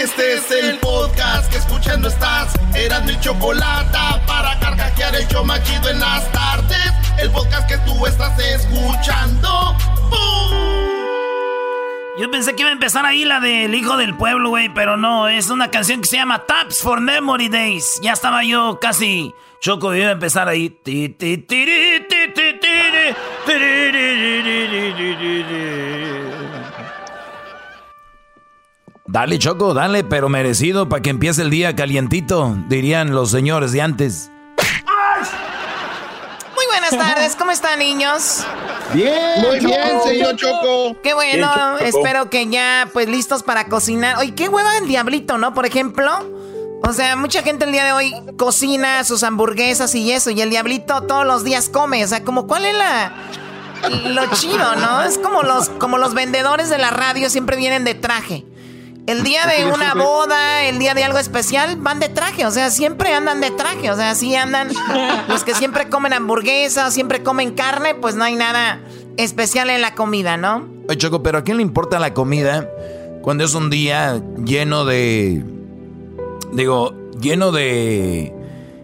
Este es el podcast que escuchando estás. Eran mi chocolate para carcajear el yo machido en las tardes. El podcast que tú estás escuchando. Yo pensé que iba a empezar ahí la del Hijo del Pueblo, güey, pero no, es una canción que se llama Taps for Memory Days. Ya estaba yo casi choco, iba a empezar ahí. Dale, Choco, dale, pero merecido para que empiece el día calientito, dirían los señores de antes. Muy buenas tardes, ¿cómo están, niños? Bien, muy bien, señor Choco. Qué bueno, espero que ya, pues, listos para cocinar. Oye, qué hueva el diablito, ¿no? Por ejemplo. O sea, mucha gente el día de hoy cocina sus hamburguesas y eso, y el diablito todos los días come. O sea, como cuál es la lo chido, ¿no? Es como los, como los vendedores de la radio siempre vienen de traje. El día de una boda, el día de algo especial, van de traje. O sea, siempre andan de traje. O sea, sí andan. Los que siempre comen hamburguesas, siempre comen carne, pues no hay nada especial en la comida, ¿no? Oye, Choco, pero ¿a quién le importa la comida cuando es un día lleno de. Digo, lleno de.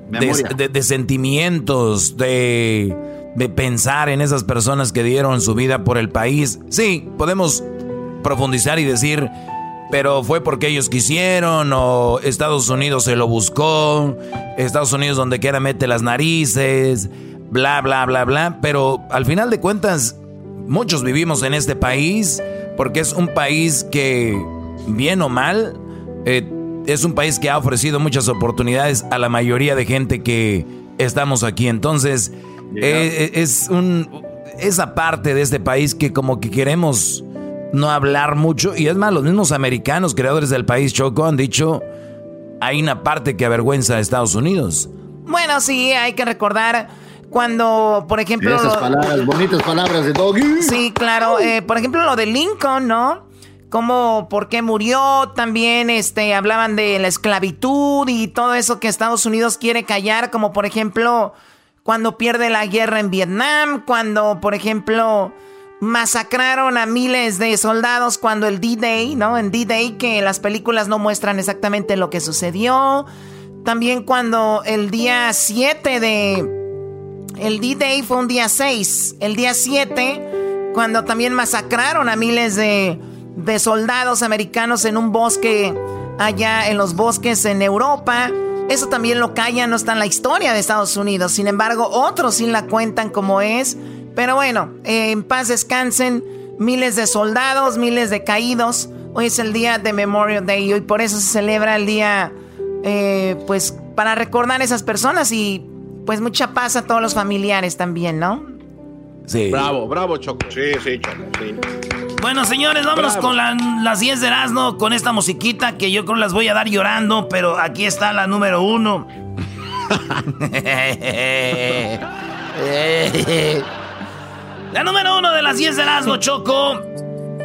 De, de, sentimientos, de, de pensar en esas personas que dieron su vida por el país. Sí, podemos profundizar y decir pero fue porque ellos quisieron o Estados Unidos se lo buscó, Estados Unidos donde quiera mete las narices, bla, bla, bla, bla. Pero al final de cuentas, muchos vivimos en este país porque es un país que, bien o mal, eh, es un país que ha ofrecido muchas oportunidades a la mayoría de gente que estamos aquí. Entonces, eh, es un, esa parte de este país que como que queremos no hablar mucho. Y es más, los mismos americanos, creadores del país Choco, han dicho, hay una parte que avergüenza a Estados Unidos. Bueno, sí, hay que recordar cuando, por ejemplo... Esas palabras, bonitas palabras de Doggy. Sí, claro. Eh, por ejemplo, lo de Lincoln, ¿no? Como por qué murió, también este, hablaban de la esclavitud y todo eso que Estados Unidos quiere callar, como por ejemplo cuando pierde la guerra en Vietnam, cuando por ejemplo masacraron a miles de soldados cuando el D-Day, ¿no? En D-Day que las películas no muestran exactamente lo que sucedió. También cuando el día 7 de... El D-Day fue un día 6. El día 7, cuando también masacraron a miles de, de soldados americanos en un bosque allá en los bosques en Europa. Eso también lo callan, no está en la historia de Estados Unidos. Sin embargo, otros sí la cuentan como es. Pero bueno, en paz descansen miles de soldados, miles de caídos. Hoy es el día de Memorial Day y hoy por eso se celebra el día, eh, pues, para recordar a esas personas y pues mucha paz a todos los familiares también, ¿no? Sí. Bravo, bravo, Choco. Sí, sí, Choco, sí. Bueno, señores, vámonos con las 10 de Erasmo, con esta musiquita que yo creo las voy a dar llorando, pero aquí está la número uno. La número uno de las 10 de las Choco.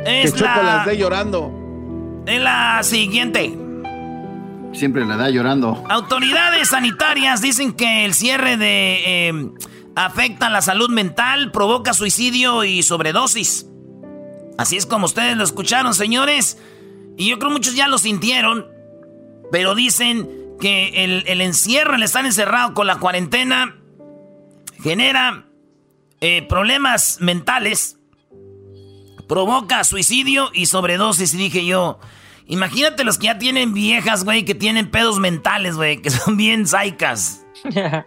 Es que Choco la. las dé llorando. Es la siguiente. Siempre la da llorando. Autoridades sanitarias dicen que el cierre de. Eh, afecta la salud mental, provoca suicidio y sobredosis. Así es como ustedes lo escucharon, señores. Y yo creo muchos ya lo sintieron. Pero dicen que el, el encierro, el estar encerrado con la cuarentena, genera eh, problemas mentales, provoca suicidio y sobredosis. Y dije yo, Imagínate los que ya tienen viejas, güey, que tienen pedos mentales, güey, que son bien saicas.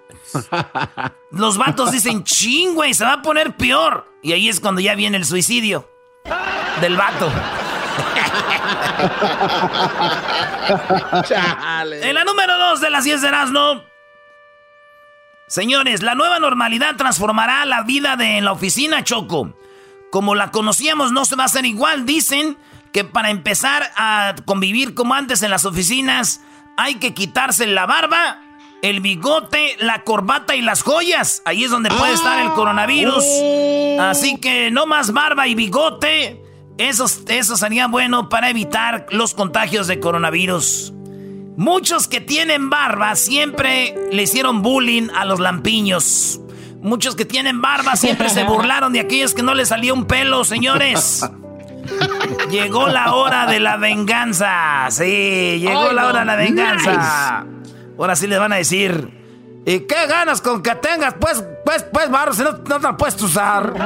Los vatos dicen, ching, güey, se va a poner peor. Y ahí es cuando ya viene el suicidio del vato. en la número dos de las 10 de Erasmo. Señores, la nueva normalidad transformará la vida de la oficina Choco. Como la conocíamos, no se va a hacer igual. Dicen que para empezar a convivir como antes en las oficinas, hay que quitarse la barba el bigote, la corbata y las joyas. Ahí es donde puede estar el coronavirus. Oh. Así que no más barba y bigote. Eso, eso sería bueno para evitar los contagios de coronavirus. Muchos que tienen barba siempre le hicieron bullying a los lampiños. Muchos que tienen barba siempre se burlaron de aquellos que no les salía un pelo, señores. Llegó la hora de la venganza. Sí, llegó la hora de la venganza. Ahora sí les van a decir. ¿Y qué ganas con que tengas? Pues, pues, pues, barro, si no, no te la puedes usar.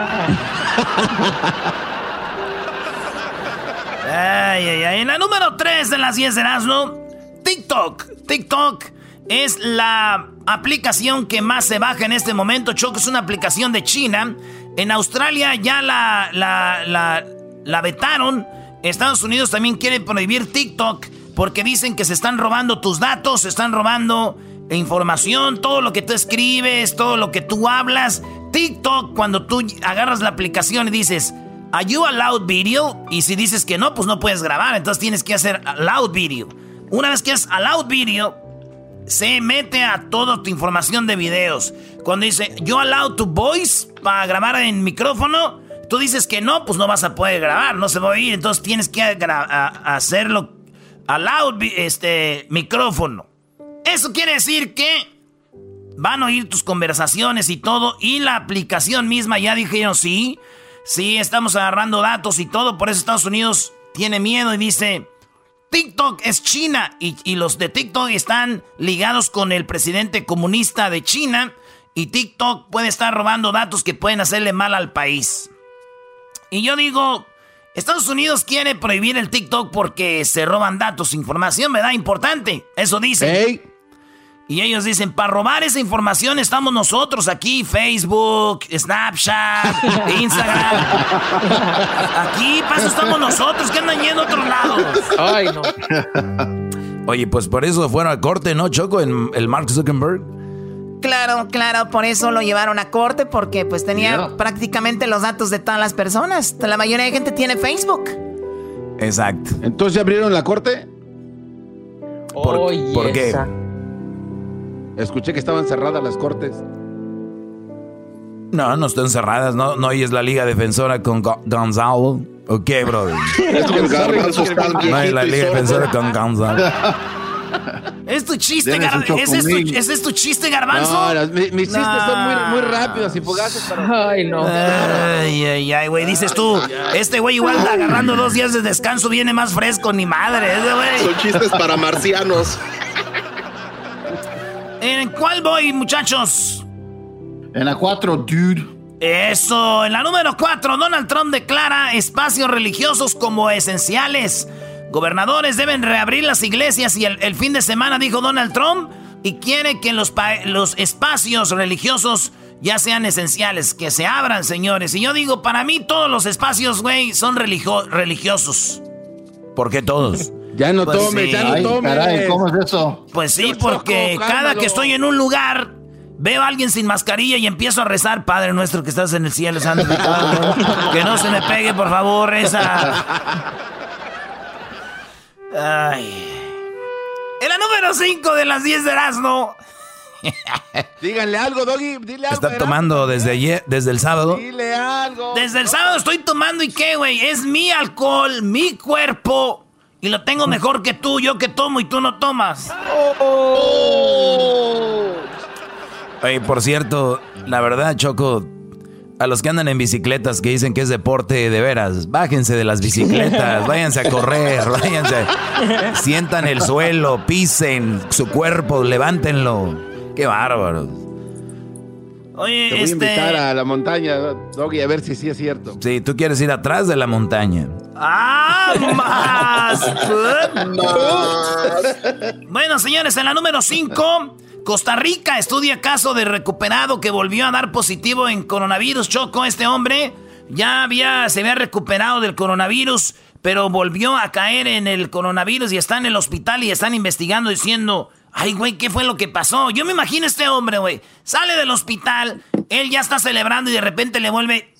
ay, ay, ay. En la número 3 de las 10 de ¿no? TikTok. TikTok es la aplicación que más se baja en este momento. Choco es una aplicación de China. En Australia ya la, la, la, vetaron. Estados Unidos también quiere prohibir TikTok porque dicen que se están robando tus datos, se están robando información, todo lo que tú escribes, todo lo que tú hablas. TikTok, cuando tú agarras la aplicación y dices, ¿Are you allowed video? Y si dices que no, pues no puedes grabar, entonces tienes que hacer allowed video. Una vez que es allowed video, se mete a toda tu información de videos. Cuando dice, ¿You allowed to voice? Para grabar en micrófono, tú dices que no, pues no vas a poder grabar, no se va a oír, entonces tienes que hacerlo loud este micrófono. Eso quiere decir que van a oír tus conversaciones y todo. Y la aplicación misma ya dijeron, sí, sí, estamos agarrando datos y todo. Por eso Estados Unidos tiene miedo y dice, TikTok es China. Y, los de TikTok están ligados con el presidente comunista de China. Y TikTok puede estar robando datos que pueden hacerle mal al país. Y yo digo, Estados Unidos quiere prohibir el TikTok porque se roban datos, información, ¿verdad? Importante. Eso dicen. Y ellos dicen, para robar esa información estamos nosotros aquí, Facebook, Snapchat, Instagram. Aquí, para eso estamos nosotros, que andan yendo a otros lados. Ay, no. Oye, pues por eso fueron a corte, ¿no, Choco? En el Mark Zuckerberg. Claro, claro, por eso lo llevaron a corte, porque pues tenía prácticamente los datos de todas las personas. La mayoría de gente tiene Facebook. Exacto. Entonces ya abrieron la corte. ¿Por, ¿por qué? Escuché que estaban cerradas las cortes. No, no están cerradas, no, no es la Liga Defensora con Gonzalo. Ok, brother. no hay la Liga Defensora con Gonzalo. ¿Es tu chiste, garbanzo? ¿Ese, es tu, chiste, garbanzo? No, mis, chistes son muy, muy rápidos y fugaces. Ay, no. Ay, ay, ay, güey. Dices tú, este güey igual agarrando dos días de descanso viene más fresco, ni madre, ese güey. Son chistes para marcianos. ¿En cuál voy, muchachos? En la cuatro, dude. Eso, en la número cuatro, Donald Trump declara espacios religiosos como esenciales. Gobernadores deben reabrir las iglesias y el, fin de semana dijo Donald Trump y quiere que los, los espacios religiosos ya sean esenciales, que se abran, señores. Y yo digo, para mí todos los espacios, güey, son religiosos. ¿Por qué todos? Ya no pues tome, ya no tome. Caray, ¿cómo es eso? Pues sí, porque cada que estoy en un lugar, veo a alguien sin mascarilla y empiezo a rezar, Padre nuestro que estás en el cielo, santificado. que no se me pegue, por favor, esa. Ay. En la número 5 de las 10 de Erasmo. Díganle algo, Doggy. Dile algo. Está tomando desde ayer, desde el sábado. Dile algo. Desde el sábado estoy tomando y qué, güey. Es mi alcohol, mi cuerpo. Y lo tengo mejor que tú. Yo que tomo y tú no tomas. Oh. Oye, por cierto, la verdad, Choco, a los que andan en bicicletas que dicen que es deporte de veras, bájense de las bicicletas, váyanse a correr, váyanse, sientan el suelo, pisen su cuerpo, levántenlo. Qué bárbaros. Oye, Te voy a este invitar a la montaña, Doggy, a ver si sí es cierto. Sí, tú quieres ir atrás de la montaña. ¡Ah, más! bueno, señores, en la número 5, Costa Rica estudia caso de recuperado que volvió a dar positivo en coronavirus. Choco, este hombre ya había, se había recuperado del coronavirus, pero volvió a caer en el coronavirus y está en el hospital y están investigando diciendo, ay, güey, ¿qué fue lo que pasó? Yo me imagino este hombre, güey, sale del hospital, él ya está celebrando y de repente le vuelve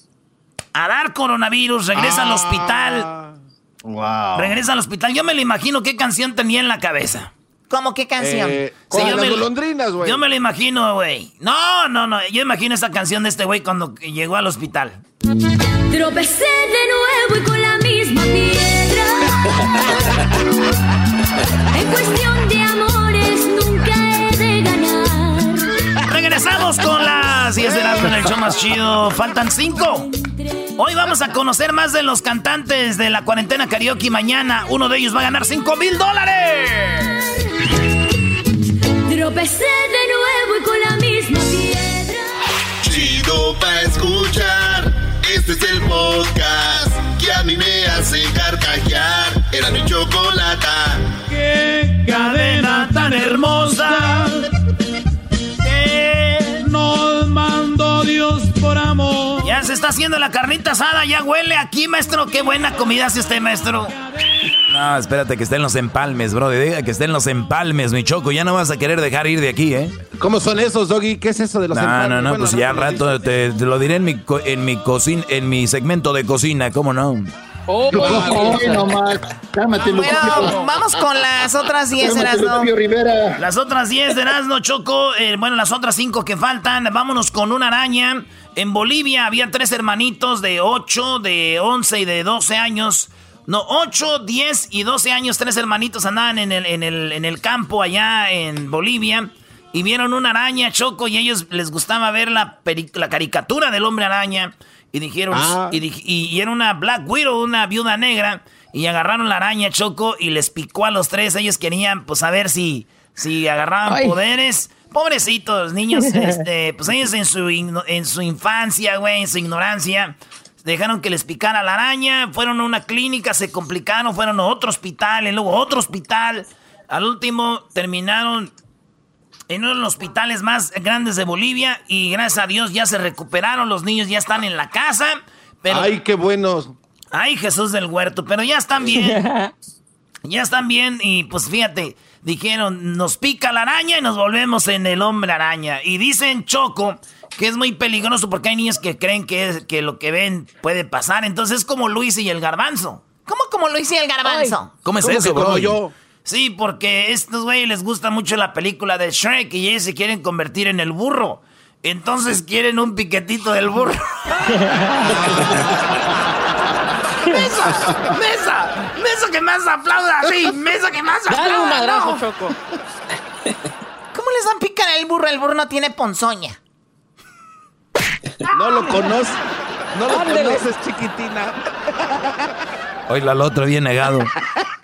a dar coronavirus, regresa al hospital. Wow. Ah. Regresa al hospital. Yo me lo imagino qué canción tenía en la cabeza. ¿Cómo qué canción? Eh, yo, me, güey. yo me lo imagino, güey. No, no, no. Yo imagino esa canción de este güey cuando llegó al hospital. Tropecé de nuevo y con la misma piedra. en cuestión de Regresamos con las 10 de la en el show más chido. Faltan 5. Hoy vamos a conocer más de los cantantes de la cuarentena karaoke. Mañana uno de ellos va a ganar 5 mil dólares. Tropecé de nuevo y con la misma piedra. Chido pa' escuchar. Este es el podcast que a mí me hace carcajear. Era mi chocolata. ¡Qué cadena tan hermosa! Por amor. Ya se está haciendo la carnita asada, ya huele aquí, maestro. Qué buena comida hace usted, maestro. No, espérate que estén los empalmes, bro. Diga que estén los empalmes, mi choco. Ya no vas a querer dejar ir de aquí, ¿eh? ¿Cómo son esos, Doggy? ¿Qué es eso de los empalmes? No, no, no, pues ya al rato te, lo diré en mi, en mi cocina, en mi segmento de cocina, ¿cómo no? Oh, no vamos con las otras 10 de Erasmo. Las otras 10 de Erasmo, Choco. Eh, bueno, las otras 5 que faltan. Vámonos con una araña. En Bolivia había tres hermanitos de 8, de 11 y de 12 años no, 8, 10 y 12 años, tres hermanitos andaban en el, en el, en el campo allá en Bolivia y vieron una araña, Choco, y a ellos les gustaba ver la, la caricatura del hombre araña. Y dijeron, ah. y, era una Black Widow, una viuda negra, y agarraron la araña, Choco, y les picó a los tres. Ellos querían, pues, saber si, si agarraban poderes. Pobrecitos niños, este, pues ellos en su, en su infancia, güey, en su ignorancia, dejaron que les picara la araña, fueron a una clínica, se complicaron, fueron a otro hospital, y luego otro hospital. Al último terminaron en uno de los hospitales más grandes de Bolivia y gracias a Dios ya se recuperaron, los niños ya están en la casa. Pero, ¡Ay, qué buenos! ¡Ay, Jesús del huerto! Pero ya están bien. ya están bien y pues fíjate, dijeron, nos pica la araña y nos volvemos en el hombre araña. Y dicen Choco que es muy peligroso porque hay niños que creen que, que lo que ven puede pasar. Entonces es como Luis y el garbanzo. ¿Cómo como Luis y el garbanzo? ¿Cómo es eso, bro? yo? Sí, porque a estos güeyes les gusta mucho la película de Shrek y ellos se quieren convertir en el burro. Entonces quieren un piquetito del burro. ¡Mesa! ¡Mesa! ¡Mesa que más aplauda! ¡Sí! ¡Mesa que más aplauda! Dale un madrazo, Choco. ¿Cómo les dan picar al burro? El burro no tiene ponzoña. No lo conoces. No lo conoces, chiquitina. Hoy la otro bien negado.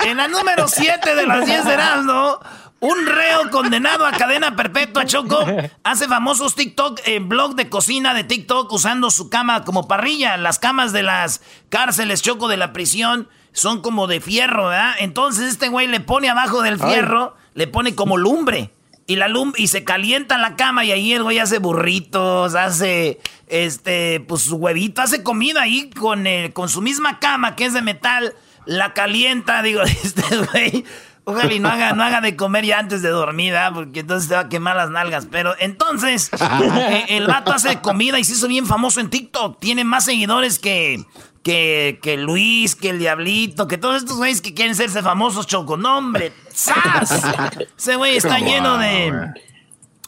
En la número 7 de las 10 de Erasmo, un reo condenado a cadena perpetua, Choco, hace famosos TikTok, eh, blog de cocina de TikTok usando su cama como parrilla. Las camas de las cárceles, Choco, de la prisión, son como de fierro, ¿verdad? Entonces este güey le pone abajo del fierro, le pone como lumbre. Y la lum y se calienta la cama y ahí el güey hace burritos, hace este, pues su huevito, hace comida ahí con, con su misma cama que es de metal, la calienta, digo, este güey. Ojalá y no haga, no haga de comer ya antes de dormir, porque entonces te va a quemar las nalgas. Pero entonces, eh, el vato hace comida y se hizo bien famoso en TikTok. Tiene más seguidores que, que, que Luis, que el Diablito, que todos estos güeyes que quieren serse famosos, choco. No, hombre, ¡zas! Ese güey está lleno de,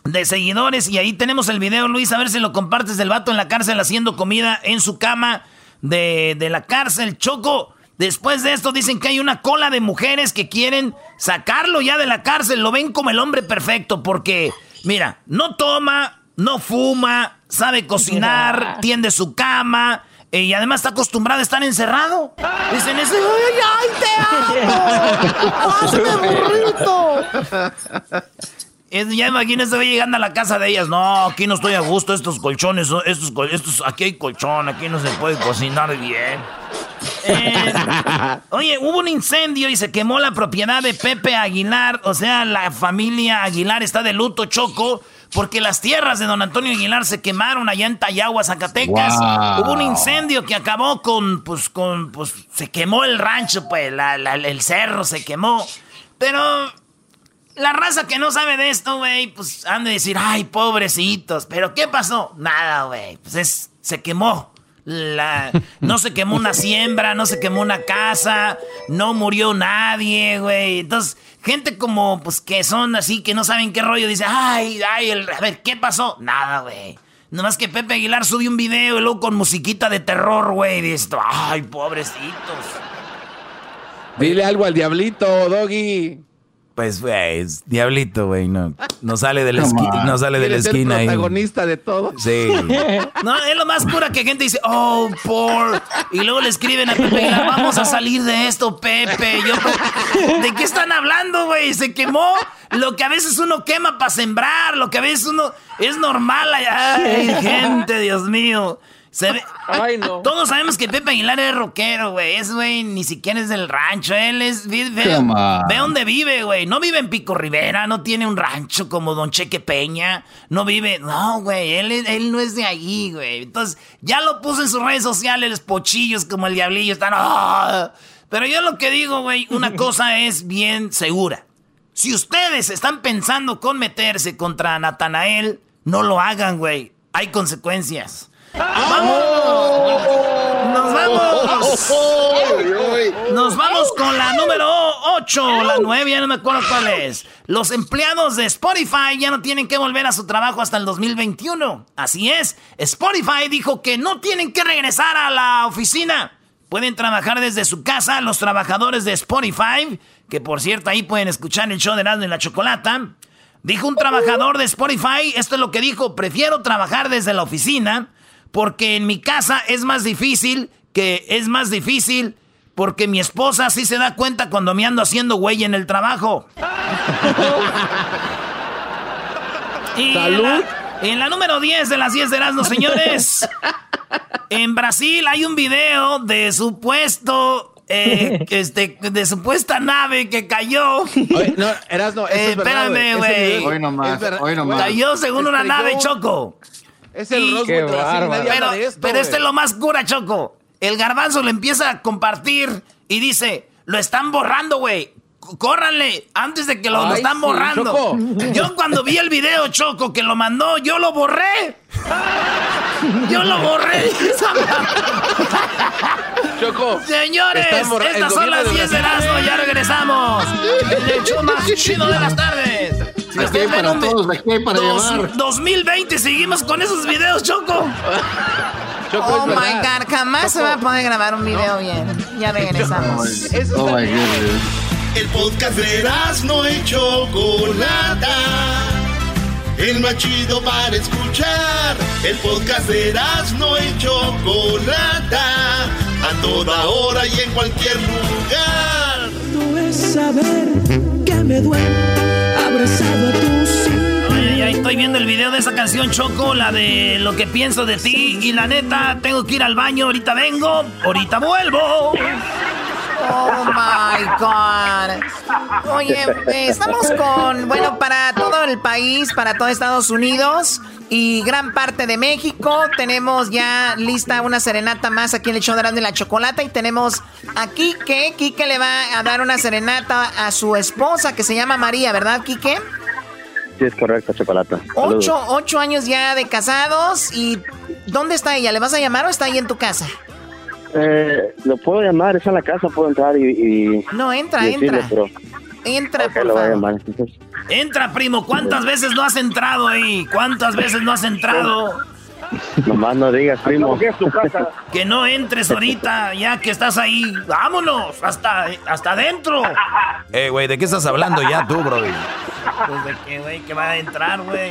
de seguidores. Y ahí tenemos el video, Luis, a ver si lo compartes del vato en la cárcel haciendo comida en su cama de, de la cárcel, choco. Después de esto dicen que hay una cola de mujeres que quieren sacarlo ya de la cárcel. Lo ven como el hombre perfecto porque, mira, no toma, no fuma, sabe cocinar, tiende su cama, y además está acostumbrado a estar encerrado. Dicen ese, ¡ay, te amo! ¡Hazme burrito! ya imagínese, voy llegando a la casa de ellas. No, aquí no estoy a gusto, estos colchones, estos, estos, aquí hay colchón, aquí no se puede cocinar bien. Eh, oye, hubo un incendio y se quemó la propiedad de Pepe Aguilar. O sea, la familia Aguilar está de luto, Choco, porque las tierras de don Antonio Aguilar se quemaron allá en Tayagua, Zacatecas. Hubo un incendio que acabó con, pues, con, pues, se quemó el rancho, pues, el cerro se quemó. Pero la raza que no sabe de esto, güey, pues han de decir, ay, pobrecitos. Pero ¿qué pasó? Nada, güey. Pues es, se quemó. La, no se quemó una siembra, no se quemó una casa, no murió nadie, güey. Entonces, gente como, pues, que son así, que no saben qué rollo, dice, ay, ay, a ver, ¿qué pasó? Nada, güey. Nomás que Pepe Aguilar subió un video y luego con musiquita de terror, güey. Y esto, ay, pobrecitos. Dile algo al diablito, Doggy. Pues, güey, diablito, güey, no, no sale de la, esquina, no sale de la esquina. El protagonista de todo. Sí. No, es lo más pura que gente dice, oh, por... Y luego le escriben a Pepe, vamos a salir de esto, Pepe. Yo, ¿De qué están hablando, güey? Se quemó lo que a veces uno quema para sembrar, lo que a veces uno... Es normal, ay, gente, Dios mío. Ay, no. Todos sabemos que Pepe Aguilar es rockero, güey. Es, güey, ni siquiera es del rancho. Él es. Ve, ve, dónde vive, güey. No vive en Pico Rivera, no tiene un rancho como Don Cheque Peña. No vive. No, güey. Él, él no es de ahí, güey. Entonces, ya lo puso en sus redes sociales, los pochillos como el diablillo están. ¡ah! Pero yo lo que digo, güey, una cosa es bien segura. Si ustedes están pensando con meterse contra Natanael, no lo hagan, güey. Hay consecuencias. ¡Vamos! ¡Nos vamos! Nos vamos con la número 8, la 9, ya no me acuerdo cuál es. Los empleados de Spotify ya no tienen que volver a su trabajo hasta el 2021. Así es, Spotify dijo que no tienen que regresar a la oficina. Pueden trabajar desde su casa los trabajadores de Spotify, que por cierto ahí pueden escuchar el show de Erasmo y la Chocolata. Dijo un trabajador de Spotify, esto es lo que dijo, prefiero trabajar desde la oficina porque en mi casa es más difícil, que es más difícil porque mi esposa sí se da cuenta cuando me ando haciendo güey en el trabajo. y ¿Salud? En la, número 10 de las 10 de Erasmo, señores. en Brasil hay un video de supuesto eh, este, de supuesta nave que cayó. no, Erasmo, eh, espérame, güey. Hoy nomás, hoy nomás. Cayó según una nave, Choco. Es el Pero, pero este es lo más cura, Choco. El garbanzo le empieza a compartir y dice, lo están borrando, güey. Córranle antes de que lo, lo están borrando. Yo cuando vi el video, Choco, que lo mandó, yo lo borré. Yo lo borré. Choco. Señores, estas son las 10 de Erasmo, ya regresamos. El hecho más chido de las tardes. Aquí hay para todos, aquí hay para llevar. 2020, seguimos con esos videos, Choco. Choco oh my God, jamás se va a poder grabar un video bien. Ya regresamos. Oh my God. El podcast de no y Chocolata. El más chido para escuchar. El podcast de no y Chocolata. A toda hora y en cualquier lugar. No es saber que me duele estoy viendo el video de esa canción Choco, la de lo que pienso de ti. Y la neta, tengo que ir al baño, ahorita vengo, ahorita vuelvo. Oh my God. Oye, estamos con, bueno, para todo el país, para todo Estados Unidos y gran parte de México. Tenemos ya lista una serenata más aquí en el show de la Chocolata. Y tenemos a Quique. Quique le va a dar una serenata a su esposa que se llama María, ¿verdad, Quique? Sí, es correcto, Chocolata. Ocho, ocho años ya de casados. ¿Y dónde está ella? ¿Le vas a llamar o está ahí en tu casa? Eh, lo puedo llamar, es en la casa, puedo entrar y... no, entra, entra. Entra, por favor. Entra, primo. ¿Cuántas veces no has entrado ahí? ¿Cuántas veces no has entrado? Nomás no digas, primo. Que no entres ahorita, ya que estás ahí. Vámonos, hasta, hasta adentro. Eh, güey, ¿de qué estás hablando ya tú, bro? Pues de qué, güey, que va a entrar, güey.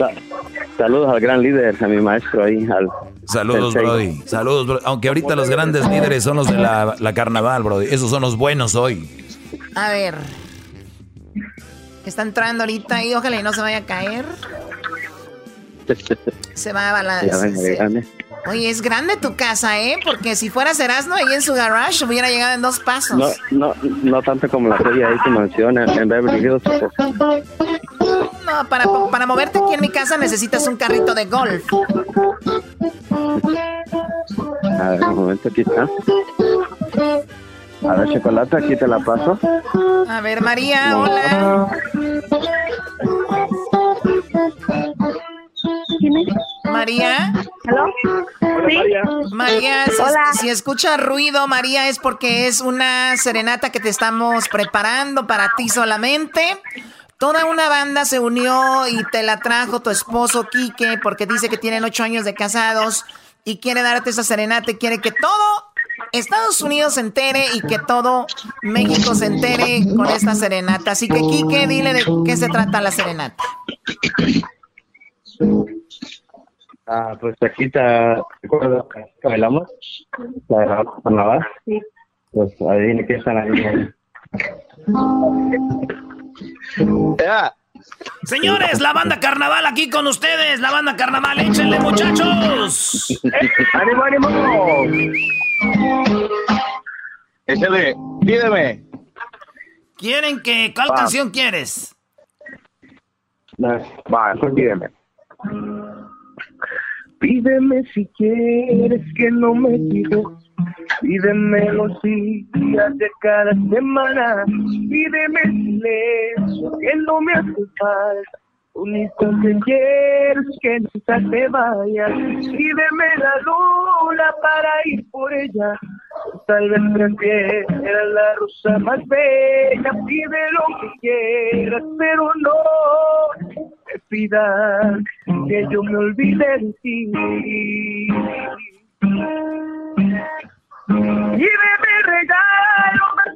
Saludos al gran líder, a mi maestro ahí. Al, Saludos, Brody. Saludos, bro. Aunque ahorita los grandes líderes son los de la, la carnaval, Brody. Esos son los buenos hoy. A ver. Está entrando ahorita y ojalá y no se vaya a caer. Se va a balancear. Oye, es grande tu casa, ¿eh? Porque si fuera Erasmo ahí en su garage hubiera llegado en dos pasos. No, no, no tanto como la serie ahí que menciona en Beverly Hills. No, para, para moverte aquí en mi casa necesitas un carrito de golf. A ver, un momento, aquí está. A ver, chocolate, aquí te la paso. A ver, María, hola. María. María, si, escucha ruido, María, es porque es una serenata que te estamos preparando para ti solamente. Toda una banda se unió y te la trajo tu esposo Quique porque dice que tienen ocho años de casados y quiere darte esa serenata y quiere que todo Estados Unidos se entere y que todo México se entere con esta serenata. Así que Quique, dile de qué se trata la serenata. Ah, pues aquí te recuerdo que bailamos, la de carnaval. Sí. Pues adivine qué están ahí. Señores, la banda carnaval aquí con ustedes, la banda carnaval, échenle muchachos. ¡Ánimo, ánimo! Échale, pídeme. ¿Quieren que, cuál canción quieres? Va, pues pídeme. Pídeme si quieres que no me equivoque. Pídeme los días de cada semana. Pídeme silencio que no me hace falta. Único que quiero es que nunca te vayas. Pídeme la luna para ir por ella. Tal vez prefieras la rosa más bella. Pide lo que quieras, pero no me pidas que yo me olvide de ti. Lléveme regalo más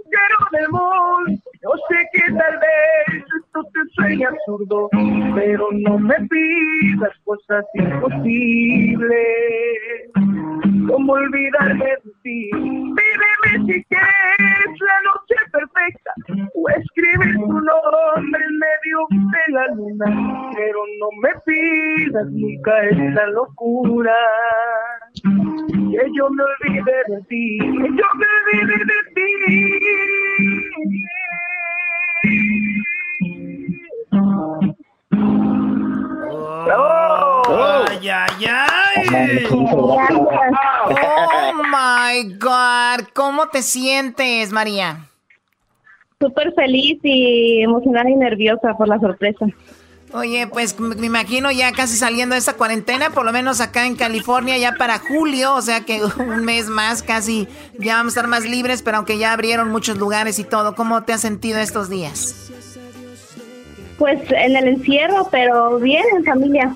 del mundo. Yo sé que tal vez esto te sueña absurdo, pero no me pidas cosas imposibles. Como olvidarme de ti. Pídeme si quieres la noche perfecta, o escribe tu nombre en medio de la luna, pero no me pidas nunca esa locura. Que yo me olvide de ti, que yo me olvide de ti. Oh, ¡Ay, ay, ay! ¡Oh, my God! ¿Cómo te sientes, María? Súper feliz y emocionada y nerviosa por la sorpresa. Oye, pues me imagino ya casi saliendo de esta cuarentena, por lo menos acá en California ya para julio, o sea que un mes más casi ya vamos a estar más libres, pero aunque ya abrieron muchos lugares y todo, ¿cómo te has sentido estos días? Pues en el encierro, pero bien en familia.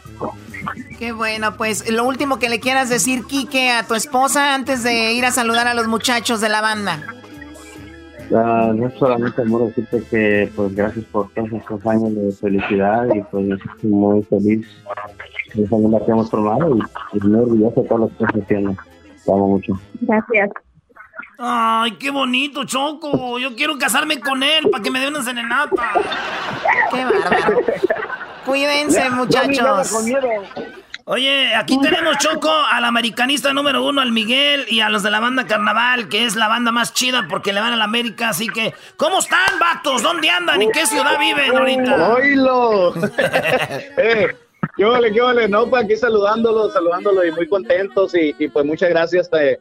Qué bueno, pues lo último que le quieras decir, Quique, a tu esposa antes de ir a saludar a los muchachos de la banda. Uh, no solamente amor decirte que pues gracias por todos estos años de felicidad y pues estoy muy feliz de esa familia que hemos formado y, muy orgulloso de todo lo que estás haciendo. Te amo mucho. Gracias. Ay, qué bonito, Choco. Yo quiero casarme con él para que me dé una serenata. Qué bárbaro. Cuídense, muchachos. Oye, aquí tenemos Choco al americanista número uno, al Miguel, y a los de la banda Carnaval, que es la banda más chida porque le van a la América. Así que, ¿cómo están, vatos? ¿Dónde andan? ¿En qué ciudad viven ahorita? ¡Oilo! eh, ¿Qué vale, qué vale? No, pues aquí saludándolos, saludándolos y muy contentos. Y, y pues muchas gracias eh,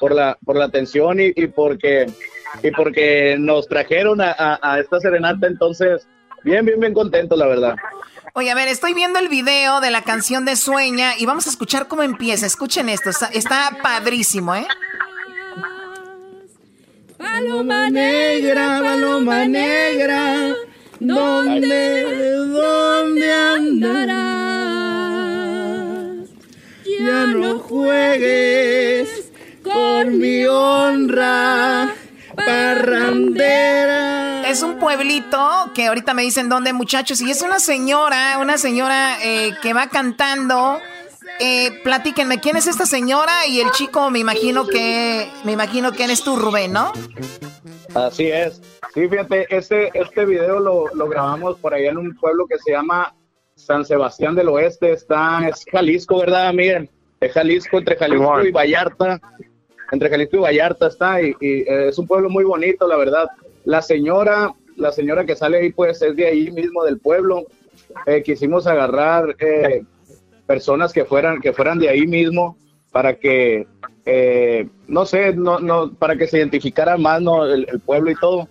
por, la, por la atención y, y, porque, y porque nos trajeron a, a, a esta serenata. Entonces, bien, bien, bien contentos, la verdad. Oye, a ver, estoy viendo el video de la canción de Sueña y vamos a escuchar cómo empieza. Escuchen esto, está, padrísimo, ¿eh? Paloma negra, paloma negra, ¿dónde, dónde andarás? Ya no juegues con mi honra, parrandera es un pueblito que ahorita me dicen dónde, muchachos, y es una señora, una señora eh, que va cantando. Eh, platíquenme, ¿quién es esta señora? Y el chico, me imagino que, me imagino que eres tú, Rubén, ¿no? Así es. Sí, fíjate, este, este video lo, lo grabamos por allá en un pueblo que se llama San Sebastián del Oeste. Está, es Jalisco, ¿verdad? Miren, es Jalisco, entre Jalisco y Vallarta. Entre Jalisco y Vallarta está, y, eh, es un pueblo muy bonito, la verdad. La señora, la señora que sale ahí, pues es de ahí mismo del pueblo. Eh, quisimos agarrar eh, personas que fueran, que fueran de ahí mismo para que, eh, no sé, no, no, para que se identificara más ¿no? el, pueblo y todo.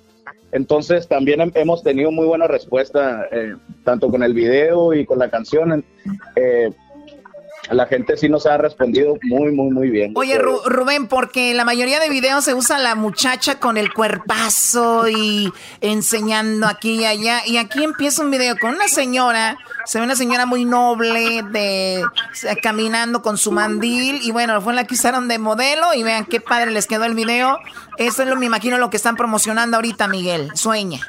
Entonces también hemos tenido muy buena respuesta, eh, tanto con el video y con la canción. La gente sí nos ha respondido muy, muy, muy bien. Oye, Rubén, porque en la mayoría de videos se usa la muchacha con el cuerpazo y enseñando aquí y allá. Y aquí empieza un video con una señora, se ve una señora muy noble, de caminando con su mandil. Y bueno, fue la que usaron de modelo. Y vean qué padre les quedó el video. Eso es lo, me imagino, lo que están promocionando ahorita, Miguel. Sueña.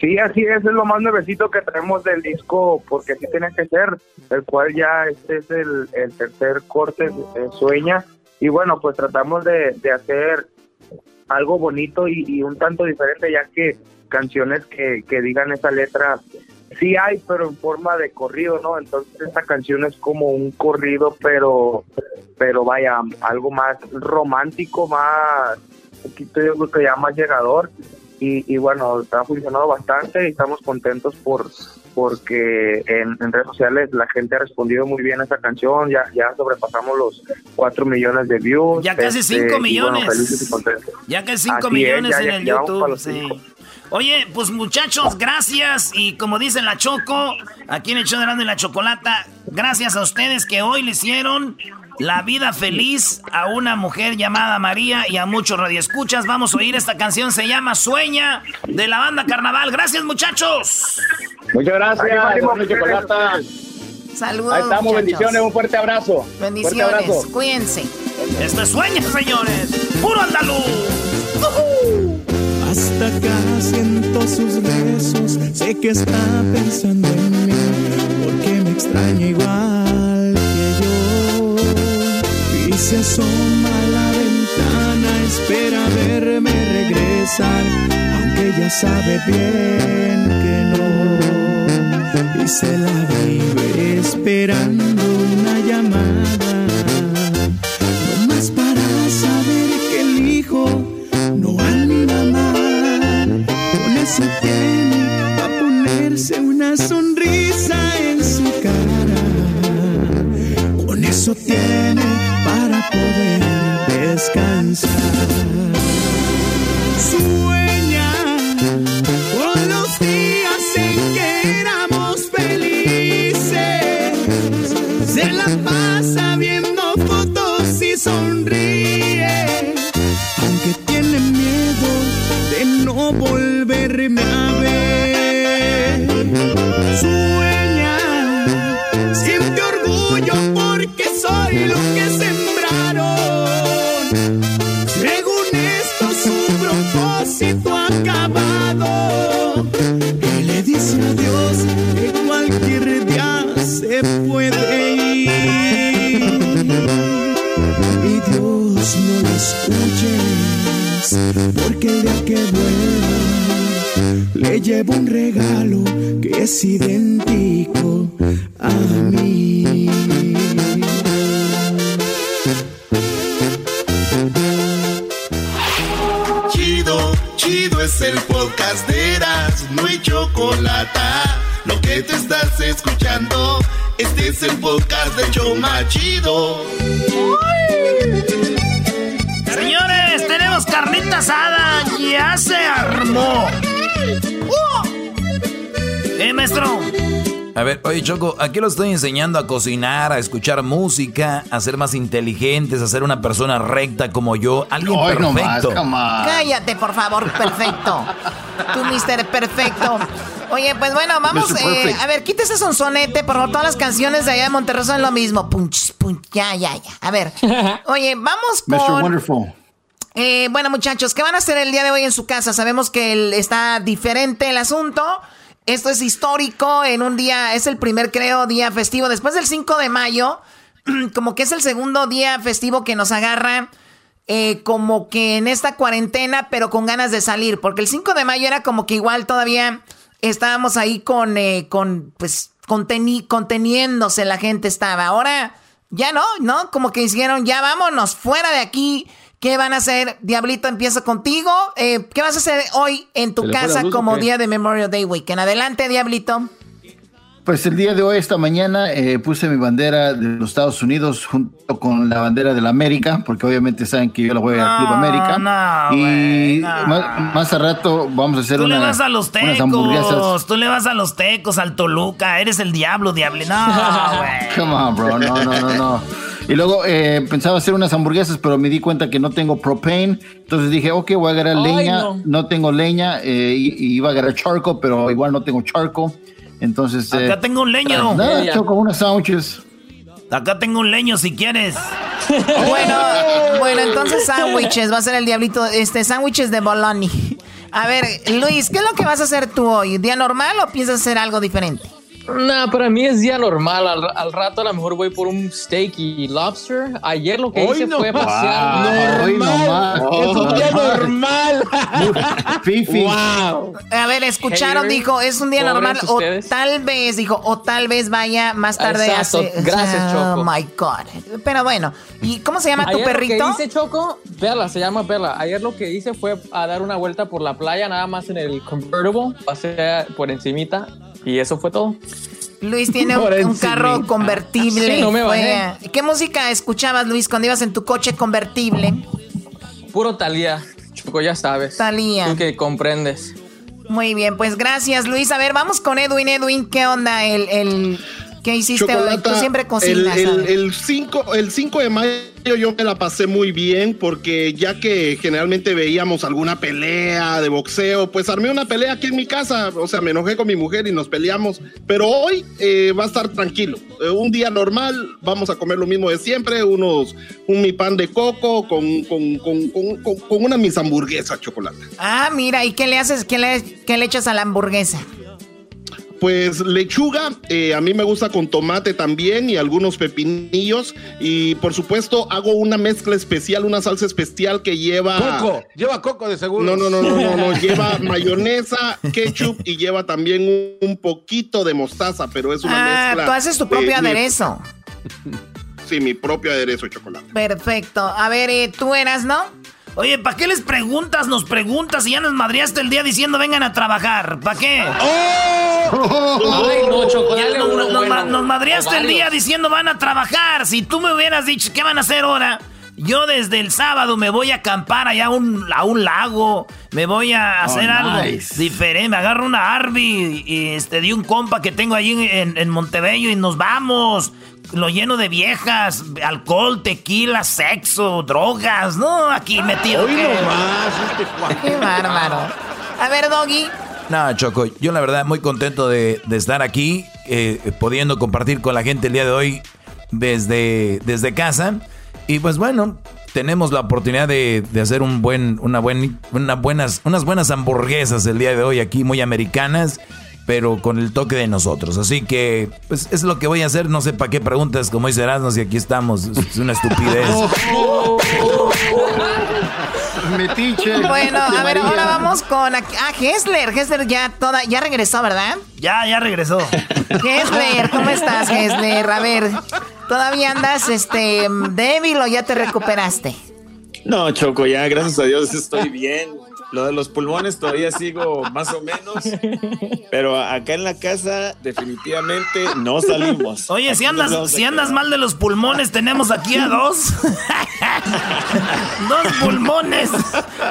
Sí, así es, es lo más nuevecito que traemos del disco, porque así tiene que ser, el cual ya este es el, tercer corte, de Sueña, y bueno, pues tratamos de, hacer algo bonito y, un tanto diferente, ya que canciones que, que digan esa letra, sí hay, pero en forma de corrido, ¿no? Entonces esta canción es como un corrido, pero, pero vaya, algo más romántico, más, un poquito yo creo que ya más llegador, y, bueno, está funcionando bastante y estamos contentos por porque en, redes sociales la gente ha respondido muy bien a esta canción, ya, ya sobrepasamos los 4 millones de views. Ya casi 5 este, millones. ya casi 5 millones en el YouTube. Oye, pues muchachos, gracias. Y como dice la Choco, aquí en el show de la Chocolata, gracias a ustedes que hoy le hicieron la vida feliz a una mujer llamada María y a muchos radioescuchas. Vamos a oír esta canción, se llama Sueña, de la banda Carnaval. Gracias, muchachos. Muchas gracias, Saludos. Ahí estamos, bendiciones, un fuerte abrazo. Bendiciones, cuídense. Este Sueña, señores, puro andaluz. Hasta acá siento sus besos, sé que está pensando en mí, porque me extraña igual se asoma a la ventana, espera verme regresar, aunque ya sabe bien que no. Y se la vive esperando una llamada, no más para saber que el hijo no anda mal. Con eso tiene a ponerse una sonrisa aquí lo estoy enseñando a cocinar, a escuchar música, a ser más inteligentes, a ser una persona recta como yo, alguien perfecto. Cállate, por favor, perfecto. Tú, mister perfecto. Oye, pues bueno, vamos, eh, a ver, quítese ese sonsonete, por favor, todas las canciones de allá de Monterrey son lo mismo. Punch, punch, ya, ya, ya. A ver, oye, vamos con... Mr. Wonderful. Eh, bueno, muchachos, ¿qué van a hacer el día de hoy en su casa? Sabemos que está diferente el asunto. Esto es histórico en un día, es el primer, creo, día festivo. Después del 5 de mayo, como que es el segundo día festivo que nos agarra eh, como que en esta cuarentena, pero con ganas de salir, porque el 5 de mayo era como que igual todavía estábamos ahí con, eh, con pues, conteniéndose la gente estaba. Ahora ya no, ¿no? Como que dijeron, ya vámonos, fuera de aquí. ¿Qué van a hacer? Diablito, empiezo contigo. Eh, ¿Qué vas a hacer hoy en tu casa como día de Memorial Day Weekend? Adelante, Diablito. Pues el día de hoy, esta mañana, eh, puse mi bandera de los Estados Unidos junto con la bandera de la América, porque obviamente saben que yo la voy al Club América. y más, a rato vamos a hacer Tú le vas a los tecos, tú le vas a los tecos, al Toluca, eres el diablo, diable. No, güey. Come on, bro, no, no, no, no. Y luego eh, pensaba hacer unas hamburguesas, pero me di cuenta que no tengo propane. Entonces dije, ok, voy a agarrar leña. No. tengo leña. Eh, y, iba a agarrar charco, pero igual no tengo charco. Entonces. Acá eh, tengo un leño. Nada, choco unos sándwiches. Acá tengo un leño si quieres. bueno, bueno, entonces sándwiches. Va a ser el diablito. Este, sándwiches de bologna. A ver, Luis, ¿qué es lo que vas a hacer tú hoy? ¿Día normal o piensas hacer algo diferente? Nah, para mí es día normal. Al, rato a lo mejor voy por un steak y lobster. Ayer lo que hice fue pasear. normal. es un día normal. Fifi. Wow. A ver, escucharon, dijo, es un día normal. O tal vez, dijo, o tal vez vaya más tarde. Hace, Gracias, Choco. Oh my God. Pero bueno, ¿y cómo se llama tu perrito? Lo que hice, Choco, Bella, se llama Bella. Ayer lo que hice fue a dar una vuelta por la playa, nada más en el convertible. Pasé por encimita y eso fue todo. Luis tiene un, carro convertible. no me ¿Qué música escuchabas, Luis, cuando ibas en tu coche convertible? Puro Talía, Choco, ya sabes. Talía. Tú que comprendes. Muy bien, pues gracias, Luis. A ver, vamos con Edwin. Edwin, ¿qué onda? El, el ¿Qué hiciste hoy? Tú siempre cocinas. El 5 el, de mayo yo me la pasé muy bien porque ya que generalmente veíamos alguna pelea de boxeo, pues armé una pelea aquí en mi casa. O sea, me enojé con mi mujer y nos peleamos. Pero hoy eh, va a estar tranquilo. Eh, un día normal, vamos a comer lo mismo de siempre. Unos, un mi pan de coco con, con, con, con, una mis hamburguesas chocolate. Ah, mira, ¿y qué le haces? ¿Qué le, qué le echas a la hamburguesa? Pues lechuga, eh, a mí me gusta con tomate también y algunos pepinillos. Y por supuesto hago una mezcla especial, una salsa especial que lleva... Coco, lleva coco de seguro. No, no, no, no, no, lleva mayonesa, ketchup y lleva también un, poquito de mostaza, pero es una ah, mezcla... tú haces tu propio aderezo. Sí, mi propio aderezo de chocolate. Perfecto. A ver, eh, tú eras, ¿no? Oye, ¿para qué les preguntas? Nos preguntas y ya nos madriaste el día diciendo vengan a trabajar. ¿Para qué? ¡Oh! Ay, no, chocolate. Nos, nos, madriaste el día diciendo van a trabajar. Si tú me hubieras dicho qué van a hacer ahora, yo desde el sábado me voy a acampar allá a un, a un lago. Me voy a oh, hacer algo diferente. Me agarro una Arby y este, di un compa que tengo allí en, en Montebello y nos vamos lo lleno de viejas, alcohol, tequila, sexo, drogas, ¿no? Aquí metido. Hoy este Qué bárbaro. A ver, Doggy. No, Choco, yo la verdad muy contento de, estar aquí, eh, pudiendo compartir con la gente el día de hoy desde, desde casa. Y pues bueno, tenemos la oportunidad de, hacer un buen, una, buen, una buenas, unas buenas hamburguesas el día de hoy aquí, muy americanas pero con el toque de nosotros. Así que, pues es lo que voy a hacer. No sé para qué preguntas, como dice Erasmus, si aquí estamos. Es una estupidez. Metiche. Bueno, a ver, ahora vamos con ah, Hessler. Hessler ya toda, ya regresó, ¿verdad? Ya, ya regresó. Hessler, ¿cómo estás, Hessler? A ver, ¿todavía andas este débil o ya te recuperaste? No, Choco, ya gracias a Dios estoy bien. Lo de los pulmones todavía sigo más o menos, pero acá en la casa definitivamente no salimos. Oye, si andas, si andas mal de los pulmones, tenemos aquí a dos. dos pulmones.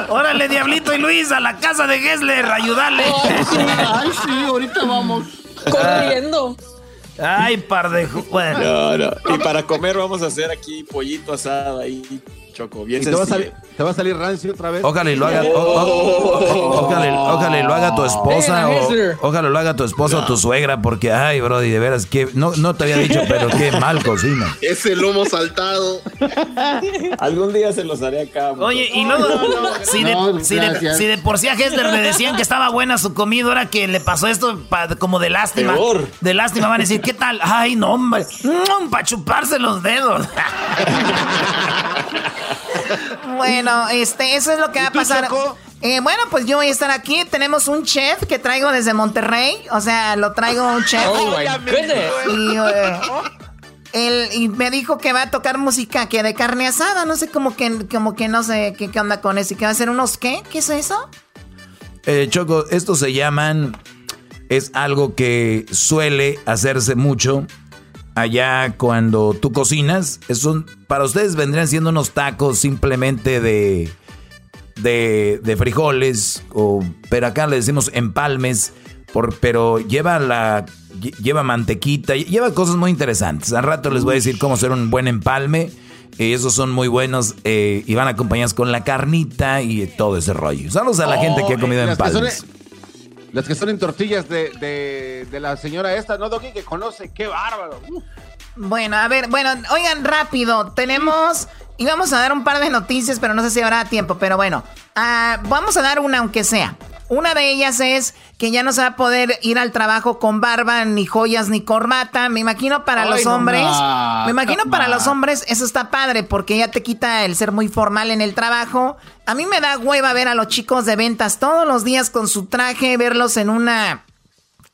Órale, Diablito y Luis, a la casa de Gessler, ayudarle. Ay, sí, ahorita vamos. Corriendo. Ay, par de... Bueno. No, no. Y para comer vamos a hacer aquí pollito asado ahí Choco, bien te va, a salir, te va a salir rancio otra vez. Ojalá y lo haga, ojalá, lo haga tu esposa o ojalá lo haga tu esposa o tu suegra porque ay, brody, de veras que no, no te había dicho, pero qué mal cocina. Ese lomo saltado. Algún día se los haré acá. Oye, y luego si, de, si, de, si, de, por sí a Hester le decían que estaba buena su comida, ahora que le pasó esto como de lástima. De lástima van a decir, ¿qué tal? Ay, no, hombre, para chuparse los dedos. Bueno, este, eso es lo que va a pasar. Eh, bueno, pues yo voy a estar aquí. Tenemos un chef que traigo desde Monterrey. O sea, lo traigo un chef. Oh, y, él, y me dijo que va a tocar música que de carne asada. No sé, como que, como que no sé qué, qué onda con eso. ¿Y que va a hacer unos qué? ¿Qué es eso? Eh, Choco, estos se llaman. Es algo que suele hacerse mucho allá cuando tú cocinas. Es para ustedes vendrían siendo unos tacos simplemente de, de, frijoles, o, pero acá le decimos empalmes, por, pero lleva, la, lleva mantequita, lleva cosas muy interesantes. Al rato les voy a decir cómo hacer un buen empalme. Y esos son muy buenos eh, y van acompañados con la carnita y todo ese rollo. Saludos a la gente que ha comido empalmes. Las que son en tortillas de, la señora esta, ¿no, Doggy? Que conoce, qué bárbaro. Bueno, a ver, bueno, oigan rápido, tenemos, íbamos a dar un par de noticias, pero no sé si habrá tiempo, pero bueno, ah, vamos a dar una aunque sea. Una de ellas es que ya no se va a poder ir al trabajo con barba, ni joyas, ni corbata. Me imagino para los hombres. me imagino para los hombres eso está padre porque ya te quita el ser muy formal en el trabajo. A mí me da hueva ver a los chicos de ventas todos los días con su traje, verlos en una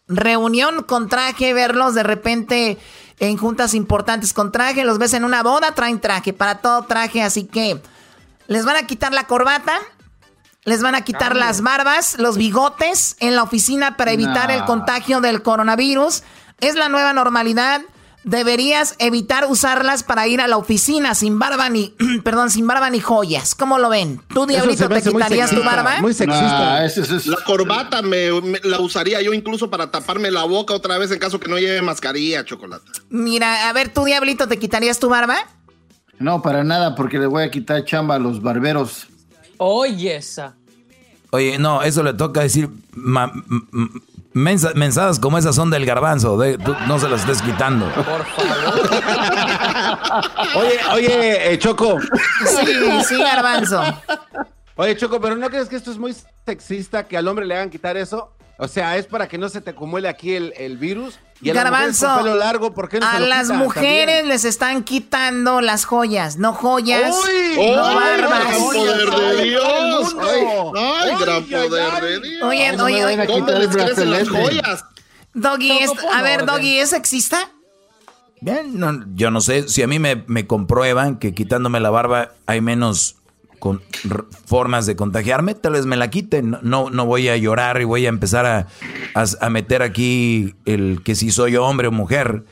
reunión con traje, verlos de repente en juntas importantes con traje, los ves en una boda, traen traje, para todo traje, así que les van a quitar la corbata les van a quitar las barbas, los bigotes en la oficina para evitar el contagio del coronavirus. Es la nueva normalidad. Deberías evitar usarlas para ir a la oficina sin barba ni, perdón, sin barba ni joyas. ¿Cómo lo ven? ¿Tú, Diablito, te quitarías tu barba? Muy sexista. La corbata me, la usaría yo incluso para taparme la boca otra vez en caso que no lleve mascarilla, chocolate. Mira, a ver, ¿tú, Diablito, te quitarías tu barba? No, para nada, porque le voy a quitar chamba a los barberos. Oye, esa. Oye, no, eso le toca decir. mensadas como esas son del garbanzo. no se las estés quitando. Por favor. oye, oye, eh, Choco. Sí, sí, garbanzo. Oye, Choco, pero ¿no crees que esto es muy sexista que al hombre le hagan quitar eso? O sea, es para que no se te acumule aquí el, virus. Y a Garbanzo, pelo largo, ¿por qué no a las mujeres les están quitando las joyas, no joyas, ¡Uy! no barbas. ¡Gran poder de Dios! ¡Ay, gran poder de Dios! Oye, oye, oye. ¿Dónde les crecen las joyas? Doggy, a ver, Doggy, ¿es sexista? Bien, no, yo no sé, si a mí me, me comprueban que quitándome la barba hay menos con formas de contagiarme, tal vez me la quiten. No, no voy a llorar y voy a empezar a, a, meter aquí el que si soy hombre o mujer.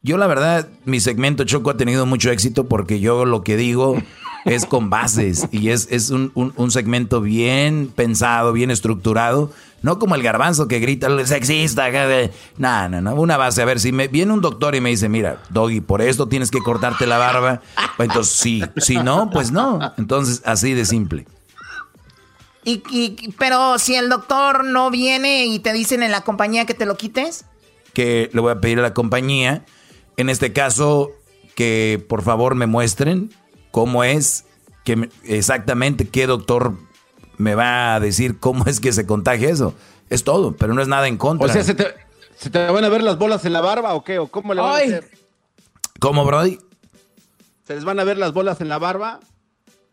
Yo la verdad, mi segmento Choco ha tenido mucho éxito porque yo lo que digo es con bases y es, es un, un, segmento bien pensado, bien estructurado. No como el garbanzo que grita sexista. No, no, no. Una base. A ver, si me viene un doctor y me dice, mira, Doggy, por esto tienes que cortarte la barba. Pues entonces sí. Si no, pues no. Entonces, así de simple. Y, y, pero si el doctor no viene y te dicen en la compañía que te lo quites. Que le voy a pedir a la compañía. En este caso, que por favor me muestren cómo es, que exactamente qué doctor me va a decir cómo es que se contagia eso. Es todo, pero no es nada en contra. O sea, ¿se te, van a ver las bolas en la barba o qué? ¿O cómo le van a hacer? ¿Cómo, Brody? ¿Se les van a ver las bolas en la barba?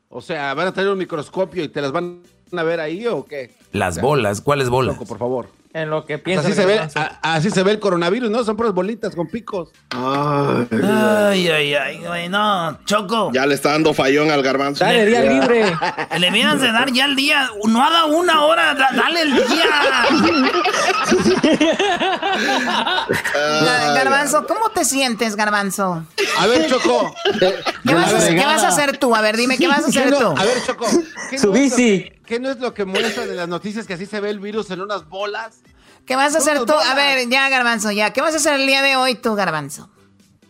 O sea, ¿van a tener un microscopio y te las van a ver ahí o qué? Las bolas, ¿cuáles bolas? por favor en lo que piensa. Así se, ve, así se ve el coronavirus, ¿no? Son puras bolitas con picos. Ay, ay, ay, güey, no, Choco. Ya le está dando fallón al garbanzo. Dale, día libre. Le vienes de dar ya el día. No haga una hora, dale el día. garbanzo, ¿cómo te sientes, Garbanzo? A ver, Choco. ¿Qué, vas a, ¿Qué vas, a, hacer tú? A ver, dime, ¿qué vas a hacer tú? A ver, Choco. Su bici. ¿Qué no es lo que muestra de las noticias que así se ve el virus en unas bolas? ¿Qué vas a hacer tú? A ver, ya, Garbanzo, ya. ¿Qué vas a hacer el día de hoy tú, Garbanzo?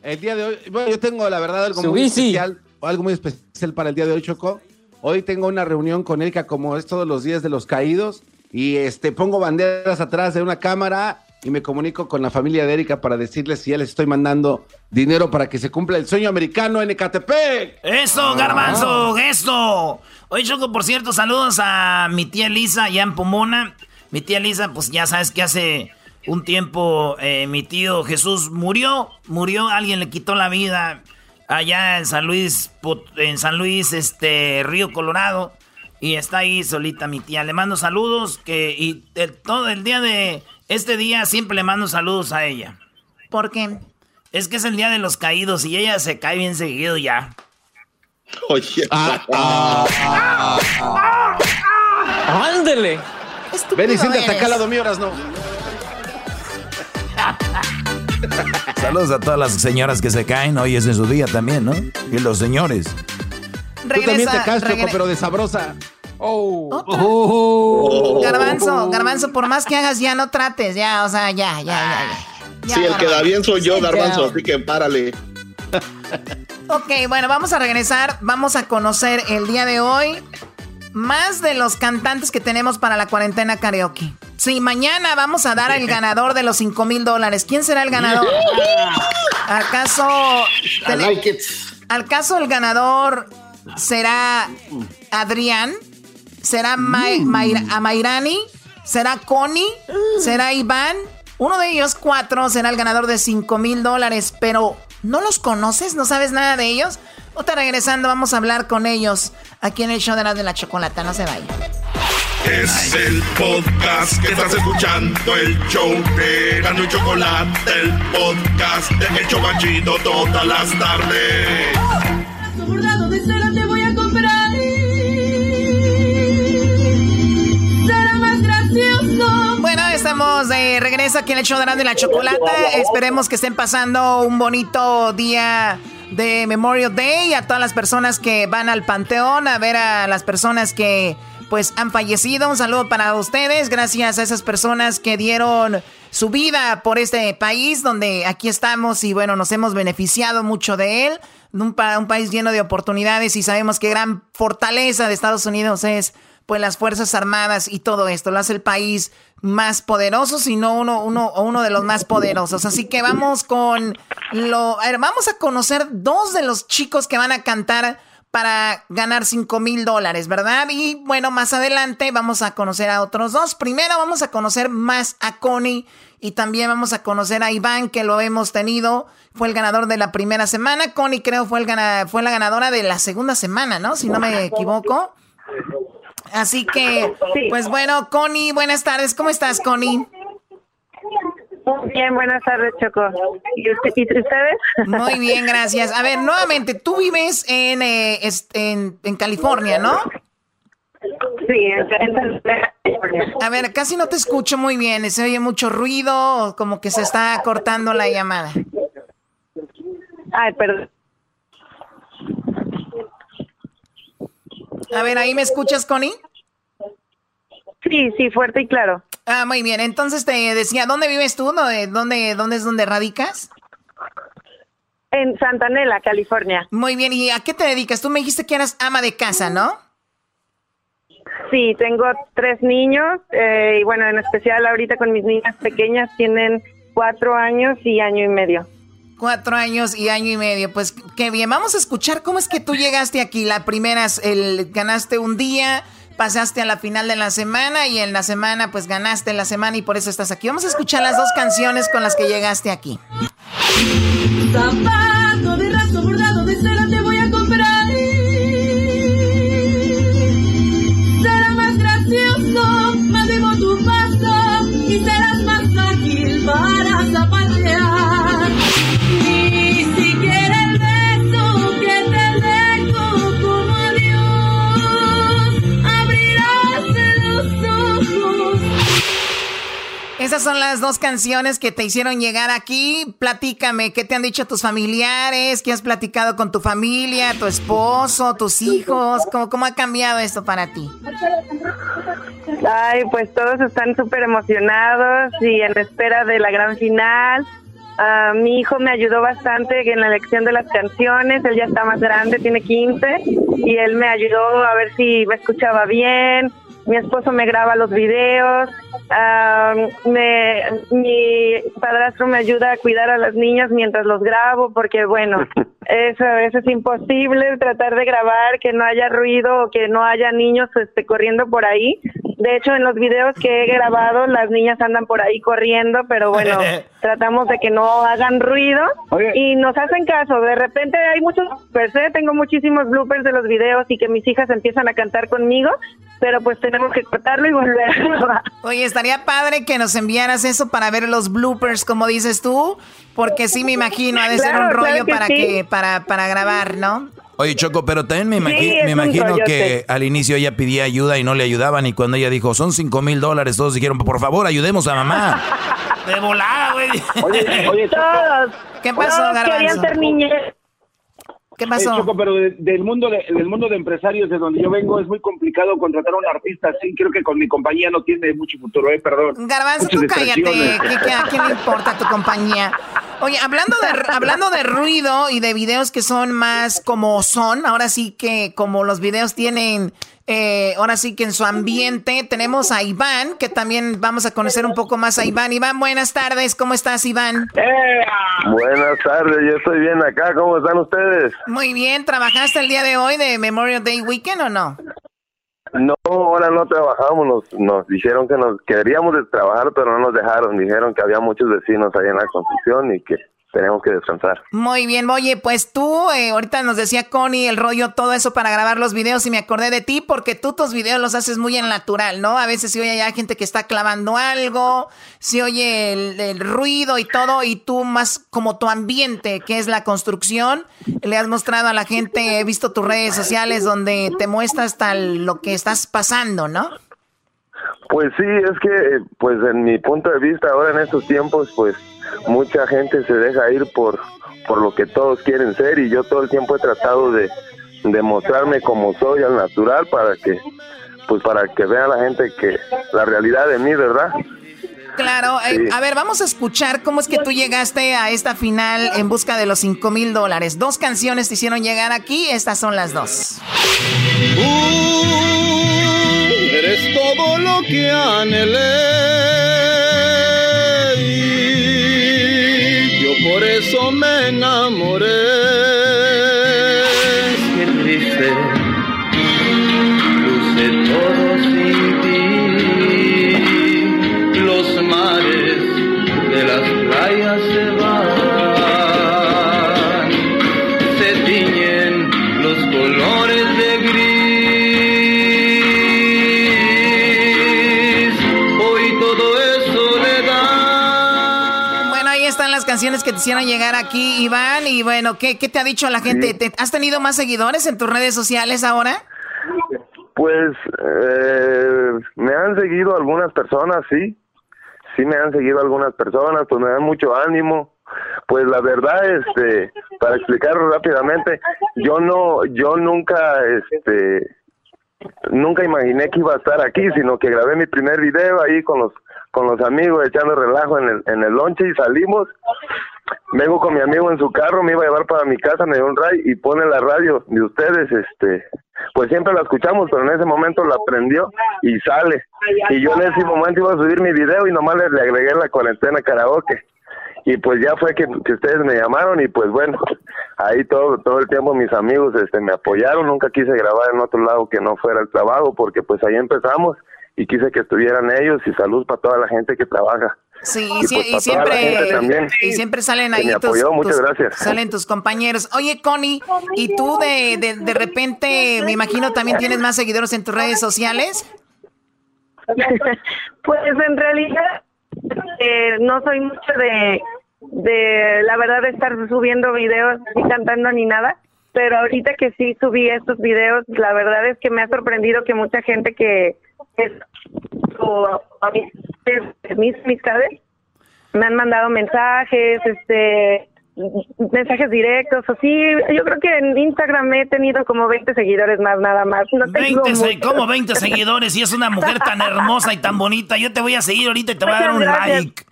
El día de hoy, bueno, yo tengo la verdad algo muy especial, algo muy especial para el día de hoy, Choco. Hoy tengo una reunión con Erika como es todos los días de los caídos y este pongo banderas atrás de una cámara y me comunico con la familia de Erika para decirles si ya les estoy mandando dinero para que se cumpla el sueño americano en Ecatepec. Eso, garbanzo, eso. Oye, Choco, por cierto, saludos a mi tía Lisa allá en Pomona. Mi tía Lisa, pues ya sabes que hace un tiempo eh, mi tío Jesús murió, murió, alguien le quitó la vida. allá en San Luis, en San Luis, este, Río Colorado. Y está ahí solita mi tía. Le mando saludos que y todo el día de este día siempre le mando saludos a ella. ¿Por qué? Es que es el día de los caídos y ella se cae bien seguido ya. Oye. Ah, ah, ah, ¡Ándele! Ven y siéntate acá al lado mío, no. Saludos a todas las señoras que se caen. Hoy es en su día también, ¿no? Y los señores. Tú también te caes, Choco, pero de sabrosa. Oh. oh. Garbanzo, Garbanzo, por más que hagas, ya no trates, ya, o sea, ya, ya, ya. ya. sí, el que da bien soy yo, Garbanzo, así que párale. ok, bueno, vamos a regresar. Vamos a conocer el día de hoy más de los cantantes que tenemos para la cuarentena karaoke. Sí, mañana vamos a dar al ganador de los 5 mil dólares. ¿Quién será el ganador? ¿Acaso... ¿Al caso el ganador será Adrián? ¿Será Mayrani? ¿Será Connie? ¿Será Iván? Uno de ellos, cuatro, será el ganador de 5 mil dólares, pero ¿no los conoces? ¿No sabes nada de ellos? Otra regresando, vamos a hablar con ellos aquí en el show de la de la chocolata. No se vayan. Es el podcast que estás escuchando, el show de Gano y Chocolate, el podcast de El Chocachito todas las tardes. Estamos de regreso aquí en el show de la Chocolata. Esperemos que estén pasando un bonito día de Memorial Day a todas las personas que van al panteón a ver a las personas que pues han fallecido. Un saludo para ustedes, gracias a esas personas que dieron su vida por este país donde aquí estamos y bueno, nos hemos beneficiado mucho de él. Un, un país lleno de oportunidades y sabemos que gran fortaleza de Estados Unidos es pues las Fuerzas Armadas y todo esto. Lo hace el país más poderoso, sino uno, uno, uno de los más poderosos. Así que vamos con lo. Vamos a conocer dos de los chicos que van a cantar para ganar 5 mil dólares, ¿verdad? Y bueno, más adelante vamos a conocer a otros dos. Primero vamos a conocer más a Connie y también vamos a conocer a Iván, que lo hemos tenido. Fue el ganador de la primera semana. Connie creo fue, el fue la ganadora de la segunda semana, ¿no? Si no me equivoco. Así que, pues bueno, Connie, buenas tardes. ¿Cómo estás, Connie? Bien, buenas tardes, Choco. ¿Y, ustedes? Muy bien, gracias. A ver, nuevamente, tú vives en, eh, en, en, California, ¿no? Sí, en, California. A ver, casi no te escucho muy bien. Se oye mucho ruido, como que se está cortando la llamada. Ay, perdón. A ver, ¿ahí me escuchas, Connie? Sí, sí, fuerte y claro. Ah, muy bien. Entonces te decía, ¿dónde vives tú? ¿Dónde, dónde, dónde es donde radicas? En Santanela, California. Muy bien. ¿Y a qué te dedicas? Tú me dijiste que eras ama de casa, ¿no? Sí, tengo tres niños eh, y bueno, en especial ahorita con mis niñas pequeñas tienen cuatro años y año y medio. Cuatro años y año y medio. Pues qué bien. Vamos a escuchar cómo es que tú llegaste aquí. La primera, el, ganaste un día, pasaste a la final de la semana y en la semana pues ganaste la semana y por eso estás aquí. Vamos a escuchar las dos canciones con las que llegaste aquí. Son las dos canciones que te hicieron llegar aquí. Platícame, ¿qué te han dicho tus familiares? ¿Qué has platicado con tu familia, tu esposo, tus hijos? ¿Cómo, cómo ha cambiado esto para ti? Ay, pues todos están súper emocionados y en espera de la gran final. Uh, mi hijo me ayudó bastante en la elección de las canciones, él ya está más grande, tiene 15, y él me ayudó a ver si me escuchaba bien, mi esposo me graba los videos, me, mi padrastro me ayuda a cuidar a las niñas mientras los grabo, porque bueno, eso a veces es imposible tratar de grabar que no haya ruido o que no haya niños este, corriendo por ahí. De hecho, en los videos que he grabado, las niñas andan por ahí corriendo, pero bueno, tratamos de que no hagan ruido y nos hacen caso. De repente hay muchos bloopers, ¿eh? tengo muchísimos bloopers de los videos y que mis hijas empiezan a cantar conmigo, pero pues tenemos que cortarlo y volver. Oye, estaría padre que nos enviaras eso para ver los bloopers, como dices tú, porque sí me imagino, ha de ser un rollo para que para para grabar, ¿no? Oye, Choco, pero también me, me imagino que al inicio ella pedía ayuda y no le ayudaban. Y cuando ella dijo, son cinco mil dólares, todos dijeron, por favor, ayudemos a mamá. De volada, güey. Oye, oye, todos. ¿Qué pasó, todos querían ser. ¿Qué pasó? Choco, pero del mundo de, del mundo de empresarios de donde yo vengo es muy complicado contratar a un artista así. Creo que con mi compañía no tiene mucho futuro, eh, perdón. Garbanzo, tú cállate. ¿Qué, a quién le importa tu compañía? Oye, hablando de, hablando de ruido y de videos que son más como son, ahora sí que como los videos tienen, eh, ahora sí que en su ambiente, tenemos a Iván, que también vamos a conocer un poco más a Iván. Iván, buenas tardes, ¿cómo estás, Iván? Buenas tardes, yo estoy bien acá, ¿cómo están ustedes? Muy bien, ¿trabajaste el día de hoy de Memorial Day Weekend o no? No, ahora no trabajamos, nos, nos dijeron que nos queríamos de trabajar, pero no nos dejaron, dijeron que había muchos vecinos ahí en la construcción y que tenemos que descansar. Muy bien, oye, pues tú, eh, ahorita nos decía Connie el rollo, todo eso para grabar los videos y me acordé de ti porque tú tus videos los haces muy en natural, ¿no? A veces se oye ya gente que está clavando algo, se oye el, ruido y todo y tú más como tu ambiente, que es la construcción, le has mostrado a la gente, he visto tus redes sociales donde te muestras tal lo que estás pasando, ¿no? Pues sí, es que, pues en mi punto de vista, ahora en estos tiempos, pues mucha gente se deja ir por, por lo que todos quieren ser y yo todo el tiempo he tratado de, de mostrarme como soy al natural para que, pues para que vea la gente que la realidad de mí, ¿verdad? Claro, eh, a ver, vamos a escuchar cómo es que tú llegaste a esta final en busca de los 5 mil dólares. Dos canciones te hicieron llegar aquí, estas son las dos. eres todo lo que anhelé me enamoré. Canciones que te hicieron llegar aquí, Iván. Y bueno, ¿qué, qué te ha dicho la gente? ¿Te, ¿Has tenido más seguidores en tus redes sociales ahora? Pues eh, me han seguido algunas personas, sí. Sí me han seguido algunas personas, pues me dan mucho ánimo. Pues la verdad, este, para explicarlo rápidamente, yo no, yo nunca, este, nunca imaginé que iba a estar aquí, sino que grabé mi primer video ahí con los con los amigos echando relajo en el, en el lonche y salimos. Vengo con mi amigo en su carro, me iba a llevar para mi casa, me dio un ray y pone la radio de ustedes, este, pues siempre la escuchamos, pero en ese momento la prendió y sale. Y yo en ese momento iba a subir mi video y nomás le, le agregué la cuarentena karaoke y pues ya fue que, que, ustedes me llamaron y pues bueno ahí todo todo el tiempo mis amigos este me apoyaron nunca quise grabar en otro lado que no fuera el trabajo porque pues ahí empezamos y quise que estuvieran ellos y salud para toda la gente que trabaja. Sí, y, pues siempre, y siempre salen ahí tus, muchas gracias. salen tus compañeros. Oye, Connie, ¿y tú de, de, de repente, me imagino, también tienes más seguidores en tus redes sociales? pues en realidad eh, no soy mucho de, de, la verdad, de estar subiendo videos ni cantando ni nada pero ahorita que sí subí estos videos, la verdad es que me ha sorprendido que mucha gente que a mis amistades me han mandado mensajes, este mensajes directos, así, yo creo que en Instagram he tenido como 20 seguidores más, nada más. No 20, ¿Cómo 20 seguidores? Y es una mujer tan hermosa y tan bonita, yo te voy a seguir ahorita y te voy a dar un like.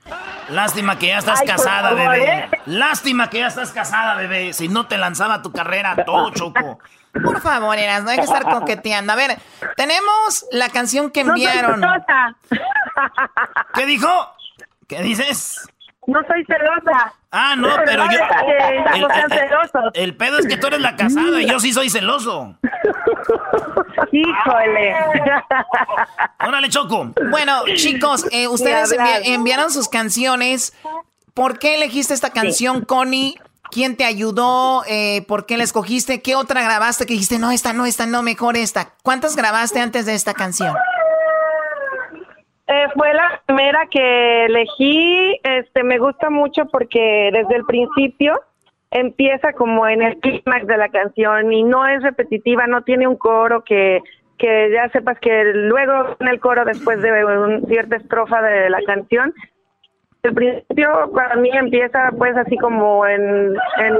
Lástima que ya estás casada, bebé. ¿eh? Lástima que ya estás casada, bebé. Si no te lanzaba tu carrera todo, Choco. Por favor, Eras, no hay que estar coqueteando. A ver, tenemos la canción que enviaron. ¿Qué dijo? ¿Qué dices? No soy celosa. Ah, no, pero yo. El, no sean celosos. El pedo es que tú eres la casada y yo sí soy celoso. Híjole. Órale, Choco. Bueno, chicos, eh, ustedes enviaron sus canciones. ¿Por qué elegiste esta canción, Connie? ¿Quién te ayudó? Eh, ¿Por qué la escogiste? ¿Qué otra grabaste que dijiste, no, esta no, esta no, mejor esta? ¿Cuántas grabaste antes de esta canción? Eh, fue la primera que elegí. Este, me gusta mucho porque desde el principio empieza como en el clímax de la canción y no es repetitiva, no tiene un coro que, que ya sepas que luego en el coro después de una cierta estrofa de la canción. El principio para mí empieza pues así como en, en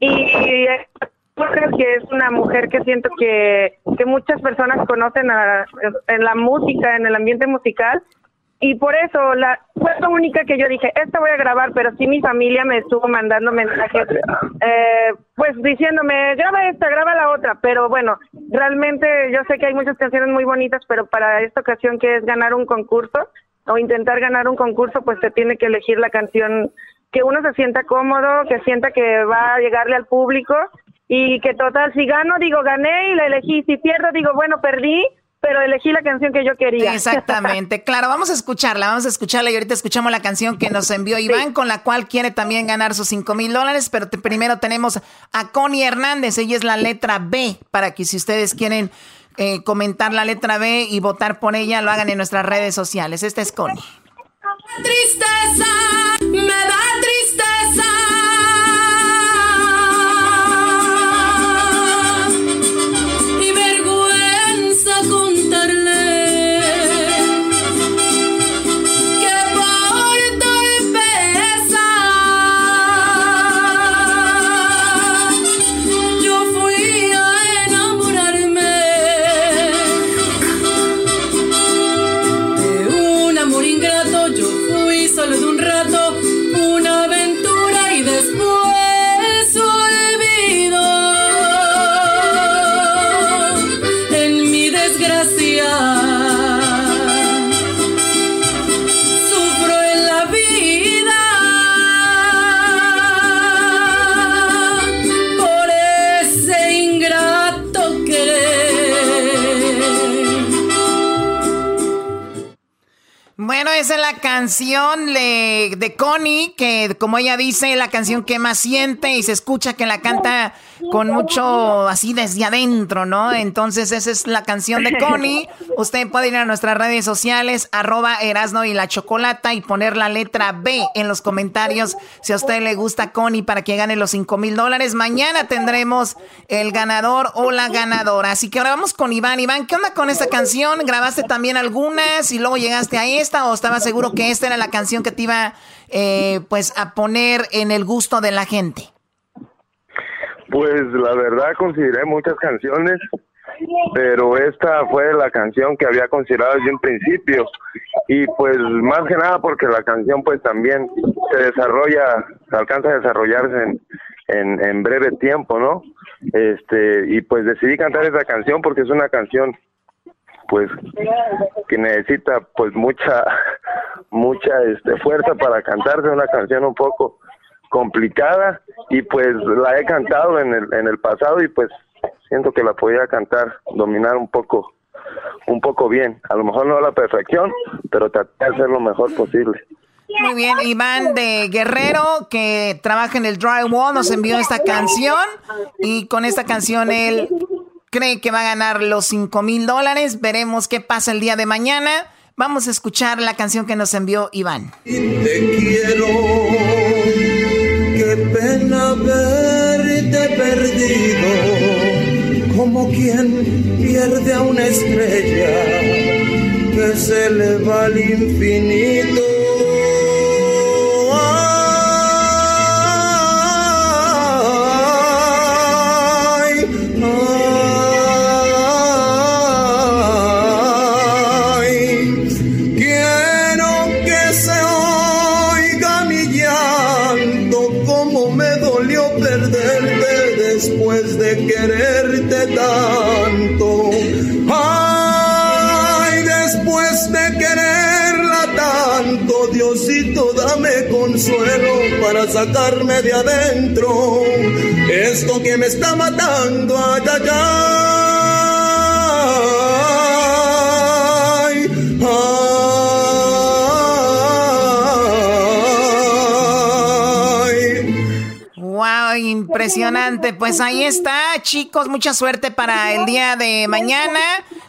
y que es una mujer que siento que, que muchas personas conocen en la música, en el ambiente musical, y por eso la fue la única que yo dije, esta voy a grabar, pero sí mi familia me estuvo mandando mensajes, eh, pues diciéndome, graba esta, graba la otra, pero bueno, realmente yo sé que hay muchas canciones muy bonitas, pero para esta ocasión que es ganar un concurso o intentar ganar un concurso, pues se tiene que elegir la canción que uno se sienta cómodo, que sienta que va a llegarle al público y que total, si gano, digo gané y la elegí, si pierdo, digo bueno, perdí, pero elegí la canción que yo quería. Exactamente, claro, vamos a escucharla, vamos a escucharla y ahorita escuchamos la canción que nos envió Iván, con la cual quiere también ganar sus 5 mil dólares, pero primero tenemos a Connie Hernández, ella es la letra B, para que si ustedes quieren eh, comentar la letra B y votar por ella, lo hagan en nuestras redes sociales. Esta es Connie. Tristeza, me da tristeza canción de, Connie, que como ella dice, la canción que más siente y se escucha que la canta con mucho así desde adentro, ¿no? Entonces esa es la canción de Connie. Usted puede ir a nuestras redes sociales, arroba Erasno y la Chocolata y poner la letra B en los comentarios si a usted le gusta Connie para que gane los 5 mil dólares. Mañana tendremos el ganador o la ganadora. Así que ahora vamos con Iván. Iván, ¿qué onda con esta canción? ¿Grabaste también algunas y luego llegaste a esta o estabas seguro que esta era la canción que te iba eh, pues a poner en el gusto de la gente? Pues la verdad consideré muchas canciones, pero esta fue la canción que había considerado desde un principio y pues más que nada porque la canción pues también se desarrolla, se alcanza a desarrollarse en, en, breve tiempo, ¿no? Este y pues decidí cantar esa canción porque es una canción pues que necesita pues mucha mucha este fuerza para cantarse una canción un poco complicada y pues la he cantado en el, en el pasado y pues siento que la podía cantar, dominar un poco, un poco bien. A lo mejor no a la perfección, pero tratar de hacer lo mejor posible. Muy bien, Iván de Guerrero, que trabaja en el Drywall, nos envió esta canción y con esta canción él cree que va a ganar los 5 mil dólares. Veremos qué pasa el día de mañana. Vamos a escuchar la canción que nos envió Iván. Te quiero qué pena verte perdido, como quien pierde a una estrella que se le va al infinito. Para sacarme de adentro esto que me está matando, ay, ay, Wow, impresionante. Pues ahí está, chicos. Mucha suerte para el día de mañana.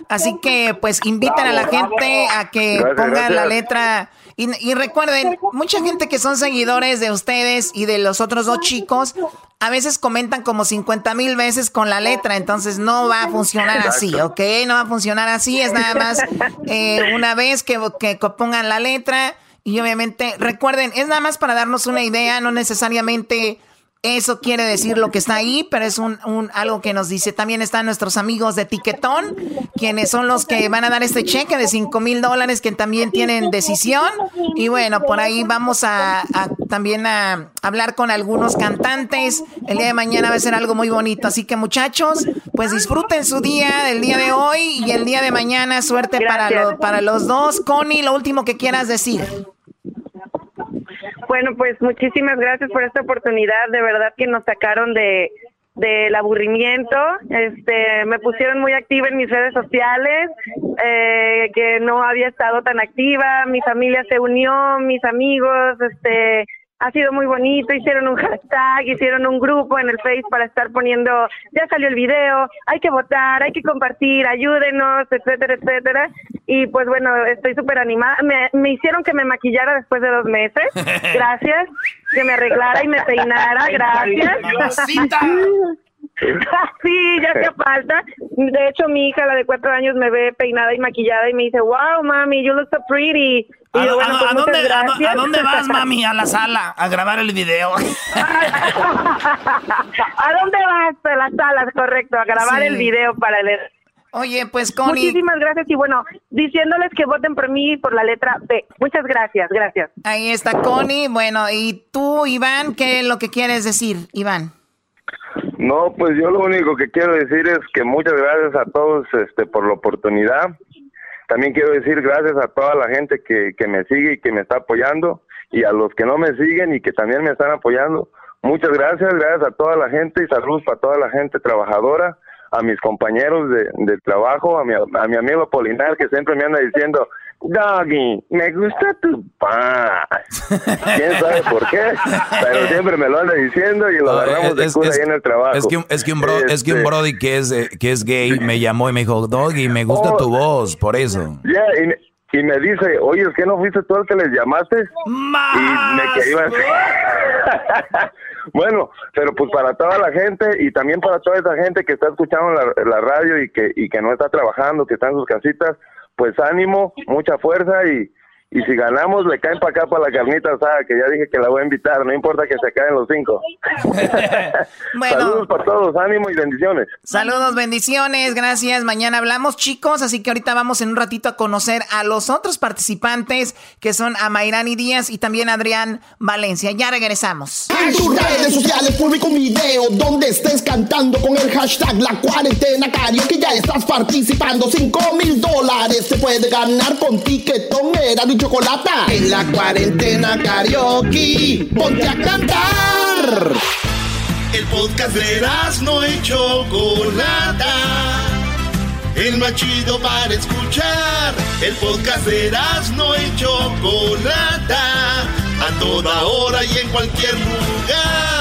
Así que, pues, inviten a la gente a que pongan la letra y, recuerden, mucha gente que son seguidores de ustedes y de los otros dos chicos, a veces comentan como 50 mil veces con la letra, entonces no va a funcionar así, ¿ok? No va a funcionar así, es nada más eh, una vez que, que pongan la letra y obviamente, recuerden, es nada más para darnos una idea, no necesariamente eso quiere decir lo que está ahí, pero es un, algo que nos dice. También están nuestros amigos de Tiquetón, quienes son los que van a dar este cheque de 5 mil dólares, que también tienen decisión. Y bueno, por ahí vamos a, también a hablar con algunos cantantes. El día de mañana va a ser algo muy bonito. Así que muchachos, pues disfruten su día del día de hoy y el día de mañana. Suerte para, para los dos. Connie, lo último que quieras decir. Bueno, pues muchísimas gracias por esta oportunidad. De verdad que nos sacaron de del aburrimiento, este, me pusieron muy activa en mis redes sociales, eh, que no había estado tan activa, mi familia se unió, mis amigos, este, ha sido muy bonito, hicieron un hashtag, hicieron un grupo en el Face para estar poniendo, ya salió el video, hay que votar, hay que compartir, ayúdenos, etcétera, etcétera. Y pues bueno, estoy súper animada. Me, me hicieron que me maquillara después de dos meses, gracias, que me arreglara y me peinara, gracias. sí, ya hacía falta. De hecho, mi hija, la de cuatro años, me ve peinada y maquillada y me dice, wow, mami, you look so pretty. ¿A, pues, dónde, a, dónde, vas, mami? A la sala, a grabar el video. ¿A dónde vas? A la sala, correcto, a grabar el video para leer. Oye, pues Connie. Muchísimas gracias y bueno, diciéndoles que voten por mí por la letra B. Muchas gracias, gracias. Ahí está Connie. Bueno, y tú, Iván, ¿qué es lo que quieres decir, Iván? No, pues yo lo único que quiero decir es que muchas gracias a todos este, por la oportunidad. También quiero decir gracias a toda la gente que, que me sigue y que me está apoyando y a los que no me siguen y que también me están apoyando. Muchas gracias, gracias a toda la gente y saludos para toda la gente trabajadora, a mis compañeros de, del trabajo, a mi, a mi amigo Polinar que siempre me anda diciendo, Doggy, me gusta tu paz. ¿Quién sabe por qué? Pero siempre me lo anda diciendo y lo agarramos de cura ahí en el trabajo. Es que un, es que un, bro, es que un este brody que es, eh, que es gay me llamó y me dijo, Doggy, me gusta tu oh. voz, por eso. Y, y, me dice, oye, ¿es que no fuiste tú el que les llamaste? ¡Más! Y me que iba Bueno, pero pues para toda la gente y también para toda esa gente que está escuchando la, la radio y que, y que no está trabajando, que está en sus casitas, pues ánimo, mucha fuerza y, y si ganamos le caen para acá para la carnita asada, que ya dije que la voy a invitar, no importa que se caen los cinco. Saludos para todos, ánimo y bendiciones. Saludos, bendiciones, gracias. Mañana hablamos, chicos, así que ahorita vamos en un ratito a conocer a los otros participantes, que son a Mayrani Díaz y también Adrián Valencia. Ya regresamos. En tus redes sociales publico un video donde estés cantando con el hashtag La Cuarentena que ya estás participando. Cinco mil dólares se puede ganar con tiquetón, era En la cuarentena karaoke, ponte a cantar. El podcast de no y Chocolata. El más chido para escuchar. El podcast de no y Chocolata. A toda hora y en cualquier lugar.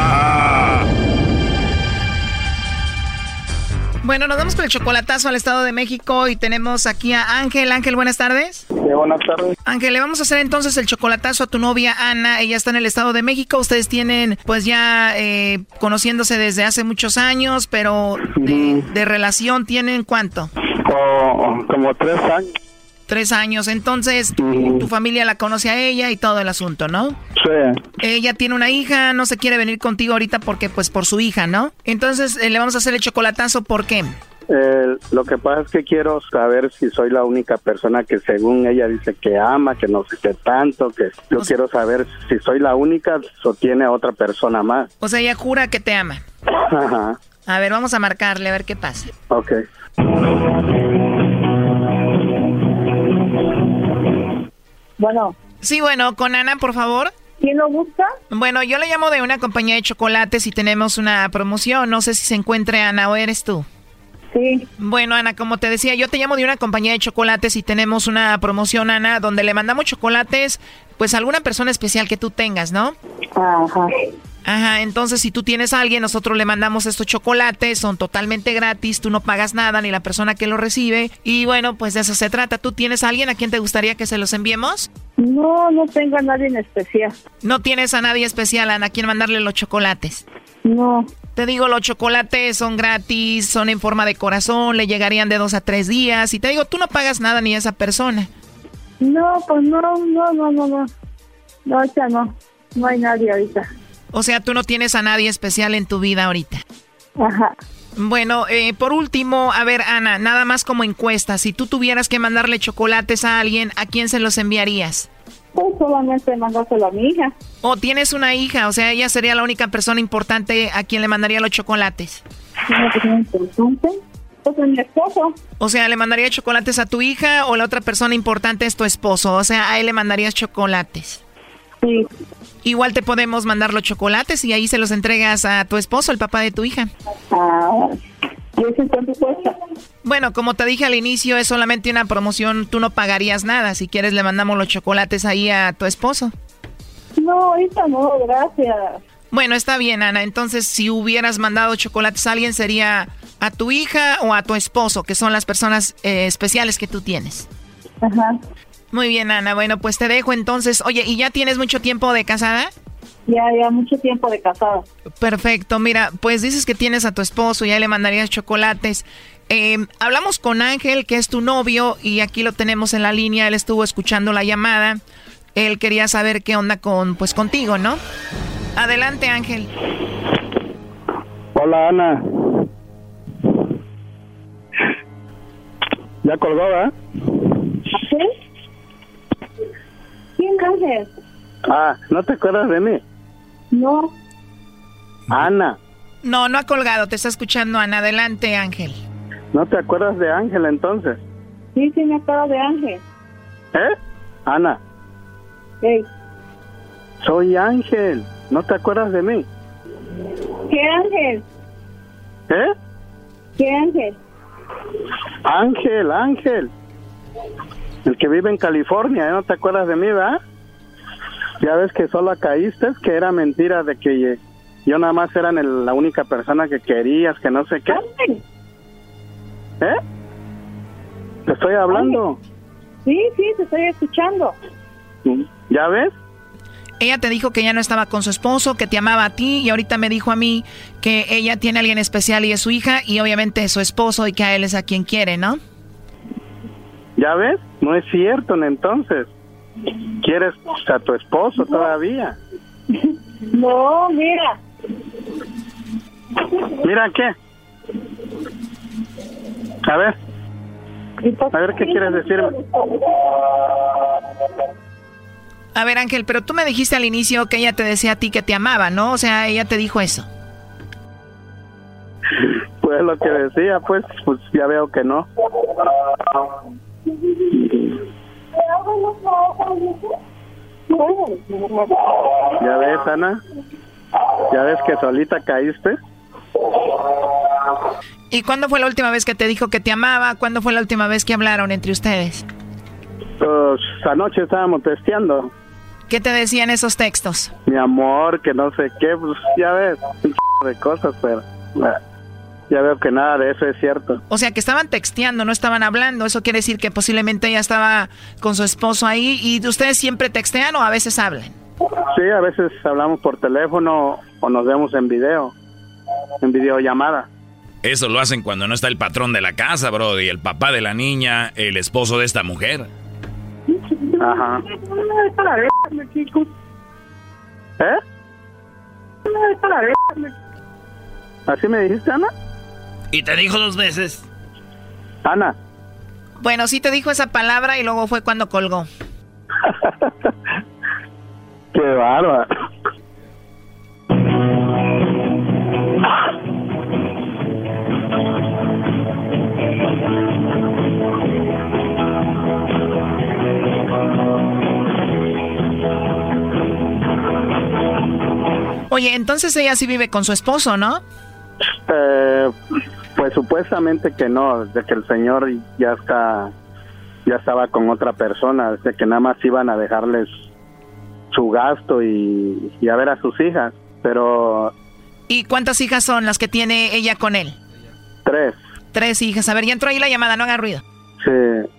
Bueno, nos vamos con el chocolatazo al Estado de México y tenemos aquí a Ángel. Ángel, buenas tardes. Sí, buenas tardes. Ángel, le vamos a hacer entonces el chocolatazo a tu novia Ana. Ella está en el Estado de México. Ustedes tienen, pues ya eh, conociéndose desde hace muchos años, pero de, relación tienen cuánto? como tres años. Tres años. Entonces, tu, familia la conoce a ella y todo el asunto, ¿no? Sí. Ella tiene una hija, no se quiere venir contigo ahorita porque, pues, por su hija, ¿no? Entonces, eh, le vamos a hacer el chocolatazo, ¿por qué? Eh, lo que pasa es que quiero saber si soy la única persona que según ella dice que ama, que no sé qué tanto, que yo quiero saber si soy la única o tiene otra persona más. O sea, ella jura que te ama. Ajá. A ver, vamos a marcarle a ver qué pasa. Ok. Bueno. Sí, bueno, con Ana, por favor. ¿Quién lo busca? Bueno, yo le llamo de una compañía de chocolates y tenemos una promoción. No sé si se encuentre Ana o eres tú. Sí. Bueno, Ana, como te decía, yo te llamo de una compañía de chocolates y tenemos una promoción, Ana, donde le mandamos chocolates, pues a alguna persona especial que tú tengas, ¿no? Ajá. Ajá, entonces si tú tienes a alguien, nosotros le mandamos estos chocolates, son totalmente gratis, tú no pagas nada, ni la persona que lo recibe. Y bueno, pues de eso se trata. ¿Tú tienes a alguien a quien te gustaría que se los enviemos? No, no tengo a nadie en especial. ¿No tienes a nadie especial, Ana, a quien mandarle los chocolates? No. Te digo, los chocolates son gratis, son en forma de corazón, le llegarían de dos a tres días. Y te digo, tú no pagas nada ni a esa persona. No, pues no, no, no, no, no. No, ahorita no. No hay nadie ahorita. O sea, tú no tienes a nadie especial en tu vida ahorita. Ajá. Bueno, eh, por último, a ver, Ana, nada más como encuesta. Si tú tuvieras que mandarle chocolates a alguien, ¿a quién se los enviarías? Pues solamente mandárselo a mi hija. O tienes una hija, o sea, ella sería la única persona importante a quien le mandaría los chocolates. Una persona importante. Pues a mi esposo. O sea, ¿le mandaría chocolates a tu hija o la otra persona importante es tu esposo? O sea, a él le mandarías chocolates. Sí. Igual te podemos mandar los chocolates y ahí se los entregas a tu esposo, el papá de tu hija. Ah, ¿y eso cuánto cuesta? Bueno, como te dije al inicio, es solamente una promoción, tú no pagarías nada. Si quieres, le mandamos los chocolates ahí a tu esposo. No, ahorita no, gracias. Bueno, está bien, Ana. Entonces, si hubieras mandado chocolates a alguien, sería a tu hija o a tu esposo, que son las personas eh, especiales que tú tienes. Ajá. Muy bien, Ana. Bueno, pues te dejo entonces. Oye, ¿y ya tienes mucho tiempo de casada? Ya, ya, mucho tiempo de casada. Perfecto. Mira, pues dices que tienes a tu esposo, ya le mandarías chocolates. Eh, hablamos con Ángel, que es tu novio, y aquí lo tenemos en la línea. Él estuvo escuchando la llamada. Él quería saber qué onda con, pues, contigo, ¿no? Adelante, Ángel. Hola, Ana. Ya colgó, ¿eh? ¿Quién Ángel? Ah, ¿no te acuerdas de mí? No. Ana. No, no ha colgado, te está escuchando Ana. Adelante, Ángel. ¿No te acuerdas de Ángel entonces? Sí, sí me acuerdo de Ángel. ¿Eh? Ana. Hey. Soy Ángel. ¿No te acuerdas de mí? ¿Qué Ángel? ¿Eh? ¿Qué Ángel? Ángel, Ángel. El que vive en California, ¿eh? ¿no te acuerdas de mí, verdad? Ya ves que solo caíste, que era mentira de que yo nada más era la única persona que querías, que no sé qué. ¿Eh? Te estoy hablando. Sí, sí, te estoy escuchando. ¿Ya ves? Ella te dijo que ya no estaba con su esposo, que te amaba a ti y ahorita me dijo a mí que ella tiene a alguien especial y es su hija y obviamente es su esposo y que a él es a quien quiere, ¿no? ¿Ya ves? No es cierto, entonces. ¿Quieres a tu esposo todavía? No, mira. ¿Mira qué? A ver. A ver qué quieres decirme. A ver, Ángel, pero tú me dijiste al inicio que ella te decía a ti que te amaba, ¿no? O sea, ella te dijo eso. Pues lo que decía, pues, pues ya veo que no. ¿Ya ves, Ana? ¿Ya ves que solita caíste? ¿Y cuándo fue la última vez que te dijo que te amaba? ¿Cuándo fue la última vez que hablaron entre ustedes? Pues anoche estábamos testeando. ¿Qué te decían esos textos? Mi amor, que no sé qué, pues ya ves, un de cosas, pero ya veo que nada de eso es cierto. O sea, que estaban texteando, no estaban hablando. Eso quiere decir que posiblemente ella estaba con su esposo ahí. ¿Y ustedes siempre textean o a veces hablan? Sí, a veces hablamos por teléfono o nos vemos en video, en videollamada. Eso lo hacen cuando no está el patrón de la casa, bro, y el papá de la niña, el esposo de esta mujer. Ajá. ¿Eh? ¿Así me dijiste, Ana? Y te dijo dos veces. Ana. Bueno, sí te dijo esa palabra y luego fue cuando colgó. Qué bárbaro. Oye, entonces ella sí vive con su esposo, ¿no? Eh, pues supuestamente que no, de que el señor ya está, ya estaba con otra persona, de que nada más iban a dejarles su gasto y, y a ver a sus hijas, pero... ¿Y cuántas hijas son las que tiene ella con él? Tres. Tres hijas. A ver, ya entró ahí la llamada, no haga ruido. Sí.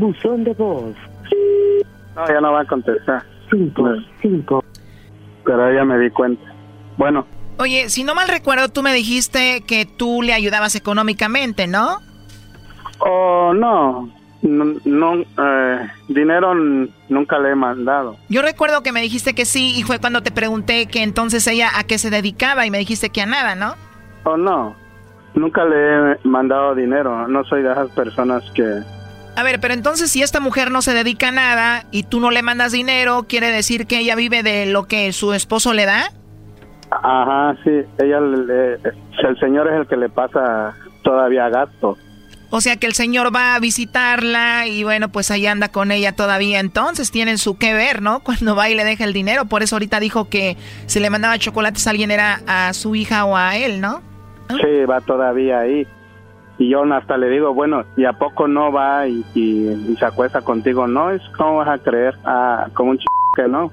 Buzón de voz. No, ya no va a contestar. Cinco, cinco. Pero ya me di cuenta. Bueno. Oye, si no mal recuerdo, tú me dijiste que tú le ayudabas económicamente, ¿no? Oh, no. No, eh, dinero nunca le he mandado. Yo recuerdo que me dijiste que sí y fue cuando te pregunté que entonces ella a qué se dedicaba y me dijiste que a nada, ¿no? Oh, no. Nunca le he mandado dinero. No soy de esas personas que a ver, pero entonces si esta mujer no se dedica a nada y tú no le mandas dinero, ¿quiere decir que ella vive de lo que su esposo le da? Ajá, sí. Ella, el señor es el que le pasa todavía gasto. O sea que el señor va a visitarla y bueno, pues ahí anda con ella todavía. Entonces tienen su que ver, ¿no? Cuando va y le deja el dinero. Por eso ahorita dijo que si le mandaba chocolates a alguien era a su hija o a él, ¿no? Sí, va todavía ahí. Y yo hasta le digo, bueno, ¿y a poco no va y, se acuesta contigo? No, es como vas a creer, ah, como un ch que no.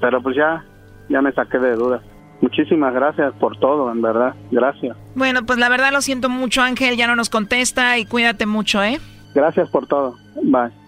pero pues ya, ya me saqué de dudas. Muchísimas gracias por todo, en verdad. Gracias. Bueno, pues la verdad lo siento mucho, Ángel. Ya no nos contesta y cuídate mucho, ¿eh? Gracias por todo. Bye.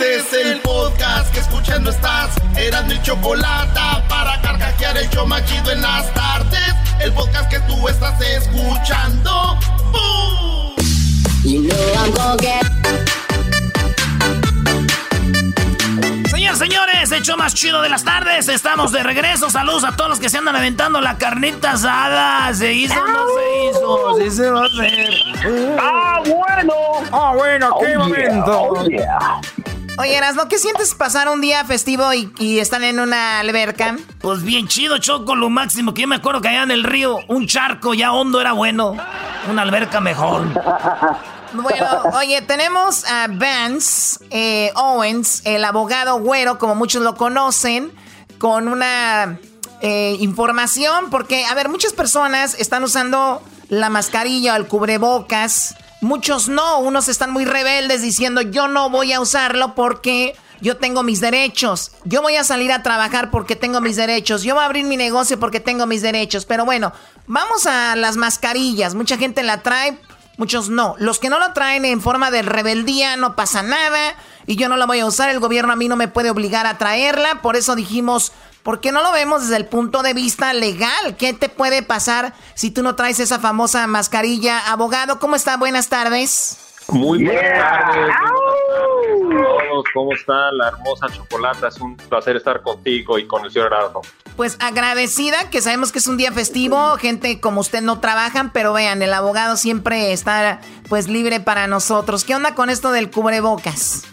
Este es el podcast que escuchando estás. Eran mi chocolate para carcajear el yo machido en las tardes. El podcast que tú estás escuchando. ¡Bum! You know Señores, señores, hecho más chido de las tardes. Estamos de regreso. Saludos a todos los que se andan aventando la carnita asada. ¿Se hizo no se hizo? Sí se va a hacer. ¡Ah, bueno! ¡Ah, bueno! ¡Qué oh, momento! Oh, Oye, Erasmo, ¿qué sientes pasar un día festivo y, están en una alberca? Pues bien chido, Choco, lo máximo. Que yo me acuerdo que allá en el río, un charco ya hondo era bueno. Una alberca mejor. Bueno, oye, tenemos a Vance eh, Owens, el abogado güero, como muchos lo conocen, con una eh, información, porque, a ver, muchas personas están usando la mascarilla o el cubrebocas Muchos no, unos están muy rebeldes diciendo yo no voy a usarlo porque yo tengo mis derechos. Yo voy a salir a trabajar porque tengo mis derechos. Yo voy a abrir mi negocio porque tengo mis derechos. Pero bueno, vamos a las mascarillas. Mucha gente la trae, muchos no. Los que no lo traen en forma de rebeldía no pasa nada y yo no la voy a usar. El gobierno a mí no me puede obligar a traerla. Por eso dijimos, ¿Por qué no lo vemos desde el punto de vista legal? ¿Qué te puede pasar si tú no traes esa famosa mascarilla? Abogado, ¿cómo está? Buenas tardes. Muy buenas tardes. todos, ¿cómo está la hermosa chocolata? Es un placer estar contigo y con el señor Gerardo. Pues agradecida, que sabemos que es un día festivo, gente como usted no trabajan, pero vean, el abogado siempre está pues libre para nosotros. ¿Qué onda con esto del cubrebocas?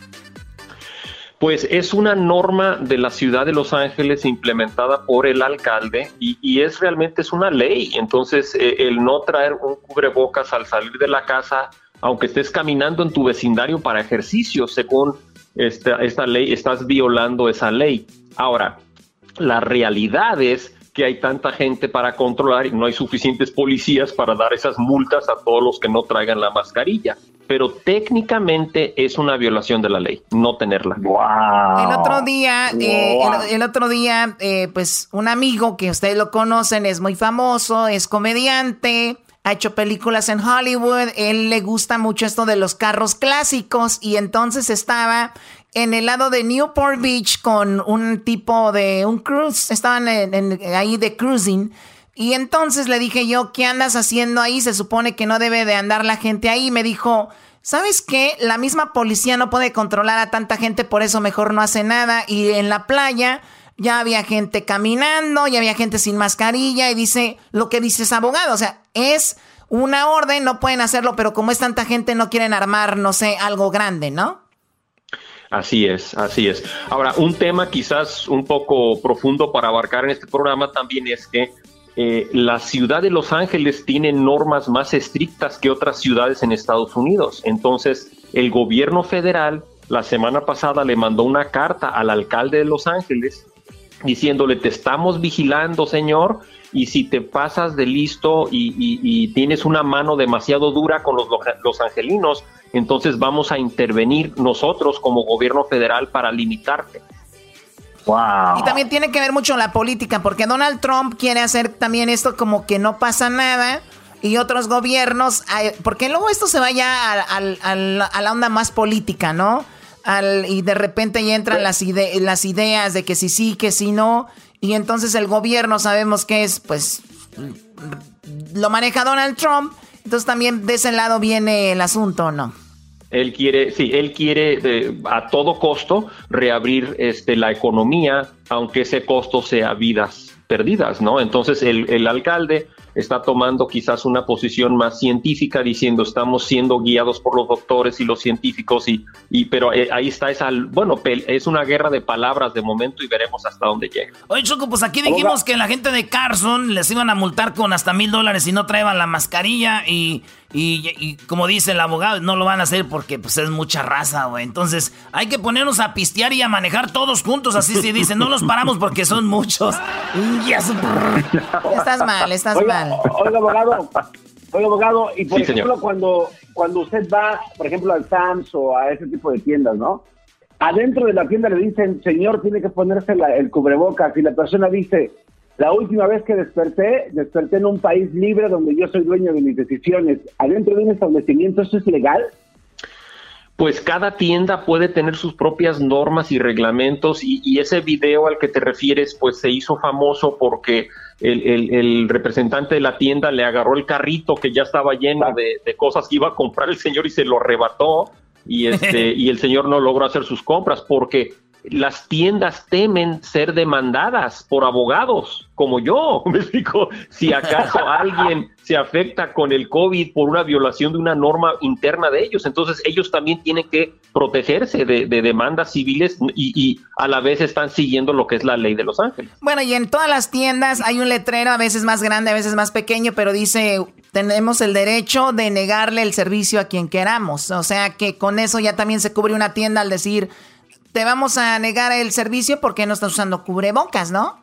Pues es una norma de la ciudad de Los Ángeles implementada por el alcalde y, es realmente es una ley. Entonces, eh, el no traer un cubrebocas al salir de la casa, aunque estés caminando en tu vecindario para ejercicio, según esta, esta ley, estás violando esa ley. Ahora, la realidad es que hay tanta gente para controlar y no hay suficientes policías para dar esas multas a todos los que no traigan la mascarilla. Pero técnicamente es una violación de la ley no tenerla. El otro día, eh, el, otro día, eh, pues un amigo que ustedes lo conocen es muy famoso, es comediante ha hecho películas en Hollywood, él le gusta mucho esto de los carros clásicos y entonces estaba en el lado de Newport Beach con un tipo de un cruise, estaban ahí de cruising. Y entonces le dije yo, ¿qué andas haciendo ahí? Se supone que no debe de andar la gente ahí. Me dijo, ¿sabes qué? La misma policía no puede controlar a tanta gente, por eso mejor no hace nada. Y en la playa ya había gente caminando, ya había gente sin mascarilla. Y dice lo que dice ese abogado. O sea, es una orden, no pueden hacerlo, pero como es tanta gente, no quieren armar, no sé, algo grande, ¿no? Así es, así es. Ahora, un tema quizás un poco profundo para abarcar en este programa también es que eh, la ciudad de Los Ángeles tiene normas más estrictas que otras ciudades en Estados Unidos. Entonces, el gobierno federal la semana pasada le mandó una carta al alcalde de Los Ángeles diciéndole, te estamos vigilando, señor, y si te pasas de listo y, tienes una mano demasiado dura con los, los angelinos, entonces vamos a intervenir nosotros como gobierno federal para limitarte. Wow. Y también tiene que ver mucho la política, porque Donald Trump quiere hacer también esto como que no pasa nada y otros gobiernos, porque luego esto se vaya a, la onda más política, ¿no? y de repente ya entran las, las ideas de que si sí, que si no, y entonces el gobierno sabemos que es, pues, lo maneja Donald Trump, entonces también de ese lado viene el asunto, ¿no? Él quiere, sí, él quiere a todo costo reabrir este, la economía, aunque ese costo sea vidas perdidas, ¿no? Entonces el alcalde está tomando quizás una posición más científica diciendo estamos siendo guiados por los doctores y los científicos y, y pero eh, ahí está esa, bueno, es una guerra de palabras de momento y veremos hasta dónde llega. Oye Choco, pues aquí dijimos que la gente de Carson les iban a multar con hasta mil dólares si no traían la mascarilla y y, como dice el abogado, no lo van a hacer porque pues es mucha raza, güey. Entonces hay que ponernos a pistear y a manejar todos juntos. Así se dice, no los paramos porque son muchos. estás mal, estás mal. Oiga, abogado. Oiga, abogado. Y por ejemplo, cuando, cuando usted va, por ejemplo, al Sams o a ese tipo de tiendas, ¿no? Adentro de la tienda le dicen, señor, tiene que ponerse el cubrebocas. Y la persona dice, la última vez que desperté, desperté en un país libre donde yo soy dueño de mis decisiones. ¿Adentro de un establecimiento eso es legal? Pues cada tienda puede tener sus propias normas y reglamentos y, ese video al que te refieres pues se hizo famoso porque el, representante de la tienda le agarró el carrito que ya estaba lleno de, de, cosas que iba a comprar el señor y se lo arrebató y, este, y el señor no logró hacer sus compras porque las tiendas temen ser demandadas por abogados como yo. Me explico, si acaso alguien se afecta con el COVID por una violación de una norma interna de ellos, entonces ellos también tienen que protegerse de, demandas civiles y, a la vez están siguiendo lo que es la ley de Los Ángeles. Bueno, y en todas las tiendas hay un letrero, a veces más grande, a veces más pequeño, pero dice, tenemos el derecho de negarle el servicio a quien queramos. O sea que con eso ya también se cubre una tienda al decir te vamos a negar el servicio porque no estás usando cubrebocas, ¿no?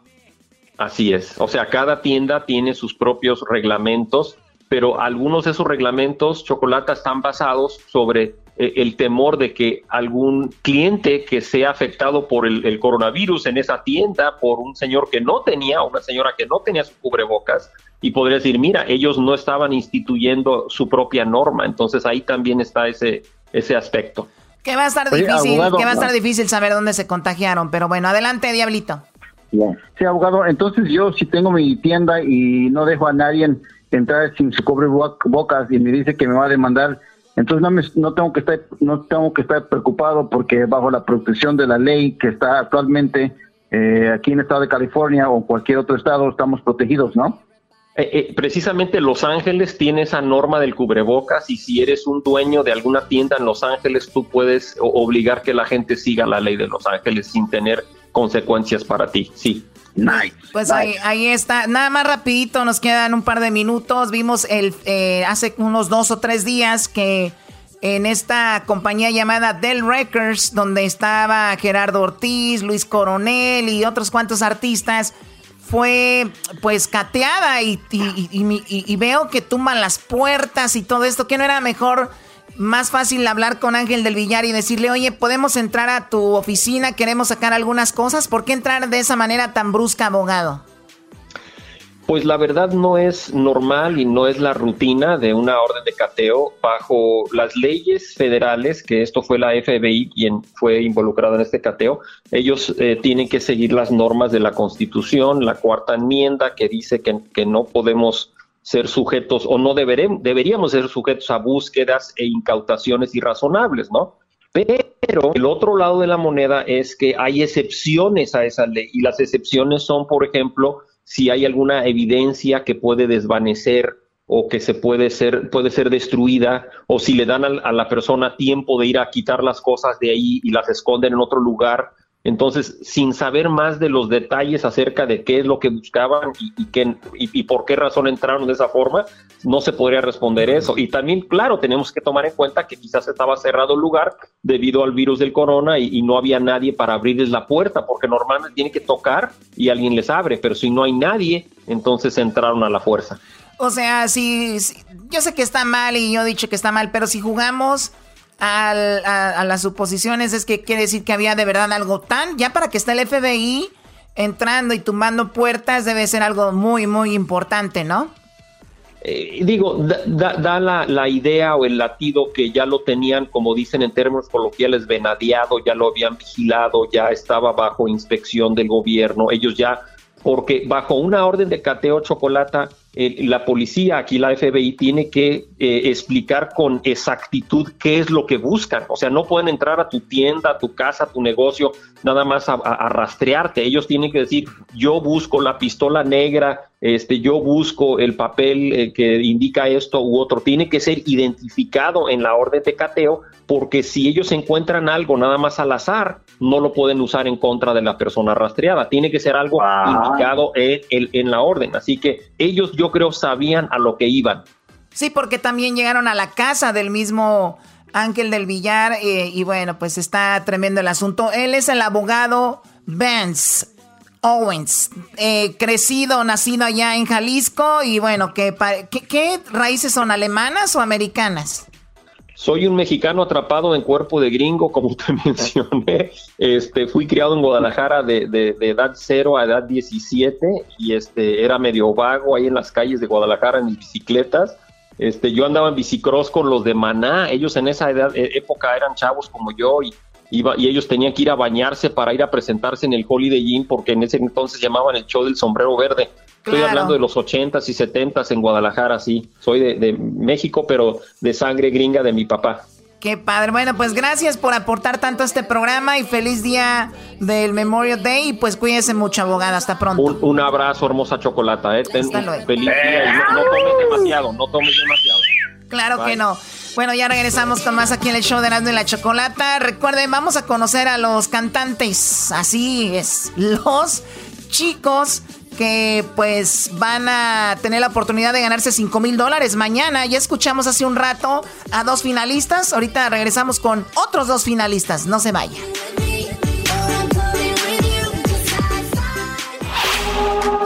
Así es. O sea, cada tienda tiene sus propios reglamentos, pero algunos de esos reglamentos, Chocolata, están basados sobre eh, el temor de que algún cliente que sea afectado por el, coronavirus en esa tienda, por un señor que no tenía, una señora que no tenía su cubrebocas, y podría decir, mira, ellos no estaban instituyendo su propia norma. Entonces ahí también está ese, ese aspecto. Que va a estar difícil, que va a estar difícil saber dónde se contagiaron, pero bueno, adelante, Diablito. Sí, abogado, entonces yo si tengo mi tienda y no dejo a nadie entrar sin su cobre bocas y me dice que me va a demandar, entonces no, me, no tengo que estar no tengo que estar preocupado porque bajo la protección de la ley que está actualmente eh, aquí en el estado de California o cualquier otro estado estamos protegidos, ¿no? Eh, eh, precisamente Los Ángeles tiene esa norma del cubrebocas y si eres un dueño de alguna tienda en Los Ángeles, tú puedes obligar que la gente siga la ley de Los Ángeles sin tener consecuencias para ti, sí. Nice. Pues Ahí, ahí, está. Nada más rapidito, nos quedan un par de minutos. Vimos el eh, hace unos dos o tres días que en esta compañía llamada Dell Records, donde estaba Gerardo Ortiz, Luis Coronel y otros cuantos artistas, fue pues cateada y, y, veo que tumban las puertas y todo esto, que no era mejor, más fácil hablar con Ángel del Villar y decirle, oye, podemos entrar a tu oficina, queremos sacar algunas cosas, ¿por qué entrar de esa manera tan brusca, abogado? Pues la verdad no es normal y no es la rutina de una orden de cateo bajo las leyes federales, que esto fue la FBI quien fue involucrado en este cateo. Ellos eh, tienen que seguir las normas de la Constitución, la cuarta enmienda que dice que, no podemos ser sujetos o no deberíamos ser sujetos a búsquedas e incautaciones irrazonables, ¿no? Pero el otro lado de la moneda es que hay excepciones a esa ley y las excepciones son, por ejemplo, si hay alguna evidencia que puede desvanecer o que se puede ser, puede ser destruida, o si le dan a, la persona tiempo de ir a quitar las cosas de ahí y las esconden en otro lugar, entonces, sin saber más de los detalles acerca de qué es lo que buscaban y, qué, y, por qué razón entraron de esa forma, no se podría responder eso. Y también, claro, tenemos que tomar en cuenta que quizás estaba cerrado el lugar debido al virus del corona y, no había nadie para abrirles la puerta, porque normalmente tienen que tocar y alguien les abre, pero si no hay nadie, entonces entraron a la fuerza. O sea, si yo sé que está mal y yo he dicho que está mal, pero si jugamos a, las suposiciones es que quiere decir que había de verdad algo tan, ya para que esté el FBI entrando y tumbando puertas debe ser algo muy, muy importante, ¿no? Eh, digo, da, la, la, idea o el latido que ya lo tenían, como dicen en términos coloquiales, venadeado, ya lo habían vigilado, ya estaba bajo inspección del gobierno, ellos ya, porque bajo una orden de cateo chocolata, eh, la policía, aquí la FBI, tiene que eh, explicar con exactitud qué es lo que buscan. O sea, no pueden entrar a tu tienda, a tu casa, a tu negocio, nada más a, rastrearte. Ellos tienen que decir, yo busco la pistola negra, este, yo busco el papel eh, que indica esto u otro. Tiene que ser identificado en la orden de cateo, porque si ellos encuentran algo nada más al azar, no lo pueden usar en contra de la persona rastreada. Tiene que ser algo indicado en, en la orden. Así que ellos, yo creo sabían a lo que iban. Sí, porque también llegaron a la casa del mismo Ángel del Villar eh, y bueno, pues está tremendo el asunto. Él es el abogado Vance Owens, eh, crecido, nacido allá en Jalisco y bueno, ¿qué, qué raíces son alemanas o americanas? Soy un mexicano atrapado en cuerpo de gringo, como te mencioné. Este, fui criado en Guadalajara de, de, edad 0 a edad 17 y este, era medio vago ahí en las calles de Guadalajara en bicicletas. Este, yo andaba en bicicross con los de Maná. Ellos en esa edad, e, época eran chavos como yo y, iba, y ellos tenían que ir a bañarse para ir a presentarse en el Holiday Inn porque en ese entonces llamaban el show del sombrero verde. Estoy hablando de los 80s y 70s en Guadalajara, sí. Soy de, México, pero de sangre gringa de mi papá. Qué padre. Bueno, pues gracias por aportar tanto a este programa y feliz día del Memorial Day. Y pues cuídense mucho, abogada. Hasta pronto. Un, abrazo, hermosa chocolata. ¿eh? Feliz día y no, tomes demasiado, no tomes demasiado. Claro que no. Bueno, ya regresamos con más aquí en el show de Erasmo y la Chocolata. Recuerden, vamos a conocer a los cantantes. Así es, los chicos que pues van a tener la oportunidad de ganarse 5 mil dólares mañana. Ya escuchamos hace un rato a dos finalistas. Ahorita regresamos con otros dos finalistas. No se vaya.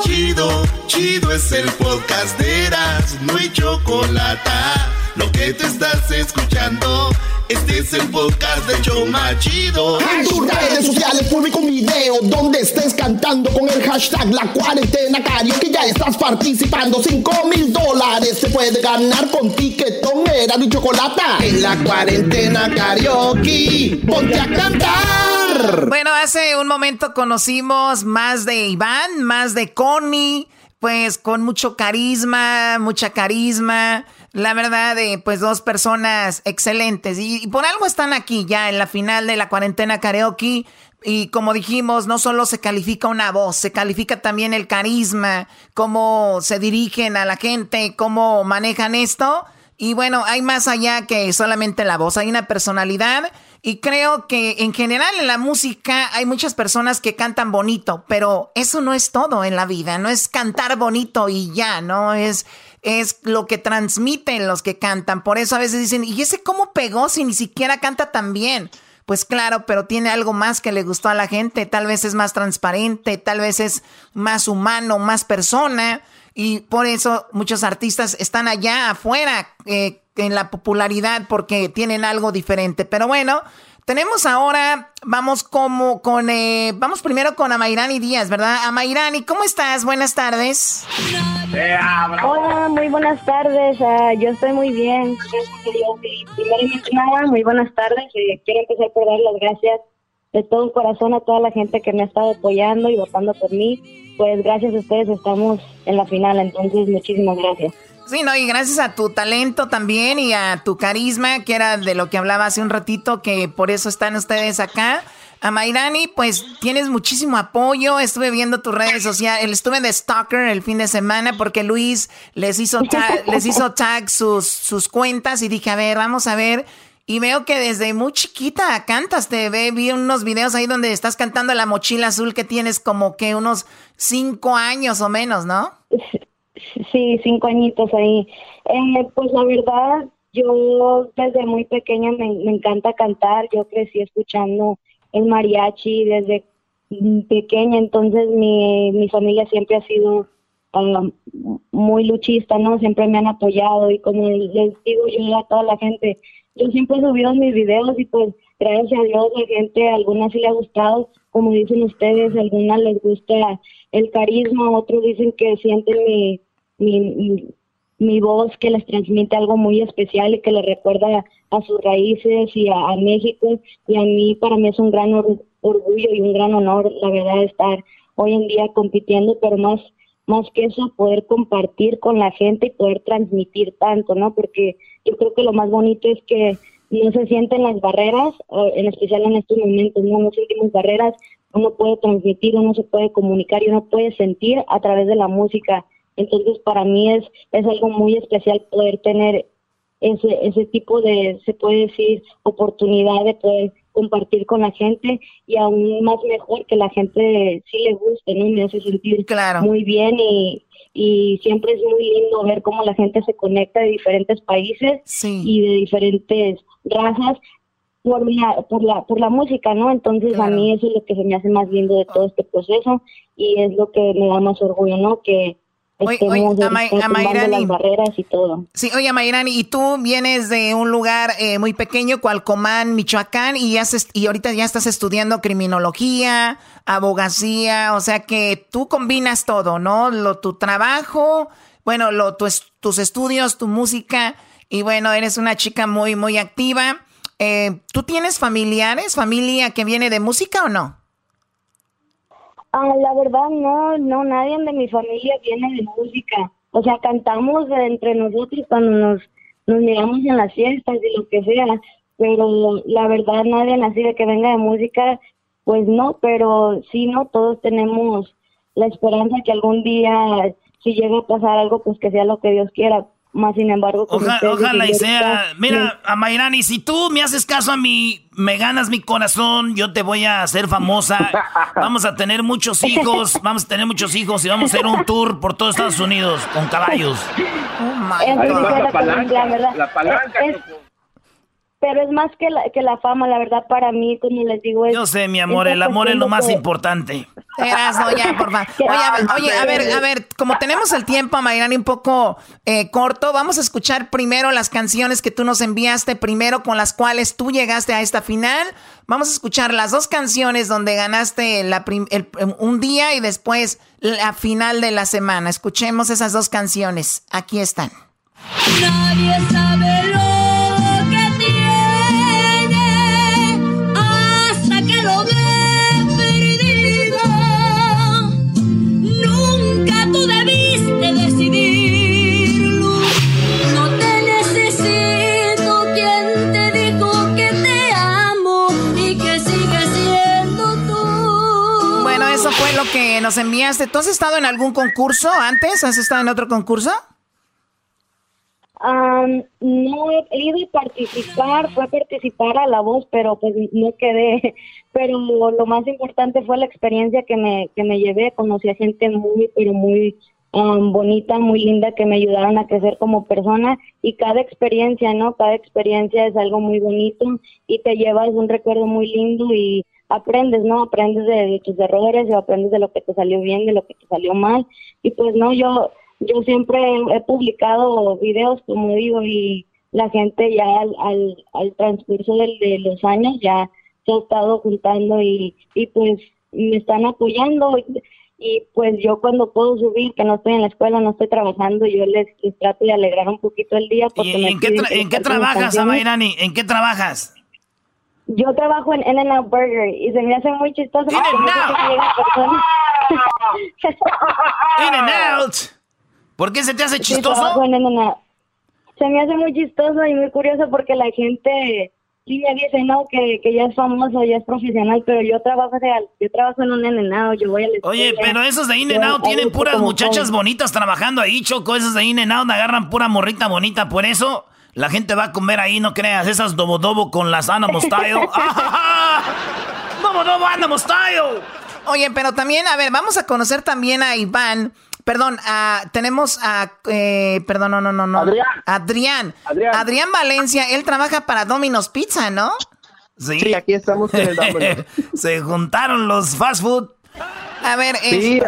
Chido, chido es el podcast de Eras, no hay chocolate. Lo que te estás escuchando. Este es el podcast de Choma Chido. En tus redes sociales publica un video donde estés cantando con el hashtag La Cuarentena Que Ya estás participando. 5 mil dólares se puede ganar con tiquetón, era y chocolate. En la cuarentena karaoke, ponte a cantar. Bueno, hace un momento conocimos más de Iván, más de Connie, pues con mucho carisma, mucha carisma la verdad, de pues dos personas excelentes. Y, por algo están aquí ya en la final de la cuarentena karaoke. Y como dijimos, no solo se califica una voz, se califica también el carisma, cómo se dirigen a la gente, cómo manejan esto. Y bueno, hay más allá que solamente la voz, hay una personalidad. Y creo que en general en la música hay muchas personas que cantan bonito, pero eso no es todo en la vida, no es cantar bonito y ya, no es es lo que transmiten los que cantan. Por eso a veces dicen, ¿y ese cómo pegó si ni siquiera canta tan bien? pues claro, pero tiene algo más que le gustó a la gente. Tal vez es más transparente, tal vez es más humano, más persona. Y por eso muchos artistas están allá afuera eh, en la popularidad porque tienen algo diferente. Pero bueno, tenemos ahora, vamos como con, eh, vamos primero con Amairani Díaz, ¿verdad? Amairani, ¿cómo estás? Buenas tardes. Hola, muy buenas tardes. Ah, yo estoy muy bien. Primeramente nada, muy buenas tardes. Eh, quiero empezar por dar las gracias de todo corazón a toda la gente que me ha estado apoyando y votando por mí. Pues gracias a ustedes estamos en la final, entonces muchísimas gracias. Sí, no, y gracias a tu talento también y a tu carisma, que era de lo que hablaba hace un ratito, que por eso están ustedes acá. A Mayrani, pues tienes muchísimo apoyo. Estuve viendo tus redes sociales, estuve de stalker el fin de semana porque Luis les hizo tag, les hizo tag sus, sus cuentas y dije, a ver, vamos a ver. Y veo que desde muy chiquita cantas, te ve, vi unos videos ahí donde estás cantando la mochila azul que tienes como que unos cinco años o menos, ¿no? Sí, cinco añitos ahí. Eh, pues la verdad, yo desde muy pequeña me, encanta cantar. Yo crecí escuchando el mariachi desde pequeña, entonces mi, mi familia siempre ha sido muy luchista, ¿no? Siempre me han apoyado y como les digo yo a toda la gente, yo siempre he subido mis videos y pues gracias a Dios la gente, a algunas sí le ha gustado, como dicen ustedes, a algunas les gusta el carisma, otros dicen que sienten mi, mi, mi, voz que les transmite algo muy especial y que les recuerda a sus raíces y a, México. Y a mí, para mí es un gran orgullo y un gran honor, la verdad, estar hoy en día compitiendo, pero más, más que eso, poder compartir con la gente y poder transmitir tanto, ¿no? Porque yo creo que lo más bonito es que no se sienten las barreras, en especial en estos momentos, no, no sentimos barreras, uno puede transmitir, uno se puede comunicar y uno puede sentir a través de la música. Entonces, para mí es, es algo muy especial poder tener ese, ese tipo de, se puede decir, oportunidad de poder compartir con la gente y aún más mejor que la gente sí le guste, ¿no? Me hace sentir muy bien y, y siempre es muy lindo ver cómo la gente se conecta de diferentes países y de diferentes razas por la, por la, por la música, ¿no? Entonces a mí eso es lo que se me hace más lindo de todo este proceso y es lo que me da más orgullo, ¿no? Que Oye, oye las barreras y todo. Sí, oye, Mayrani, y tú vienes de un lugar eh, muy pequeño, Cualcomán, Michoacán, y, haces, y ahorita ya estás estudiando criminología, abogacía, o sea que tú combinas todo, ¿no? Lo, tu trabajo, bueno, lo, tus estudios, tu música, y bueno, eres una chica muy, muy activa. Eh, ¿Tú tienes familiares, familia que viene de música o no? Ah, la verdad no, no, nadie de mi familia viene de música. O sea, cantamos entre nosotros cuando nos, nos miramos en las fiestas y lo que sea, pero la verdad nadie así de que venga de música, pues no, pero sí, no, todos tenemos la esperanza que algún día, si llega a pasar algo, pues que sea lo que Dios quiera. Más sin embargo, ojalá y sea. Mira, a Mayrani, si tú me haces caso a mí, me ganas mi corazón, yo te voy a hacer famosa. Vamos a tener muchos hijos, vamos a tener muchos hijos y vamos a hacer un tour por todo Estados Unidos con caballos. la, palanca, la palanca. Pero es más que la, que la fama, la verdad, para mí, como les digo, es... Yo sé, mi amor, el amor es lo más importante. Ya, por favor. Oye, a ver, a ver, como tenemos el tiempo, Mayrani, un poco eh, corto, vamos a escuchar primero las canciones que tú nos enviaste, primero con las cuales tú llegaste a esta final. Vamos a escuchar las dos canciones donde ganaste la un día y después la final de la semana. Escuchemos esas dos canciones. Aquí están. Nadie sabe lo nos enviaste. ¿Tú has estado en algún concurso antes? ¿Has estado en otro concurso? no he ido a participar, fue a participar a la voz, pero pues no quedé. Pero lo más importante fue la experiencia que me, que me llevé. Conocí a gente muy, pero muy um, bonita, muy linda, que me ayudaron a crecer como persona y cada experiencia, ¿no? Cada experiencia es algo muy bonito y te llevas un recuerdo muy lindo y aprendes, ¿no? Aprendes de, tus errores y aprendes de lo que te salió bien, de lo que te salió mal. Y pues no, yo yo siempre he publicado videos, como digo, y la gente ya al, al, transcurso de, los años ya se ha estado juntando y, y pues me están apoyando y, pues yo cuando puedo subir, que no estoy en la escuela, no estoy trabajando, yo les, trato de alegrar un poquito el día. Porque ¿Y en, qué, ¿en qué trabajas, Amairani? ¿En qué trabajas? Yo trabajo en In-N-Out Burger y se me hace muy chistoso. In-N-Out. In-N-Out. ¿Por qué se te hace chistoso? Se me hace muy chistoso y muy curioso porque la gente sí me dice, no, que, que ya es famoso, ya es profesional, pero yo trabajo, yo trabajo en un In-N-Out, yo voy a la Oye, pero esos de In-N-Out tienen puras muchachas bonitas trabajando ahí, Choco, esos de In-N-Out agarran pura morrita bonita, por eso la gente va a comer ahí, no creas, esas dobo dobo con las Anamo Style. ¡Dobo dobo Anamo Style! Oye, pero también, a ver, vamos a conocer también a Iván. Perdón, tenemos a, eh, perdón, no, no, no, no. Adrián. Adrián. Adrián. Valencia, él trabaja para Domino's Pizza, ¿no? Sí, aquí estamos en el. Se juntaron los fast food. A ver, eh,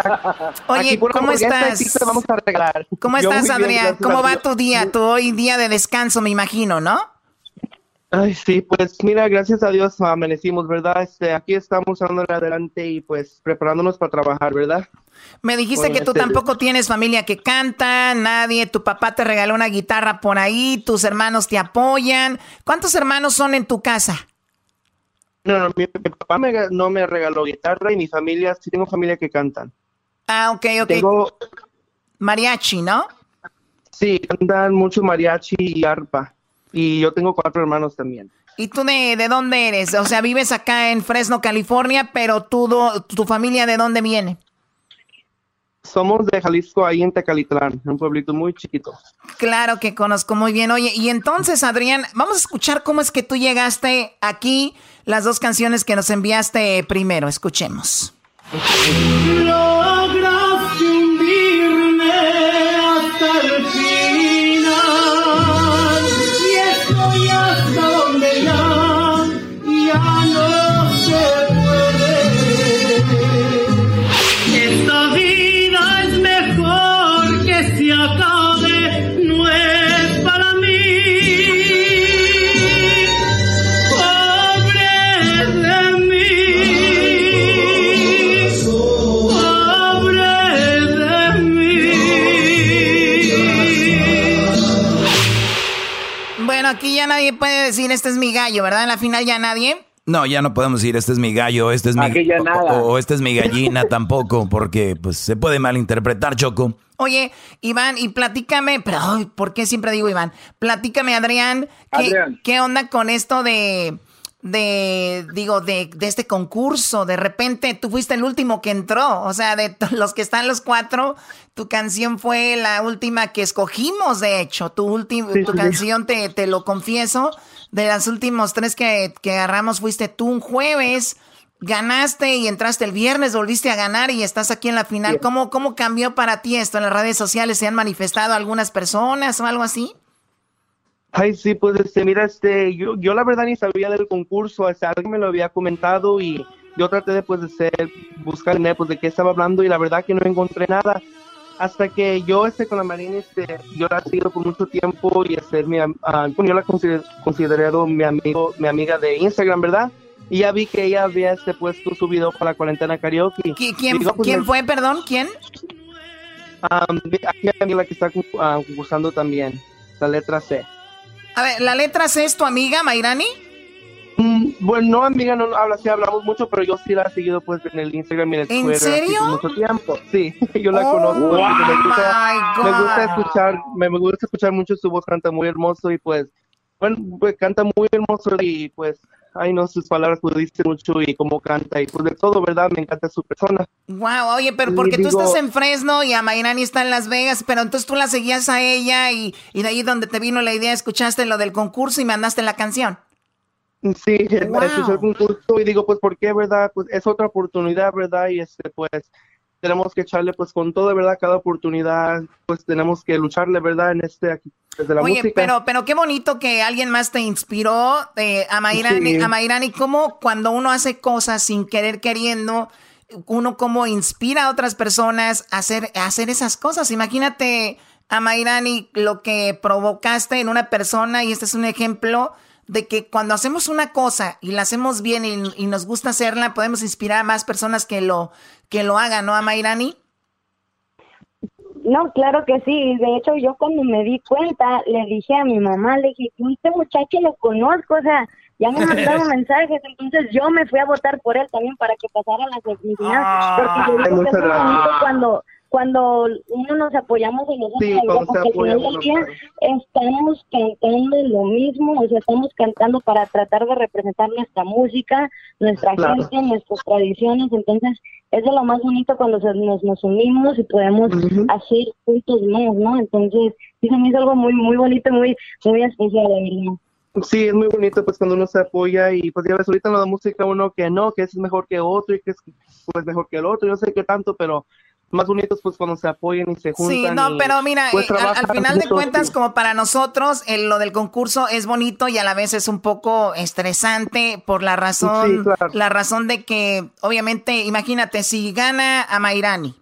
oye, ¿cómo estás? Vamos a regalar. ¿Cómo estás, Adrián? ¿Cómo va tu día? Tu hoy día de descanso, me imagino, ¿no? Ay, sí, pues mira, gracias a Dios amanecimos, ¿verdad? Este, aquí estamos dándole adelante y pues preparándonos para trabajar, ¿verdad? Me dijiste que tú este, tampoco tienes familia que canta, nadie, tu papá te regaló una guitarra por ahí, tus hermanos te apoyan. ¿Cuántos hermanos son en tu casa? No, no, mi, papá no me regaló guitarra y mi familia, sí tengo familia que cantan. Ah, ok, ok. Tengo... Mariachi, ¿no? Sí, cantan mucho mariachi y arpa. Y yo tengo cuatro hermanos también. ¿Y tú de, de dónde eres? O sea, vives acá en Fresno, California, pero tú, tu familia de dónde viene? Somos de Jalisco, ahí en Tecalitlán, un pueblito muy chiquito. Claro que conozco muy bien. Oye, y entonces, Adrián, vamos a escuchar cómo es que tú llegaste aquí, las dos canciones que nos enviaste primero. Escuchemos. La final ya nadie. No, ya no podemos decir este es mi gallo, este es mi O, este es mi gallina tampoco, porque pues se puede malinterpretar, Choco. Oye, Iván, y platícame, pero ¿por qué siempre digo Iván? Platícame, Adrián, ¿qué onda con esto de de, digo, de, de, este concurso. De repente tú fuiste el último que entró. O sea, de los que están los cuatro, tu canción fue la última que escogimos, de hecho. Tu, última tu canción, te, te, lo confieso, de las últimos tres que, que agarramos fuiste tú un jueves. Ganaste y entraste el viernes, volviste a ganar y estás aquí en la final. ¿Cómo, ¿Cómo cambió para ti esto en las redes sociales? ¿Se han manifestado algunas personas o algo así? Ay, sí, pues este, mira, este, yo, yo la verdad ni sabía del concurso, este, alguien me lo había comentado y yo traté de, pues, de ser, buscar pues, de qué estaba hablando y la verdad que no encontré nada. Hasta que yo, este, con la Marina, este, yo la he seguido por mucho tiempo y este, mi, uh, yo la consider, considerado mi amigo, mi amiga de Instagram, ¿verdad? Y ya vi que ella había, este, puesto su video para la cuarentena karaoke. ¿Quién, pues, ¿quién fue, perdón? ¿Quién? Um, aquí hay la que está uh, concursando también, la letra C. A ver, ¿la letra C es tu amiga, Mayrani? Mm, bueno, no, amiga, no habla, sí hablamos mucho, pero yo sí la he seguido pues en el Instagram y en el ¿En serio? mucho tiempo. Sí, yo la conozco. me, gusta, me, gusta, escuchar, me, gusta escuchar mucho su voz, canta muy hermoso y pues, bueno, pues canta muy hermoso y pues ay no, sus palabras pues dicen mucho y cómo canta y pues de todo, ¿verdad? Me encanta su persona. Wow, oye, pero porque tú estás en Fresno y a Mayrani está en Las Vegas, pero entonces tú la seguías a ella y, y de ahí donde te vino la idea, escuchaste lo del concurso y mandaste la canción. Sí, escuché el concurso y digo, pues, ¿por qué, verdad? Pues es otra oportunidad, ¿verdad? Y este, pues, tenemos que echarle pues con todo, ¿verdad? Cada oportunidad, pues tenemos que lucharle, ¿verdad? En este aquí, desde la Oye, pero, pero qué bonito que alguien más te inspiró, eh, a Mayrani, a Mayrani, como cuando uno hace cosas sin querer queriendo, uno como inspira a otras personas a hacer, a hacer esas cosas. Imagínate a Mayrani lo que provocaste en una persona y este es un ejemplo de que cuando hacemos una cosa y la hacemos bien y, nos gusta hacerla, podemos inspirar a más personas que lo, que lo hagan, ¿no, Amairani? No, claro que sí. De hecho, yo cuando me di cuenta, le dije a mi mamá, le dije, este muchacho lo conozco, o sea, ya me mandaron mensajes, entonces yo me fui a votar por él también para que pasara la semifinal. Ah, porque yo que cuando cuando uno nos apoyamos en los sí, porque al final del día estamos cantando lo mismo, o sea, estamos cantando para tratar de representar nuestra música, nuestra gente, nuestras tradiciones, entonces es de lo más bonito cuando nos, nos unimos y podemos hacer juntos más, ¿no? Entonces, sí se me hizo algo muy, muy bonito, muy, muy especial, de Sí, es muy bonito pues cuando uno se apoya y pues ya ves ahorita en la música uno que no, que es mejor que otro y que es pues mejor que el otro, yo sé que tanto, pero más bonitos pues cuando se apoyan y se juntan. Sí, no, pero mira, pues, eh, al, final de cuentas, como para nosotros, lo del concurso es bonito y a la vez es un poco estresante por la razón, la razón de que, obviamente, imagínate, si gana a Mairani,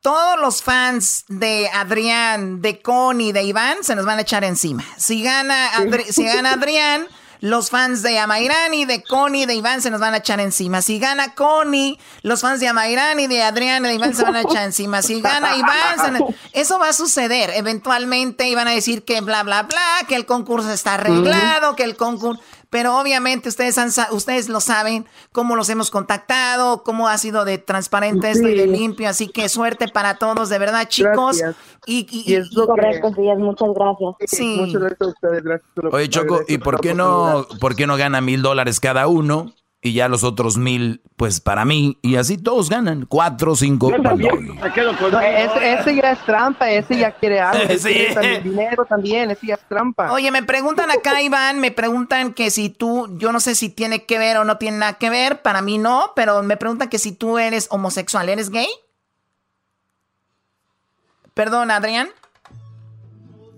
todos los fans de Adrián, de Connie, de Iván se nos van a echar encima. Si gana, si gana Adrián los fans de Amairani, de Connie, de Iván se nos van a echar encima. Si gana Connie, los fans de Amairani, de Adrián, de Iván se van a echar encima. Si gana Iván, eso va a suceder. Eventualmente iban a decir que bla, bla, bla, que el concurso está arreglado, que el concurso... Pero obviamente ustedes, han, ustedes lo saben, cómo los hemos contactado, cómo ha sido de transparente esto y de limpio. Así que suerte para todos, de verdad, chicos. Y, y, es correcto, sí, muchas gracias. Sí. Muchas gracias a ustedes. Gracias Oye, Choco, ¿y por qué no, por qué no gana mil dólares cada uno? Y ya los otros mil, pues para mí, y así todos ganan, cuatro, cinco. ese, ya es trampa, ese ya quiere algo, ese también dinero también, ese ya es trampa. Oye, me preguntan acá, Iván, me preguntan que si tú, yo no sé si tiene que ver o no tiene nada que ver, para mí no, pero me preguntan que si tú eres homosexual, ¿eres gay? Perdón, Adrián.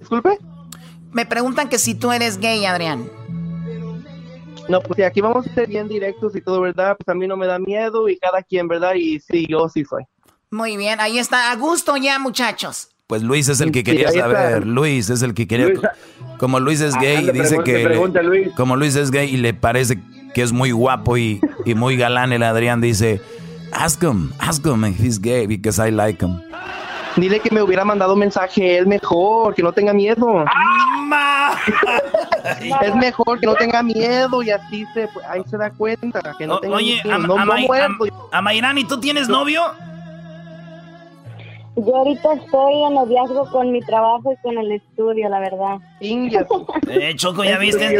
Disculpe. Me preguntan que si tú eres gay, Adrián. No, pues aquí vamos a ser bien directos y todo, ¿verdad? Pues a mí no me da miedo y cada quien, ¿verdad? Y sí, yo sí soy. Muy bien, ahí está, a gusto ya, muchachos. Pues Luis es el que quería saber, Luis es el que quería... como Luis es gay, dice que... como Luis es gay y le parece que es muy guapo y, y muy galán, el Adrián dice, ask him, ask him if he's gay because I like him. Dile que me hubiera mandado un mensaje él mejor, que no tenga miedo. es mejor que no tenga miedo y así se, ahí se da cuenta. Que no tenga oye, miedo. A, Mayrani, ¿tú tienes novio? Yo ahorita estoy en noviazgo con mi trabajo y con el estudio, la verdad. eh, Choco, ya viste.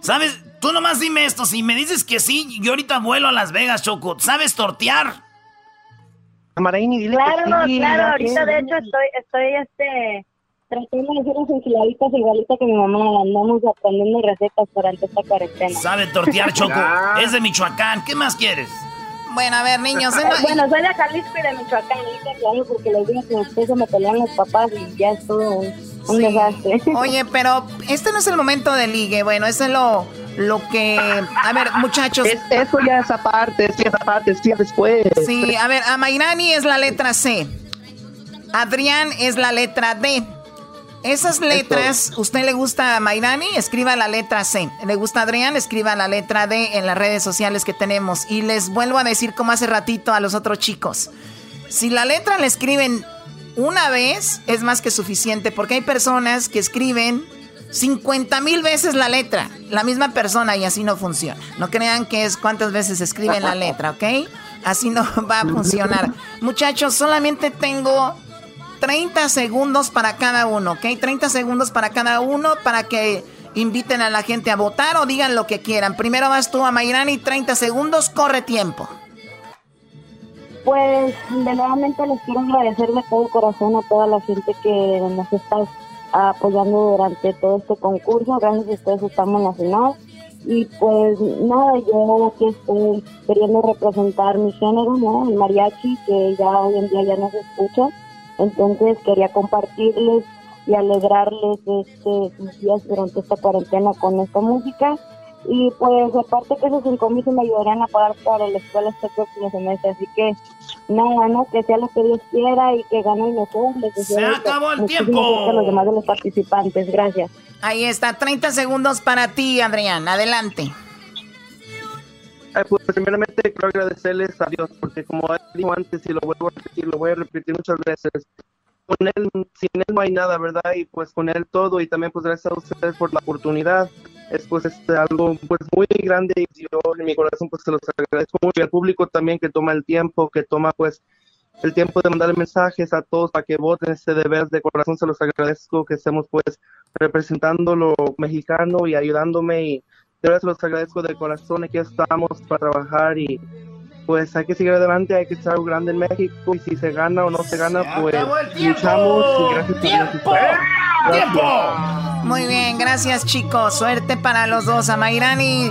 ¿Sabes? Tú nomás dime esto. Si me dices que sí, yo ahorita vuelo a Las Vegas, Choco. ¿Sabes tortear? Dile claro, claro, ahorita de hecho estoy, estoy este tratando de hacer unas enchiladitas igualitas que mi mamá andamos aprendiendo recetas durante esta cuarentena. Sabe tortear choco, es de Michoacán, ¿qué más quieres? Bueno, a ver, niños. bueno, soy de Jalisco y de Michoacán, claro, porque los días que después se me pelean los papás y ya es todo un, desastre. Oye, pero este no es el momento de ligue, bueno, eso es lo lo que, a ver, muchachos. eso ya es aparte, es esa parte, es después. Sí, a ver, a Mayrani es la letra C. Adrián es la letra D. Esas letras, ¿usted le gusta a Mayrani? Escriba la letra C. ¿Le gusta a Adrián? Escriba la letra D en las redes sociales que tenemos. Y les vuelvo a decir como hace ratito a los otros chicos. Si la letra la escriben una vez, es más que suficiente, porque hay personas que escriben 50 mil veces la letra, la misma persona y así no funciona. No crean que es cuántas veces escriben la letra, ¿ok? Así no va a funcionar. Muchachos, solamente tengo 30 segundos para cada uno, ¿ok? 30 segundos para cada uno para que inviten a la gente a votar o digan lo que quieran. Primero vas tú a Mayrani, 30 segundos, corre tiempo. Pues de nuevamente les quiero agradecer de todo corazón a toda la gente que nos está apoyando durante todo este concurso. Gracias a ustedes estamos en la final. Y pues nada, yo que estoy queriendo representar mi género, ¿no? El mariachi, que ya hoy en día ya no se escucha. Entonces quería compartirles y alegrarles este, sus días durante esta cuarentena con esta música. Y pues aparte que esos cinco mil me ayudarían a pagar para la escuela este próximo semestre. Así que nada, ¿no? Que sea lo que Dios quiera y que gane el mejor. Se acabó el tiempo. A los demás de los participantes. Gracias. Ahí está, 30 segundos para ti, Adrián. Adelante. pues primeramente quiero agradecerles a Dios porque como dicho antes y lo vuelvo a repetir, lo voy a repetir muchas veces, con él, sin él no hay nada, ¿verdad? Y pues con él todo y también pues gracias a ustedes por la oportunidad. Es pues este, algo pues muy grande y yo en mi corazón pues se los agradezco mucho y al público también que toma el tiempo, que toma pues el tiempo de mandar mensajes a todos para que voten este deber de corazón se los agradezco que estemos pues representando lo mexicano y ayudándome y de verdad se los agradezco de corazón aquí estamos para trabajar y pues hay que seguir adelante, hay que estar algo grande en México y si se gana o no se gana, pues luchamos y gracias ¡Tiempo! ¡Tiempo! Muy bien, gracias chicos. Suerte para los dos, a Mayrani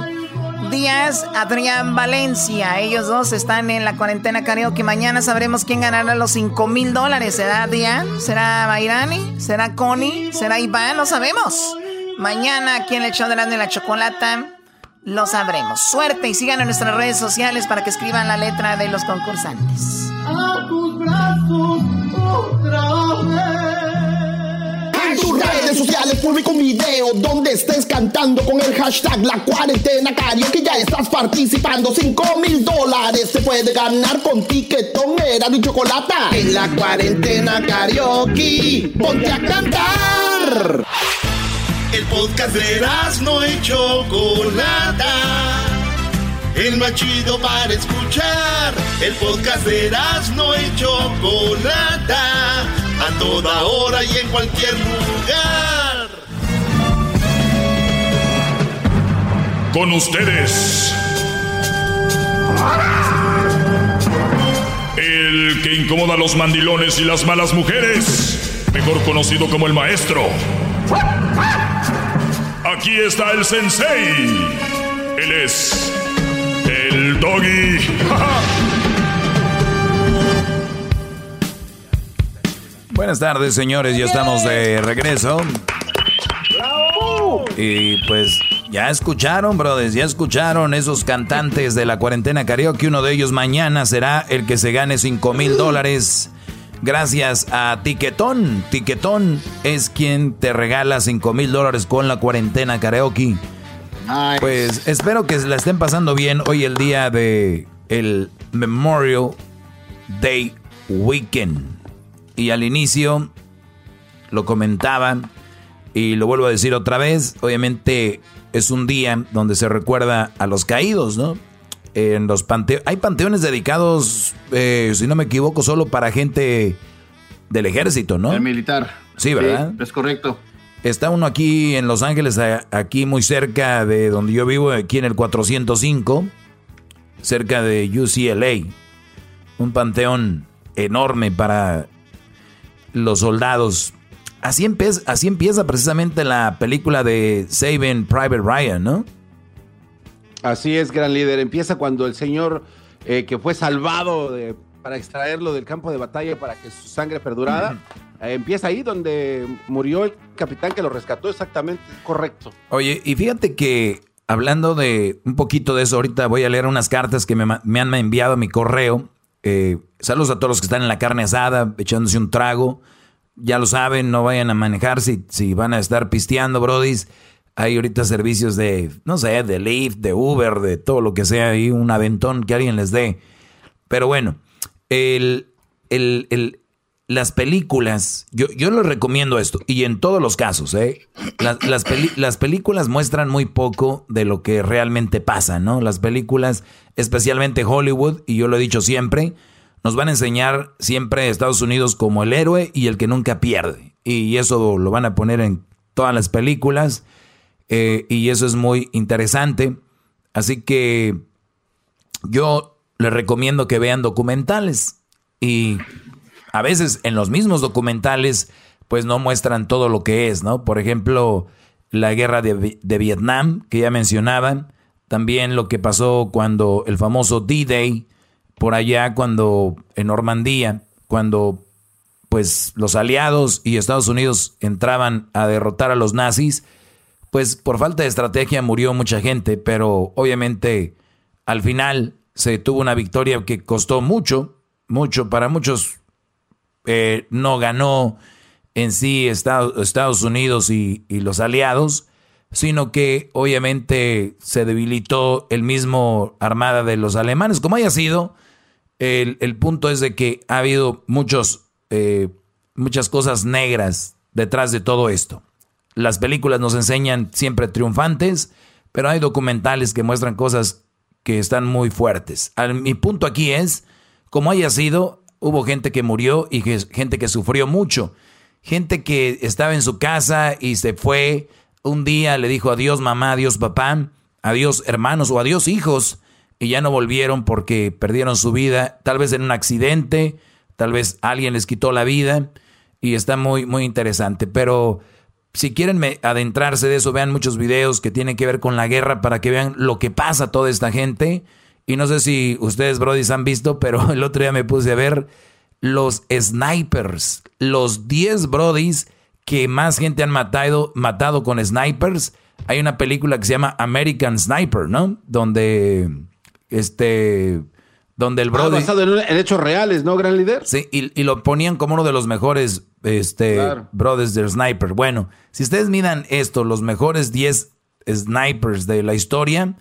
Díaz, Adrián Valencia. Ellos dos están en la cuarentena karaoke. Mañana sabremos quién ganará los 5 mil dólares. ¿Será Adrián? ¿Será Mayrani? ¿Será Connie? ¿Será Iván? No sabemos. Mañana aquí en el show de la, de la chocolata lo sabremos. Suerte y sigan en nuestras redes sociales para que escriban la letra de los concursantes. A tus brazos otra En tus redes sociales publico un video donde estés cantando con el hashtag La Cuarentena que ya estás participando. 5 mil dólares se puede ganar con tiquetón, era de chocolate. En la Cuarentena Karaoke, ponte a cantar. El podcast de no y Chocolata. El más chido para escuchar. El podcast de no y Chocolata. A toda hora y en cualquier lugar. Con ustedes. El que incomoda a los mandilones y las malas mujeres. Mejor conocido como el maestro. Aquí está el sensei. Él es el doggy. Buenas tardes, señores. Ya estamos de regreso. Y pues ya escucharon, brothers, ya escucharon esos cantantes de la cuarentena karaoke. Uno de ellos mañana será el que se gane 5 mil dólares gracias a Tiquetón. Tiquetón es quien te regala 5 mil dólares con la cuarentena karaoke. Pues espero que se la estén pasando bien hoy el día de el Memorial Day Weekend. Y al inicio lo comentaban y lo vuelvo a decir otra vez, obviamente es un día donde se recuerda a los caídos, ¿no? En los panteones. Hay panteones dedicados, eh, si no me equivoco, solo para gente del ejército, ¿no? El militar. Sí, ¿verdad? es correcto. Está uno aquí en Los Ángeles, aquí muy cerca de donde yo vivo, aquí en el 405, cerca de UCLA. Un panteón enorme para los soldados. Así empieza, así empieza precisamente la película de Saving Private Ryan, ¿no? Así es, gran líder. Empieza cuando el señor eh, que fue salvado para extraerlo del campo de batalla para que su sangre perdurara. Eh, empieza ahí donde murió el capitán que lo rescató exactamente, correcto. Oye, y fíjate que hablando de un poquito de eso, ahorita voy a leer unas cartas que me, han enviado a mi correo. Eh, saludos a todos los que están en la carne asada, echándose un trago. Ya lo saben, no vayan a manejar si, si van a estar pisteando, brodis. Hay ahorita servicios de, no sé, de Lyft, de Uber, de todo lo que sea ahí, un aventón que alguien les dé. Pero bueno, el, el, las películas, yo, yo les recomiendo esto, y en todos los casos, ¿eh? Las, las, películas muestran muy poco de lo que realmente pasa, ¿no? Las películas, especialmente Hollywood, y yo lo he dicho siempre, nos van a enseñar siempre a Estados Unidos como el héroe y el que nunca pierde. Y eso lo van a poner en todas las películas. Eh, y eso es muy interesante. Así que yo les recomiendo que vean documentales. Y a veces en los mismos documentales, pues no muestran todo lo que es, ¿no? Por ejemplo, la guerra de, de Vietnam, que ya mencionaban, también lo que pasó cuando el famoso D-Day, por allá cuando en Normandía, cuando pues los aliados y Estados Unidos entraban a derrotar a los nazis, pues por falta de estrategia murió mucha gente, pero obviamente al final se tuvo una victoria que costó mucho, mucho, para muchos eh, no ganó en sí Estados, Unidos y, los aliados, sino que obviamente se debilitó el mismo armada de los alemanes, como haya sido, el, punto es de que ha habido muchos, eh, muchas cosas negras detrás de todo esto. Las películas nos enseñan siempre triunfantes, pero hay documentales que muestran cosas que están muy fuertes. mi punto aquí es, como haya sido, hubo gente que murió y gente que sufrió mucho. Gente que estaba en su casa y se fue. Un día le dijo adiós mamá, adiós papá, adiós hermanos o adiós hijos y ya no volvieron porque perdieron su vida, tal vez en un accidente, tal vez alguien les quitó la vida y está muy muy interesante, pero si quieren adentrarse de eso, vean muchos videos que tienen que ver con la guerra para que vean lo que pasa a toda esta gente. Y no sé si ustedes, brodis, han visto, pero el otro día me puse a ver los snipers, los 10 brodis que más gente han matado, matado con snipers. Hay una película que se llama American Sniper, ¿no? Donde este donde el ah, brody... basado en, hechos reales, ¿no, gran líder? Sí, y, lo ponían como uno de los mejores este, brothers del sniper. Bueno, si ustedes miran esto, los mejores 10 snipers de la historia,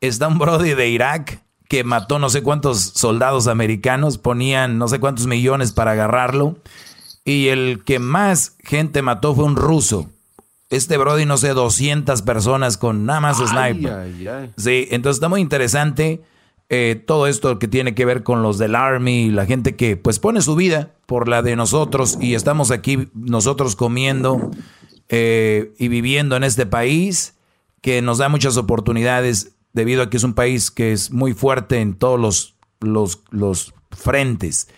está un brody de Irak que mató no sé cuántos soldados americanos, ponían no sé cuántos millones para agarrarlo, y el que más gente mató fue un ruso. Este Brody, no sé, 200 personas con nada más sniper. Sí, entonces está muy interesante eh, todo esto que tiene que ver con los del Army, la gente que pues pone su vida por la de nosotros y estamos aquí nosotros comiendo eh, y viviendo en este país que nos da muchas oportunidades debido a que es un país que es muy fuerte en todos los, los, los frentes.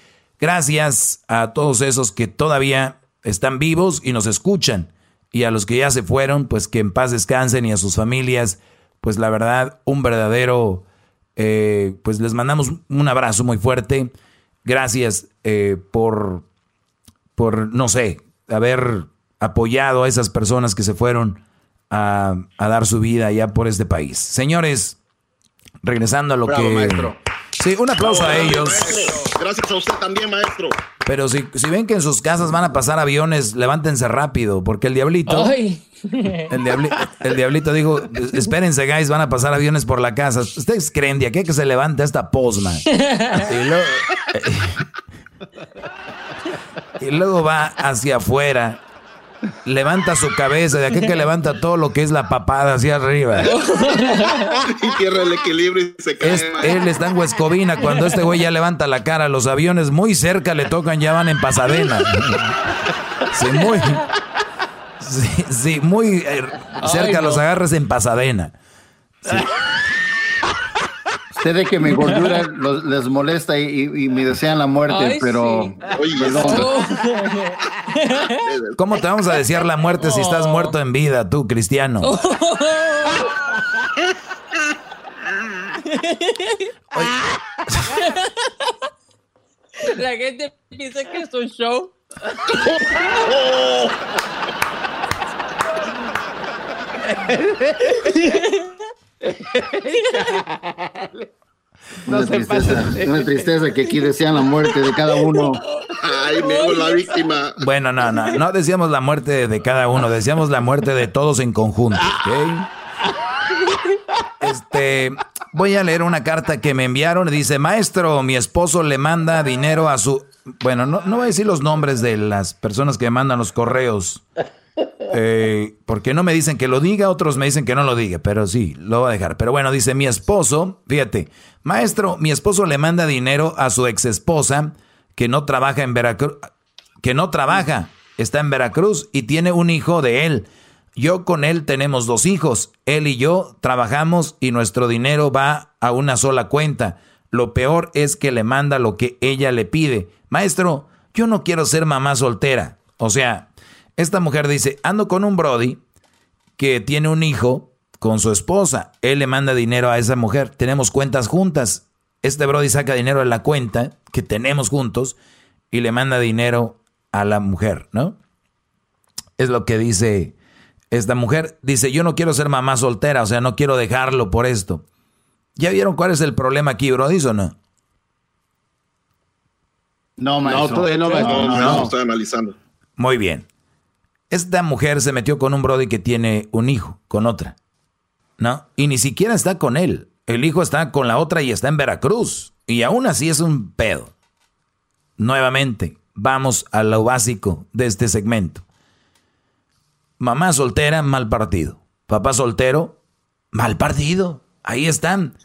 Gracias a todos esos que todavía están vivos y nos escuchan. Y a los que ya se fueron, pues que en paz descansen y a sus familias, pues la verdad, un verdadero eh, pues les mandamos un abrazo muy fuerte. Gracias eh, por, por, no sé, haber apoyado a esas personas que se fueron a, dar su vida allá por este país. Señores, regresando a lo que... Sí, un aplauso a ellos. Gracias a usted también, maestro. Pero si, si, ven que en sus casas van a pasar aviones, levántense rápido, porque el diablito... El, diablito dijo, espérense, guys, van a pasar aviones por la casa. ¿Ustedes creen de aquí que se levanta esta posma? Y luego, va hacia afuera, levanta su cabeza, de aquí que levanta todo lo que es la papada hacia arriba. y pierde el equilibrio y se cae. él está en Huescovina, cuando este güey ya levanta la cara, los aviones muy cerca le tocan, ya van en Pasadena. Sí, muy... Sí, sí muy eh, cerca los agarres en Pasadena. Sí. Usted que mi gordura les molesta y, me desean la muerte, pero ¿Cómo te vamos a desear la muerte si estás muerto en vida, tú, cristiano? La gente piensa que es un show. una, tristeza, una tristeza que aquí decían la muerte de cada uno. Ay, me la víctima. Bueno, no, no, no decíamos la muerte de cada uno, decíamos la muerte de todos en conjunto. Este, voy a leer una carta que me enviaron. Dice, maestro, mi esposo le manda dinero a su... Bueno, no, no voy a decir los nombres de las personas que mandan los correos. Eh, porque no me dicen que lo diga, otros me dicen que no lo diga, pero sí, lo voy a dejar. Pero bueno, dice mi esposo, fíjate, maestro, mi esposo le manda dinero a su ex esposa que no trabaja en Veracruz, que no trabaja, está en Veracruz y tiene un hijo de él. Yo con él tenemos dos hijos, él y yo trabajamos y nuestro dinero va a una sola cuenta. Lo peor es que le manda lo que ella le pide. Maestro, yo no quiero ser mamá soltera. O sea, esta mujer dice, ando con un Brody que tiene un hijo con su esposa. Él le manda dinero a esa mujer. Tenemos cuentas juntas. Este Brody saca dinero de la cuenta que tenemos juntos y le manda dinero a la mujer, ¿no? Es lo que dice esta mujer. Dice, yo no quiero ser mamá soltera, o sea, no quiero dejarlo por esto. ¿Ya vieron cuál es el problema aquí, Brody, o no? No, maestro. No, todavía no, no, no, no, estoy analizando. Muy bien. Esta mujer se metió con un Brody que tiene un hijo, con otra. ¿No? Y ni siquiera está con él. El hijo está con la otra y está en Veracruz. Y aún así es un pedo. Nuevamente, vamos a lo básico de este segmento. Mamá soltera, mal partido. Papá soltero, mal partido. Ahí están.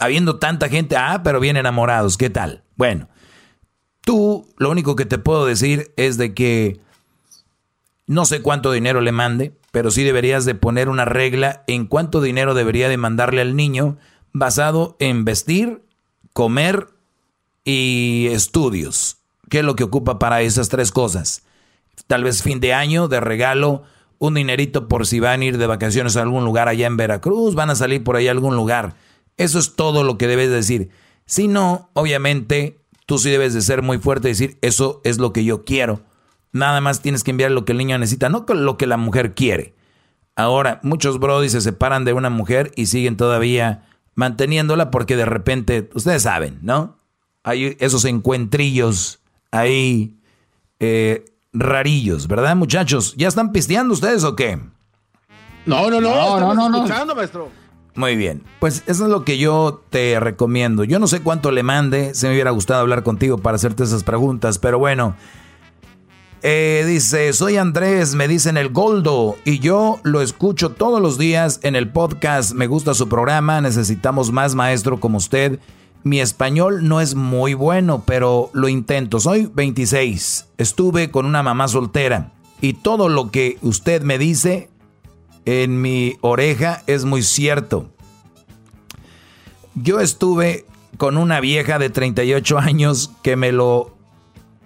Habiendo tanta gente, ah, pero bien enamorados, ¿qué tal? Bueno, tú lo único que te puedo decir es de que no sé cuánto dinero le mande, pero sí deberías de poner una regla en cuánto dinero debería de mandarle al niño basado en vestir, comer y estudios. ¿Qué es lo que ocupa para esas tres cosas? Tal vez fin de año, de regalo, un dinerito por si van a ir de vacaciones a algún lugar allá en Veracruz, van a salir por ahí a algún lugar. Eso es todo lo que debes decir. Si no, obviamente, tú sí debes de ser muy fuerte y decir, eso es lo que yo quiero. Nada más tienes que enviar lo que el niño necesita, no lo que la mujer quiere. Ahora, muchos brodis se separan de una mujer y siguen todavía manteniéndola porque de repente, ustedes saben, ¿no? Hay esos encuentrillos ahí eh, rarillos, ¿verdad, muchachos? ¿Ya están pisteando ustedes o qué? No, no, no, no, no, no, escuchando, maestro. Muy bien, pues eso es lo que yo te recomiendo. Yo no sé cuánto le mande, se me hubiera gustado hablar contigo para hacerte esas preguntas, pero bueno. Eh, dice, soy Andrés, me dicen el Goldo y yo lo escucho todos los días en el podcast, me gusta su programa, necesitamos más maestro como usted. Mi español no es muy bueno, pero lo intento. Soy 26, estuve con una mamá soltera y todo lo que usted me dice en mi oreja es muy cierto. Yo estuve con una vieja de 38 años que me lo...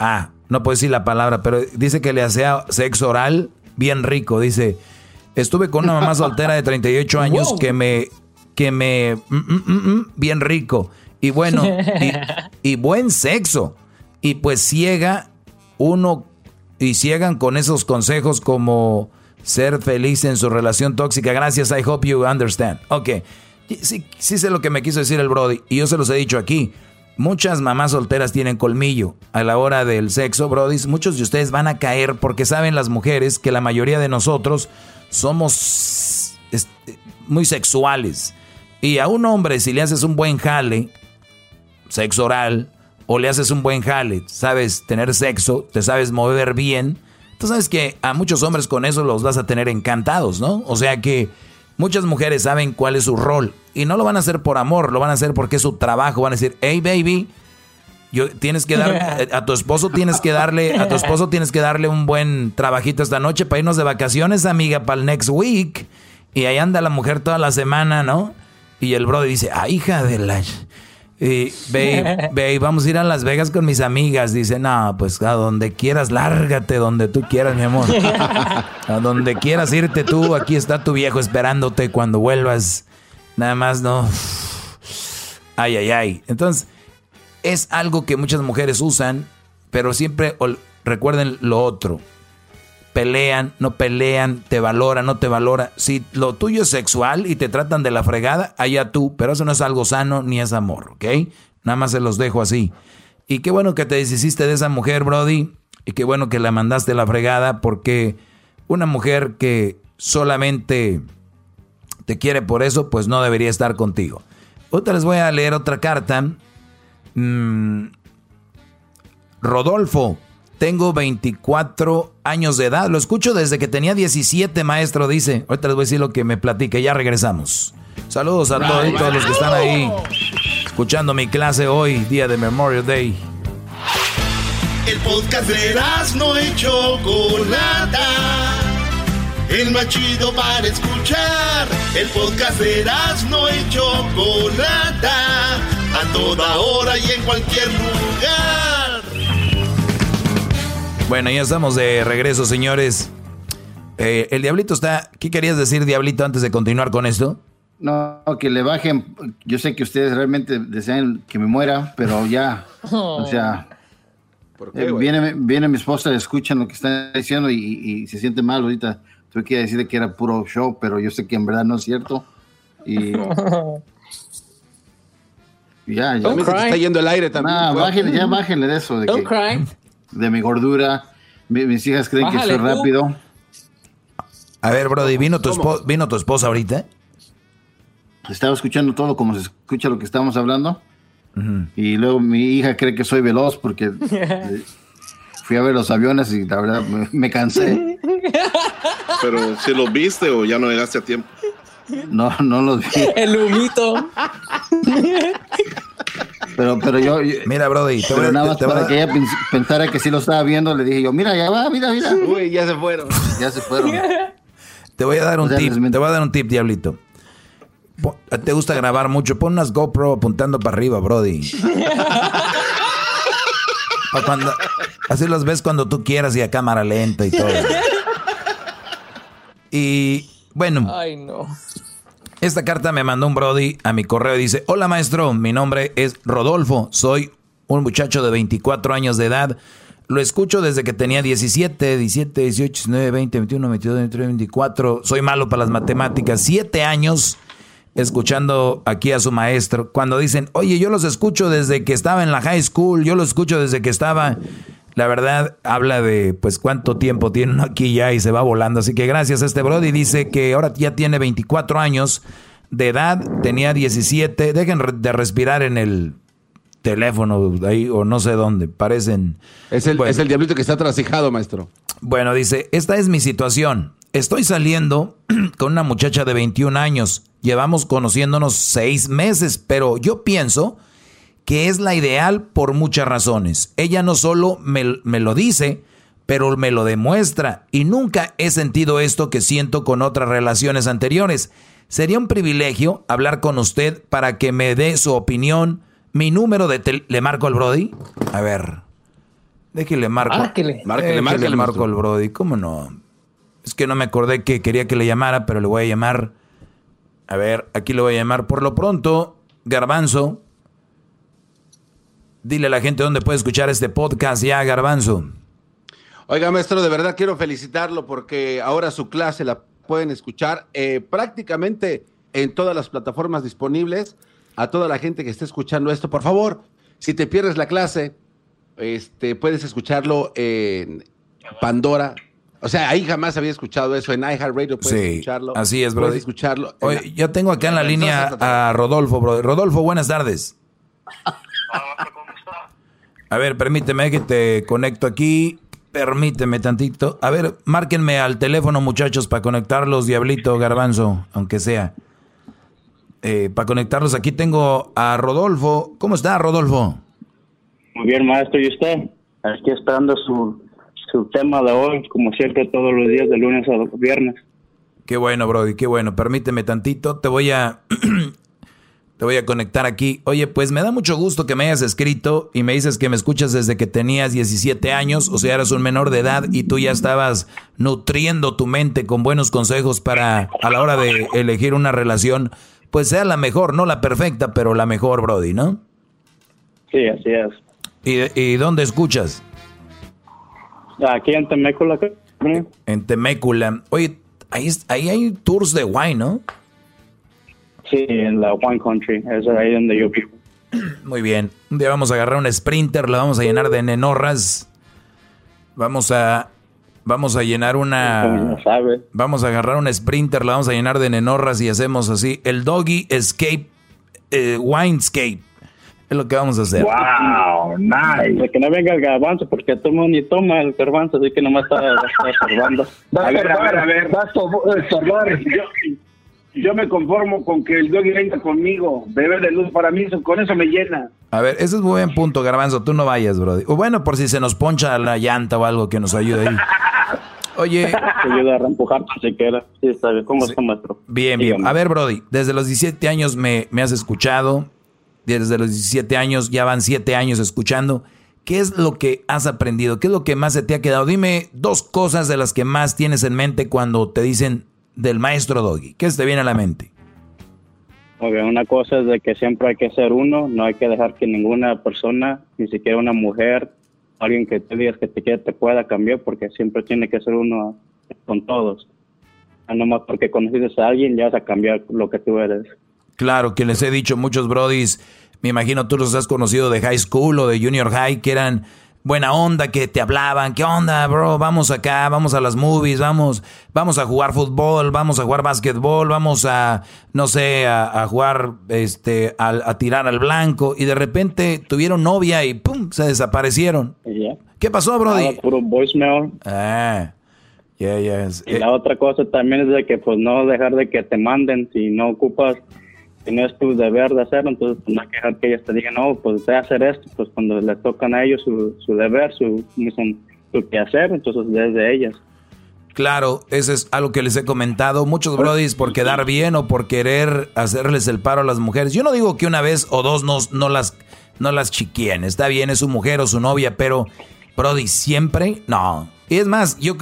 Ah, no puedo decir la palabra, pero dice que le hacía sexo oral bien rico. Dice, estuve con una mamá soltera de 38 años que me, que me, mm, mm, mm, bien rico. Y bueno, y, buen sexo. Y pues ciega uno, y ciegan con esos consejos como ser feliz en su relación tóxica. Gracias, I hope you understand. Ok, sí, sí sé lo que me quiso decir el Brody, y yo se los he dicho aquí. Muchas mamás solteras tienen colmillo a la hora del sexo, Brody. Muchos de ustedes van a caer porque saben las mujeres que la mayoría de nosotros somos muy sexuales. Y a un hombre, si le haces un buen jale, sexo oral, o le haces un buen jale, sabes tener sexo, te sabes mover bien, tú sabes que a muchos hombres con eso los vas a tener encantados, ¿no? O sea que Muchas mujeres saben cuál es su rol y no lo van a hacer por amor, lo van a hacer porque es su trabajo. Van a decir, hey baby, yo, tienes que dar eh, a tu esposo tienes que darle a tu esposo tienes que darle un buen trabajito esta noche para irnos de vacaciones, amiga, para el next week. Y ahí anda la mujer toda la semana, ¿no? Y el brother dice, ah, hija de la... Y, babe, babe, vamos a ir a Las Vegas con mis amigas. Dice, no, pues a donde quieras, lárgate donde tú quieras, mi amor. A donde quieras irte tú, aquí está tu viejo esperándote cuando vuelvas. Nada más no. Ay, ay, ay. Entonces, es algo que muchas mujeres usan, pero siempre recuerden lo otro pelean, no pelean, te valora, no te valora. Si lo tuyo es sexual y te tratan de la fregada, allá tú, pero eso no es algo sano ni es amor, ¿ok? Nada más se los dejo así. Y qué bueno que te deshiciste de esa mujer, Brody, y qué bueno que la mandaste la fregada, porque una mujer que solamente te quiere por eso, pues no debería estar contigo. Otra les voy a leer otra carta. Mm, Rodolfo, tengo 24 años de edad. Lo escucho desde que tenía 17, maestro, dice. Ahorita les voy a decir lo que me platique. Ya regresamos. Saludos a todos, los que están ahí escuchando mi clase hoy, día de Memorial Day. El podcast de no hecho Chocolata. El más chido para escuchar. El podcast de no hecho Chocolata. A toda hora y en cualquier lugar. Bueno, ya estamos de regreso, señores. Eh, el diablito está. ¿Qué querías decir, diablito, antes de continuar con esto? No, que le bajen. Yo sé que ustedes realmente desean que me muera, pero ya. O sea. Eh, viene, viene mi esposa, escuchan lo que están diciendo y, y se siente mal ahorita. Tuve que decirle que era puro show, pero yo sé que en verdad no es cierto. Y ya, ya. me está yendo el aire también. No, bájenle, ya bájenle de eso. De, que, de mi gordura. mis hijas creen que soy rápido. A ver, Brody, ¿vino tu, ¿vino tu esposa ahorita? Estaba escuchando todo como se escucha lo que estamos hablando. Y luego mi hija cree que soy veloz porque eh, fui a ver los aviones y la verdad me, cansé. Pero si los viste o ya no llegaste a tiempo. No, no los vi. El humito. Pero, pero yo, Mira, Brody. Pero nada más para que ella pensara que sí lo estaba viendo, le dije yo, mira, ya va, mira, mira. Uy, ya se fueron. Ya se fueron. Te voy a dar un tip, te voy a dar un tip, diablito. Te gusta grabar mucho, pon unas GoPro apuntando para arriba, Brody. cuando, así los ves cuando tú quieras y a cámara lenta y todo. Y bueno. Ay, no. Esta carta me mandó un Brody a mi correo y dice, hola maestro, mi nombre es Rodolfo, soy un muchacho de 24 años de edad. Lo escucho desde que tenía 17, 17, 18, 19, 20, 21, 22, 23, 24. Soy malo para las matemáticas. Siete años escuchando aquí a su maestro. Cuando dicen, oye, yo los escucho desde que estaba en la high school, yo los escucho desde que estaba la verdad habla de pues cuánto tiempo tiene aquí ya y se va volando. Así que gracias a este Brody. Dice que ahora ya tiene 24 años de edad, tenía 17. Dejen de respirar en el teléfono ahí o no sé dónde. Parecen... Es el, es el diablito que está trasijado, maestro. Bueno, dice, esta es mi situación. Estoy saliendo con una muchacha de 21 años. Llevamos conociéndonos seis meses, pero yo pienso que es la ideal por muchas razones. Ella no solo me, lo dice, pero me lo demuestra y nunca he sentido esto que siento con otras relaciones anteriores. Sería un privilegio hablar con usted para que me dé su opinión. Mi número de ¿Le marco al Brody? A ver. Déjale marco. Márquele. Márquele, márquele. marco al Brody. ¿Cómo no? Es que no me acordé que quería que le llamara, pero le voy a llamar. A ver, aquí le voy a llamar. Por lo pronto, Garbanzo, Dile a la gente dónde puede escuchar este podcast ya, Garbanzo. Oiga, maestro, de verdad quiero felicitarlo porque ahora su clase la pueden escuchar eh, prácticamente en todas las plataformas disponibles. A toda la gente que esté escuchando esto, por favor, si te pierdes la clase, este, puedes escucharlo en Pandora. O sea, ahí jamás había escuchado eso. En iHeartRadio puedes sí, escucharlo. Así es, bro. Puedes escucharlo. Oye, yo tengo acá en la línea a Rodolfo, bro. Rodolfo, buenas tardes. A ver, permíteme que te conecto aquí. Permíteme tantito. A ver, márquenme al teléfono, muchachos, para conectarlos, Diablito, Garbanzo, aunque sea. Eh, para conectarlos, aquí tengo a Rodolfo. ¿Cómo está, Rodolfo? Muy bien, maestro. ¿Y usted? Aquí esperando su, su tema de hoy, como siempre, todos los días, de lunes a viernes. Qué bueno, Brody, qué bueno. Permíteme tantito. Te voy a Te voy a conectar aquí. Oye, pues me da mucho gusto que me hayas escrito y me dices que me escuchas desde que tenías 17 años, o sea, eras un menor de edad y tú ya estabas nutriendo tu mente con buenos consejos para a la hora de elegir una relación, pues sea la mejor, no la perfecta, pero la mejor, Brody, ¿no? Sí, así es. ¿Y, y dónde escuchas? Aquí en Temécula. En Temécula. Oye, ahí, ahí hay tours de wine, ¿no? Sí, en la Wine Country, es ahí donde yo vivo. Muy bien. Un día vamos a agarrar un sprinter, lo vamos a llenar de nenorras. Vamos a vamos a llenar una vamos a agarrar un sprinter, lo vamos a llenar de nenorras y hacemos así el doggy escape eh, winescape. Es lo que vamos a hacer. Wow, nice. que no venga el garbanzo, porque todo mundo ni toma el garbanzo, así que nomás está, está estorbando. A ver, a ver, a ver, va a estorbar yo me conformo con que el doggy venga conmigo, beber de luz para mí, con eso me llena. A ver, ese es muy buen punto, Garbanzo, tú no vayas, bro. O bueno, por si se nos poncha la llanta o algo que nos ayude ahí. Oye. Te ayuda a empujar si quieres. Sí, está bien. ¿Cómo está, maestro? Bien, bien. A ver, Brody, desde los 17 años me, me has escuchado. Desde los 17 años, ya van 7 años escuchando. ¿qué es lo que has aprendido? ¿Qué es lo que más se te ha quedado? Dime dos cosas de las que más tienes en mente cuando te dicen del maestro Doggy. ¿Qué se te viene a la mente? una cosa es de que siempre hay que ser uno, no hay que dejar que ninguna persona, ni siquiera una mujer, alguien que te digas que te quiere, te pueda cambiar, porque siempre tiene que ser uno con todos. No más porque conociste a alguien, ya vas a cambiar lo que tú eres. Claro, que les he dicho muchos brodis, me imagino tú los has conocido de high school o de junior high, que eran buena onda, que te hablaban, ¿qué onda, bro? Vamos acá, vamos a las movies, vamos, vamos a jugar fútbol, vamos a jugar básquetbol, vamos a, no sé, a, jugar, este, a, tirar al blanco, y de repente tuvieron novia y pum, se desaparecieron. ¿Qué pasó, Brody? puro voicemail. Ah. Yeah, yeah. Y la otra cosa también es de que pues no dejar de que te manden si no ocupas si no es tu deber de hacerlo, entonces pues, no hay que dejar que ellos te digan, no, pues de hacer esto, pues cuando les tocan a ellos su, su deber, su, su, que hacer, entonces desde ellas. Claro, eso es algo que les he comentado. Muchos brodis por quedar bien o por querer hacerles el paro a las mujeres. Yo no digo que una vez o dos no, no las no las chiquien. Está bien, es su mujer o su novia, pero brody, siempre no. Y es más, yo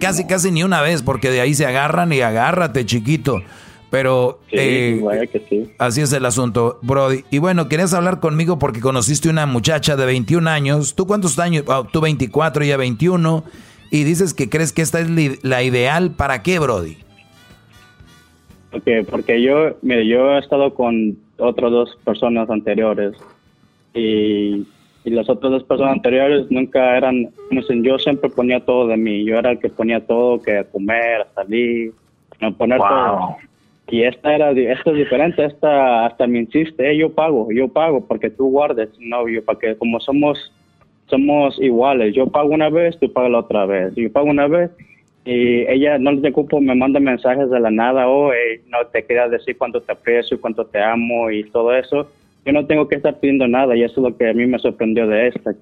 casi casi ni una vez porque de ahí se agarran y agárrate, chiquito. Pero eh, así es el asunto, Brody. Y bueno, querías hablar conmigo porque conociste una muchacha de 21 años. ¿Tú cuántos años? Oh, tú 24 y ya 21. Y dices que crees que esta es la ideal. ¿Para qué, Brody? Porque, porque yo, mire, yo he estado con otras dos personas anteriores. Y, y las otras dos personas anteriores nunca eran, yo siempre ponía todo de mí. Yo era el que ponía todo, que comer, salir, no poner todo y esta era esta es diferente esta hasta me insiste eh, yo pago yo pago porque tú guardes novio para que como somos somos iguales yo pago una vez tú pagas la otra vez yo pago una vez y ella no le ocupo me manda mensajes de la nada o oh, no te queda decir cuánto te aprecio cuánto te amo y todo eso yo no tengo que estar pidiendo nada y eso es lo que a mí me sorprendió de esta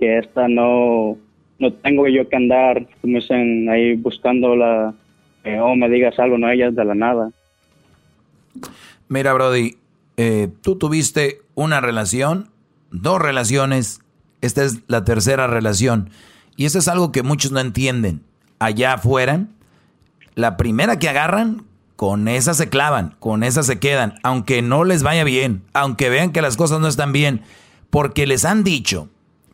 que esta no no tengo yo que andar como dicen ahí buscando la eh, oh, me digas algo no ella es de la nada Mira, Brody, eh, tú tuviste una relación, dos relaciones, esta es la tercera relación. Y eso es algo que muchos no entienden. Allá afuera, la primera que agarran, con esa se clavan, con esa se quedan, aunque no les vaya bien, aunque vean que las cosas no están bien, porque les han dicho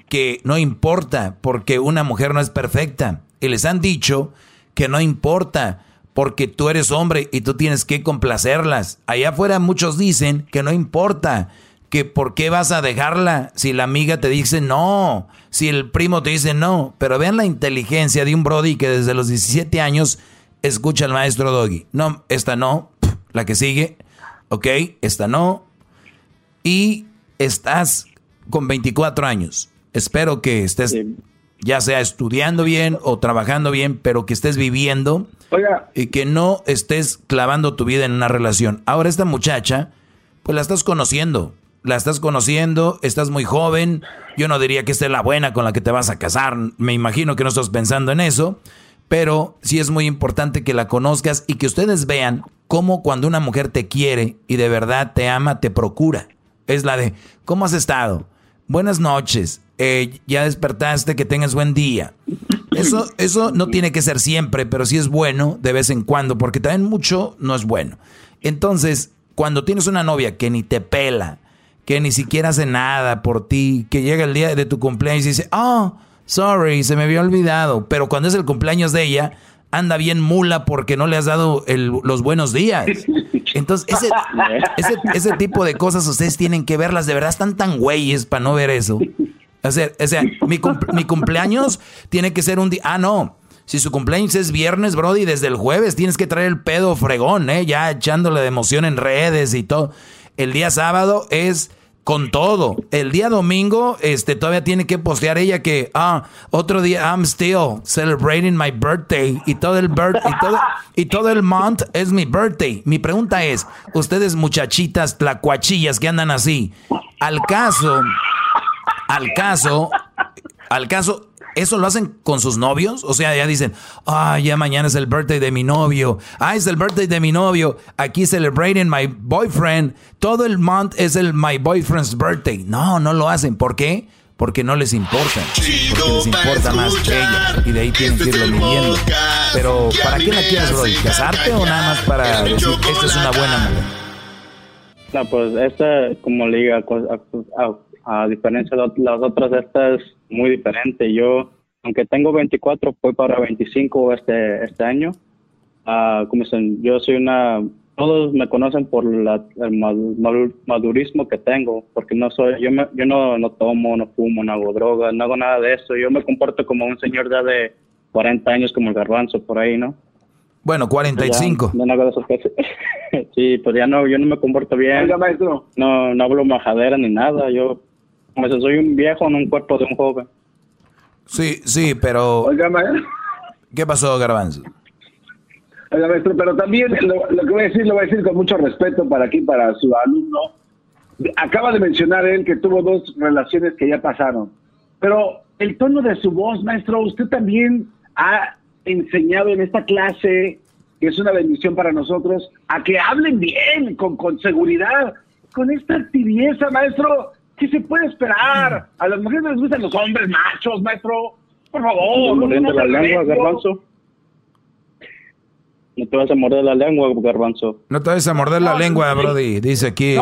que no importa, porque una mujer no es perfecta, y les han dicho que no importa, porque tú eres hombre y tú tienes que complacerlas. Allá afuera muchos dicen que no importa, que por qué vas a dejarla si la amiga te dice no, si el primo te dice no. Pero vean la inteligencia de un Brody que desde los 17 años escucha al maestro Doggy. No, esta no, la que sigue, ok, esta no. Y estás con 24 años. Espero que estés ya sea estudiando bien o trabajando bien, pero que estés viviendo y que no estés clavando tu vida en una relación. Ahora esta muchacha, pues la estás conociendo, la estás conociendo, estás muy joven, yo no diría que esta es la buena con la que te vas a casar, me imagino que no estás pensando en eso, pero sí es muy importante que la conozcas y que ustedes vean cómo cuando una mujer te quiere y de verdad te ama, te procura. Es la de, ¿cómo has estado? Buenas noches eh, ya despertaste, que tengas buen día. Eso, eso no tiene que ser siempre, pero sí es bueno de vez en cuando, porque también mucho no es bueno. Entonces, cuando tienes una novia que ni te pela, que ni siquiera hace nada por ti, que llega el día de tu cumpleaños y dice, oh, sorry, se me había olvidado, pero cuando es el cumpleaños de ella, anda bien mula porque no le has dado los buenos días. Entonces, ese, ese, ese tipo de cosas ustedes tienen que verlas, de verdad están tan güeyes para no ver eso. O sea, mi, cumpleaños tiene que ser un día. Ah, no. Si su cumpleaños es viernes, Brody, desde el jueves tienes que traer el pedo fregón, ¿eh? Ya echándole de emoción en redes y todo. El día sábado es con todo. El día domingo, este, todavía tiene que postear ella que, ah, otro día, I'm still celebrating my birthday. Y todo el birth, y todo, y todo el month es mi birthday. Mi pregunta es, ustedes muchachitas tlacuachillas que andan así, al caso al caso, al caso, ¿eso lo hacen con sus novios? O sea, ya dicen, ah, ya mañana es el birthday de mi novio. Ah, es el birthday de mi novio. Aquí celebrating my boyfriend. Todo el month es el my boyfriend's birthday. No, no lo hacen. ¿Por qué? porque no les importa. Porque les importa más ella. Y de ahí tienen que irlo midiendo. Pero, ¿para qué la quieres, Brody? ¿Casarte o nada más para decir, esta es una buena mujer? No, pues esta, como le digo, a, diferencia de las otras, esta es muy diferente. Yo, aunque tengo 24, fui para 25 este, este año. Uh, como dicen, yo soy una todos me conocen por la, el madurismo que tengo, porque no soy, yo, me, yo no, no tomo, no fumo, no hago drogas, no hago nada de eso. Yo me comporto como un señor ya de 40 años, como el garbanzo, por ahí, ¿no? Bueno, 45. no, hago eso. sí, pues ya no, yo no me comporto bien. No, no hablo majadera ni nada. Yo, como si soy un viejo en un cuerpo de un joven. Sí, sí, pero... Oiga, ¿Qué pasó, garbanzo? pero también lo, que voy a decir lo voy a decir con mucho respeto para aquí, para su alumno. Acaba de mencionar él que tuvo dos relaciones que ya pasaron, pero el tono de su voz, maestro, usted también ha enseñado en esta clase, que es una bendición para nosotros, a que hablen bien, con, con seguridad, con esta tibieza, maestro. ¿Qué se puede esperar? A las mujeres les gustan los hombres machos, maestro. Por favor. No, la lengua, garbanzo. No te vas a morder la lengua, garbanzo. No te vas a morder la lengua, Brody, dice aquí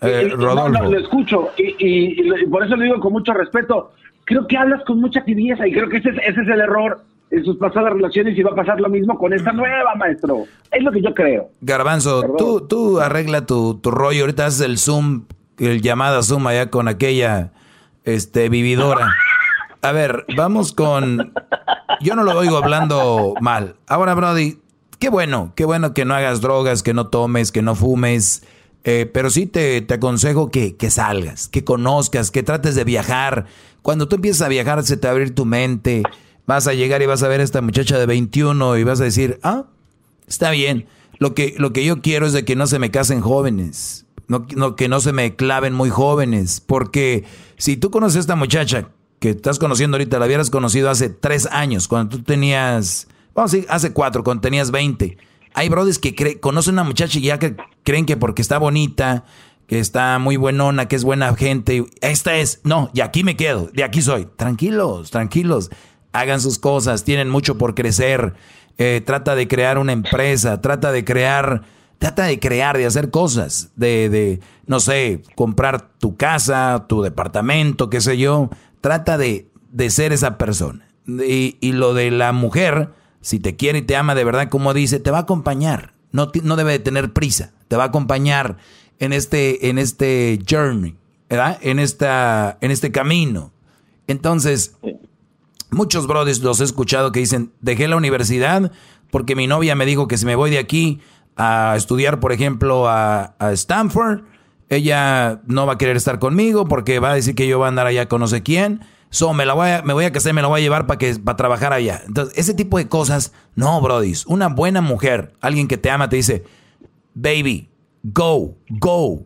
eh, Rodolfo. No, lo escucho y, por eso le digo con mucho respeto. Creo que hablas con mucha tibieza y creo que ese, ese es el error en sus pasadas relaciones y va a pasar lo mismo con esta nueva, maestro. Es lo que yo creo. Garbanzo, tú, tú arregla tu, tu rollo. Ahorita haces el Zoom, el llamada Zoom allá con aquella este, vividora. A ver, vamos con... Yo no lo oigo hablando mal. Ahora, Brody, Qué bueno, qué bueno que no hagas drogas, que no tomes, que no fumes. Eh, pero sí te, te aconsejo que, que, salgas, que conozcas, que trates de viajar. Cuando tú empiezas a viajar, se te va a abrir tu mente. Vas a llegar y vas a ver a esta muchacha de 21 y vas a decir, ah, está bien. Lo que, lo que yo quiero es de que no se me casen jóvenes. No, que no se me claven muy jóvenes. Porque si tú conoces a esta muchacha que estás conociendo ahorita, la hubieras conocido hace tres años, cuando tú tenías Vamos a decir, hace cuatro, cuando tenías 20. Hay brothers que conocen a una muchacha y ya que creen que porque está bonita, que está muy buenona, que es buena gente, esta es, no, y aquí me quedo, de aquí soy. Tranquilos, tranquilos, hagan sus cosas, tienen mucho por crecer. Eh, trata de crear una empresa, trata de crear, trata de crear, de hacer cosas, de, de, no sé, comprar tu casa, tu departamento, qué sé yo. Trata de, de ser esa persona. Y, y lo de la mujer, si te quiere y te ama de verdad, como dice, te va a acompañar. No, no debe de tener prisa. Te va a acompañar en este, en este journey, ¿verdad? En, esta, en este camino. Entonces, muchos brothers los he escuchado que dicen, dejé la universidad porque mi novia me dijo que si me voy de aquí a estudiar, por ejemplo, a, a Stanford, ella no va a querer estar conmigo porque va a decir que yo voy a andar allá con no sé quién so me, la voy a, me voy a casar, me la voy a llevar para que trabajar allá. Entonces, ese tipo de cosas, no, Brody. Una buena mujer, alguien que te ama, te dice, baby, go, go.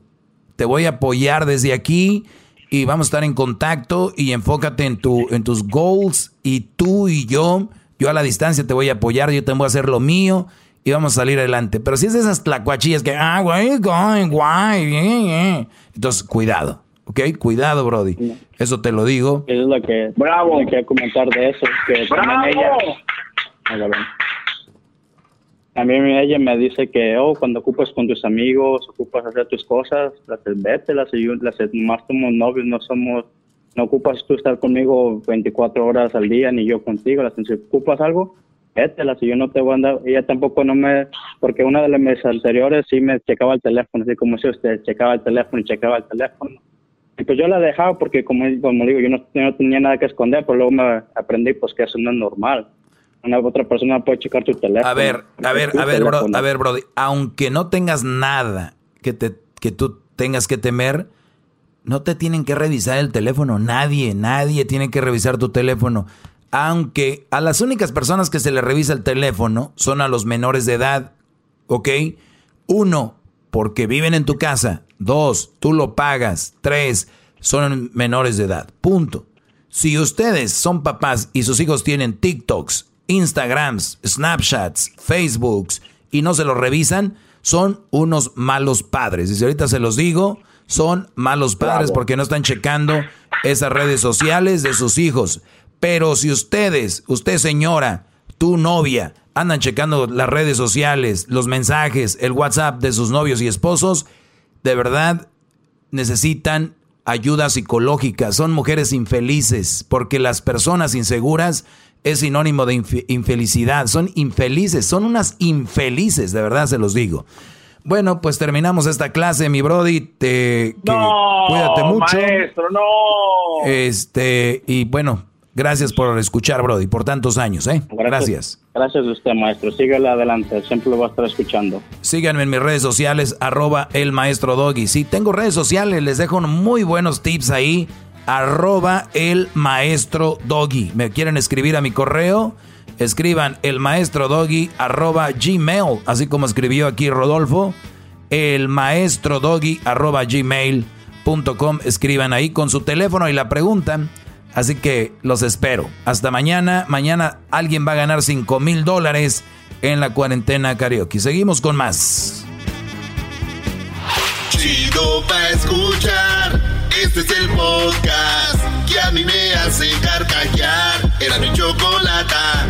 Te voy a apoyar desde aquí y vamos a estar en contacto y enfócate en, tu, en tus goals y tú y yo, yo a la distancia te voy a apoyar, yo te voy a hacer lo mío y vamos a salir adelante. Pero si es de esas tlacuachillas que, ah, güey, guay, guay, entonces cuidado. ¿Ok? Cuidado, Brody. Eso te lo digo. Eso es lo que, Bravo. quería comentar de eso. Que ¡Bravo! Ella, también ella me dice que, oh, cuando ocupas con tus amigos, ocupas hacer tus cosas, las vete, las, las más somos novios, no somos, no ocupas tú estar conmigo 24 horas al día, ni yo contigo, las, si ocupas algo, las si yo no te voy a andar, ella tampoco no me, porque una de las meses anteriores sí me checaba el teléfono, así como si usted checaba el teléfono y checaba el teléfono y pues yo la dejaba porque, como, como digo, yo no, tenía nada que esconder, pero luego me aprendí pues que eso no es normal. Una otra persona puede checar tu teléfono. A ver, a ver, a ver, bro, a ver, Brody, aunque no tengas nada que, te, que tú tengas que temer, no te tienen que revisar el teléfono. Nadie, nadie tiene que revisar tu teléfono. Aunque a las únicas personas que se le revisa el teléfono son a los menores de edad, ¿ok? Uno, porque viven en tu casa. Dos, tú lo pagas. Tres, son menores de edad. Punto. Si ustedes son papás y sus hijos tienen TikToks, Instagrams, Snapchats, Facebooks y no se los revisan, son unos malos padres. Y si ahorita se los digo, son malos padres porque no están checando esas redes sociales de sus hijos. Pero si ustedes, usted señora, tu novia, andan checando las redes sociales, los mensajes, el WhatsApp de sus novios y esposos, de verdad necesitan ayuda psicológica. Son mujeres infelices porque las personas inseguras es sinónimo de infelicidad. Son infelices, son unas infelices, de verdad se los digo. Bueno, pues terminamos esta clase, mi Brody. Te, cuídate mucho. Maestro, no. Este, y bueno, gracias por escuchar, Brody, por tantos años, ¿eh? Gracias. Gracias, a usted, maestro. Síguele adelante, siempre lo va a estar escuchando. Síganme en mis redes sociales, arroba el maestro Doggy. Sí, tengo redes sociales, les dejo muy buenos tips ahí arroba el maestro doggy. ¿Me quieren escribir a mi correo? Escriban el maestro doggy arroba gmail, así como escribió aquí Rodolfo. El maestro doggy arroba gmail.com. Escriban ahí con su teléfono y la preguntan. Así que los espero. Hasta mañana. Mañana alguien va a ganar 5 mil dólares en la cuarentena karaoke. Seguimos con más. Chido pa escuchar. Este es el podcast que a mí me hace carcajear. Era mi chocolata.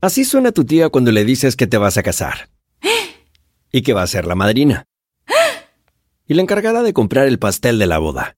Así suena tu tía cuando le dices que te vas a casar. Y que va a ser la madrina. Y la encargada de comprar el pastel de la boda.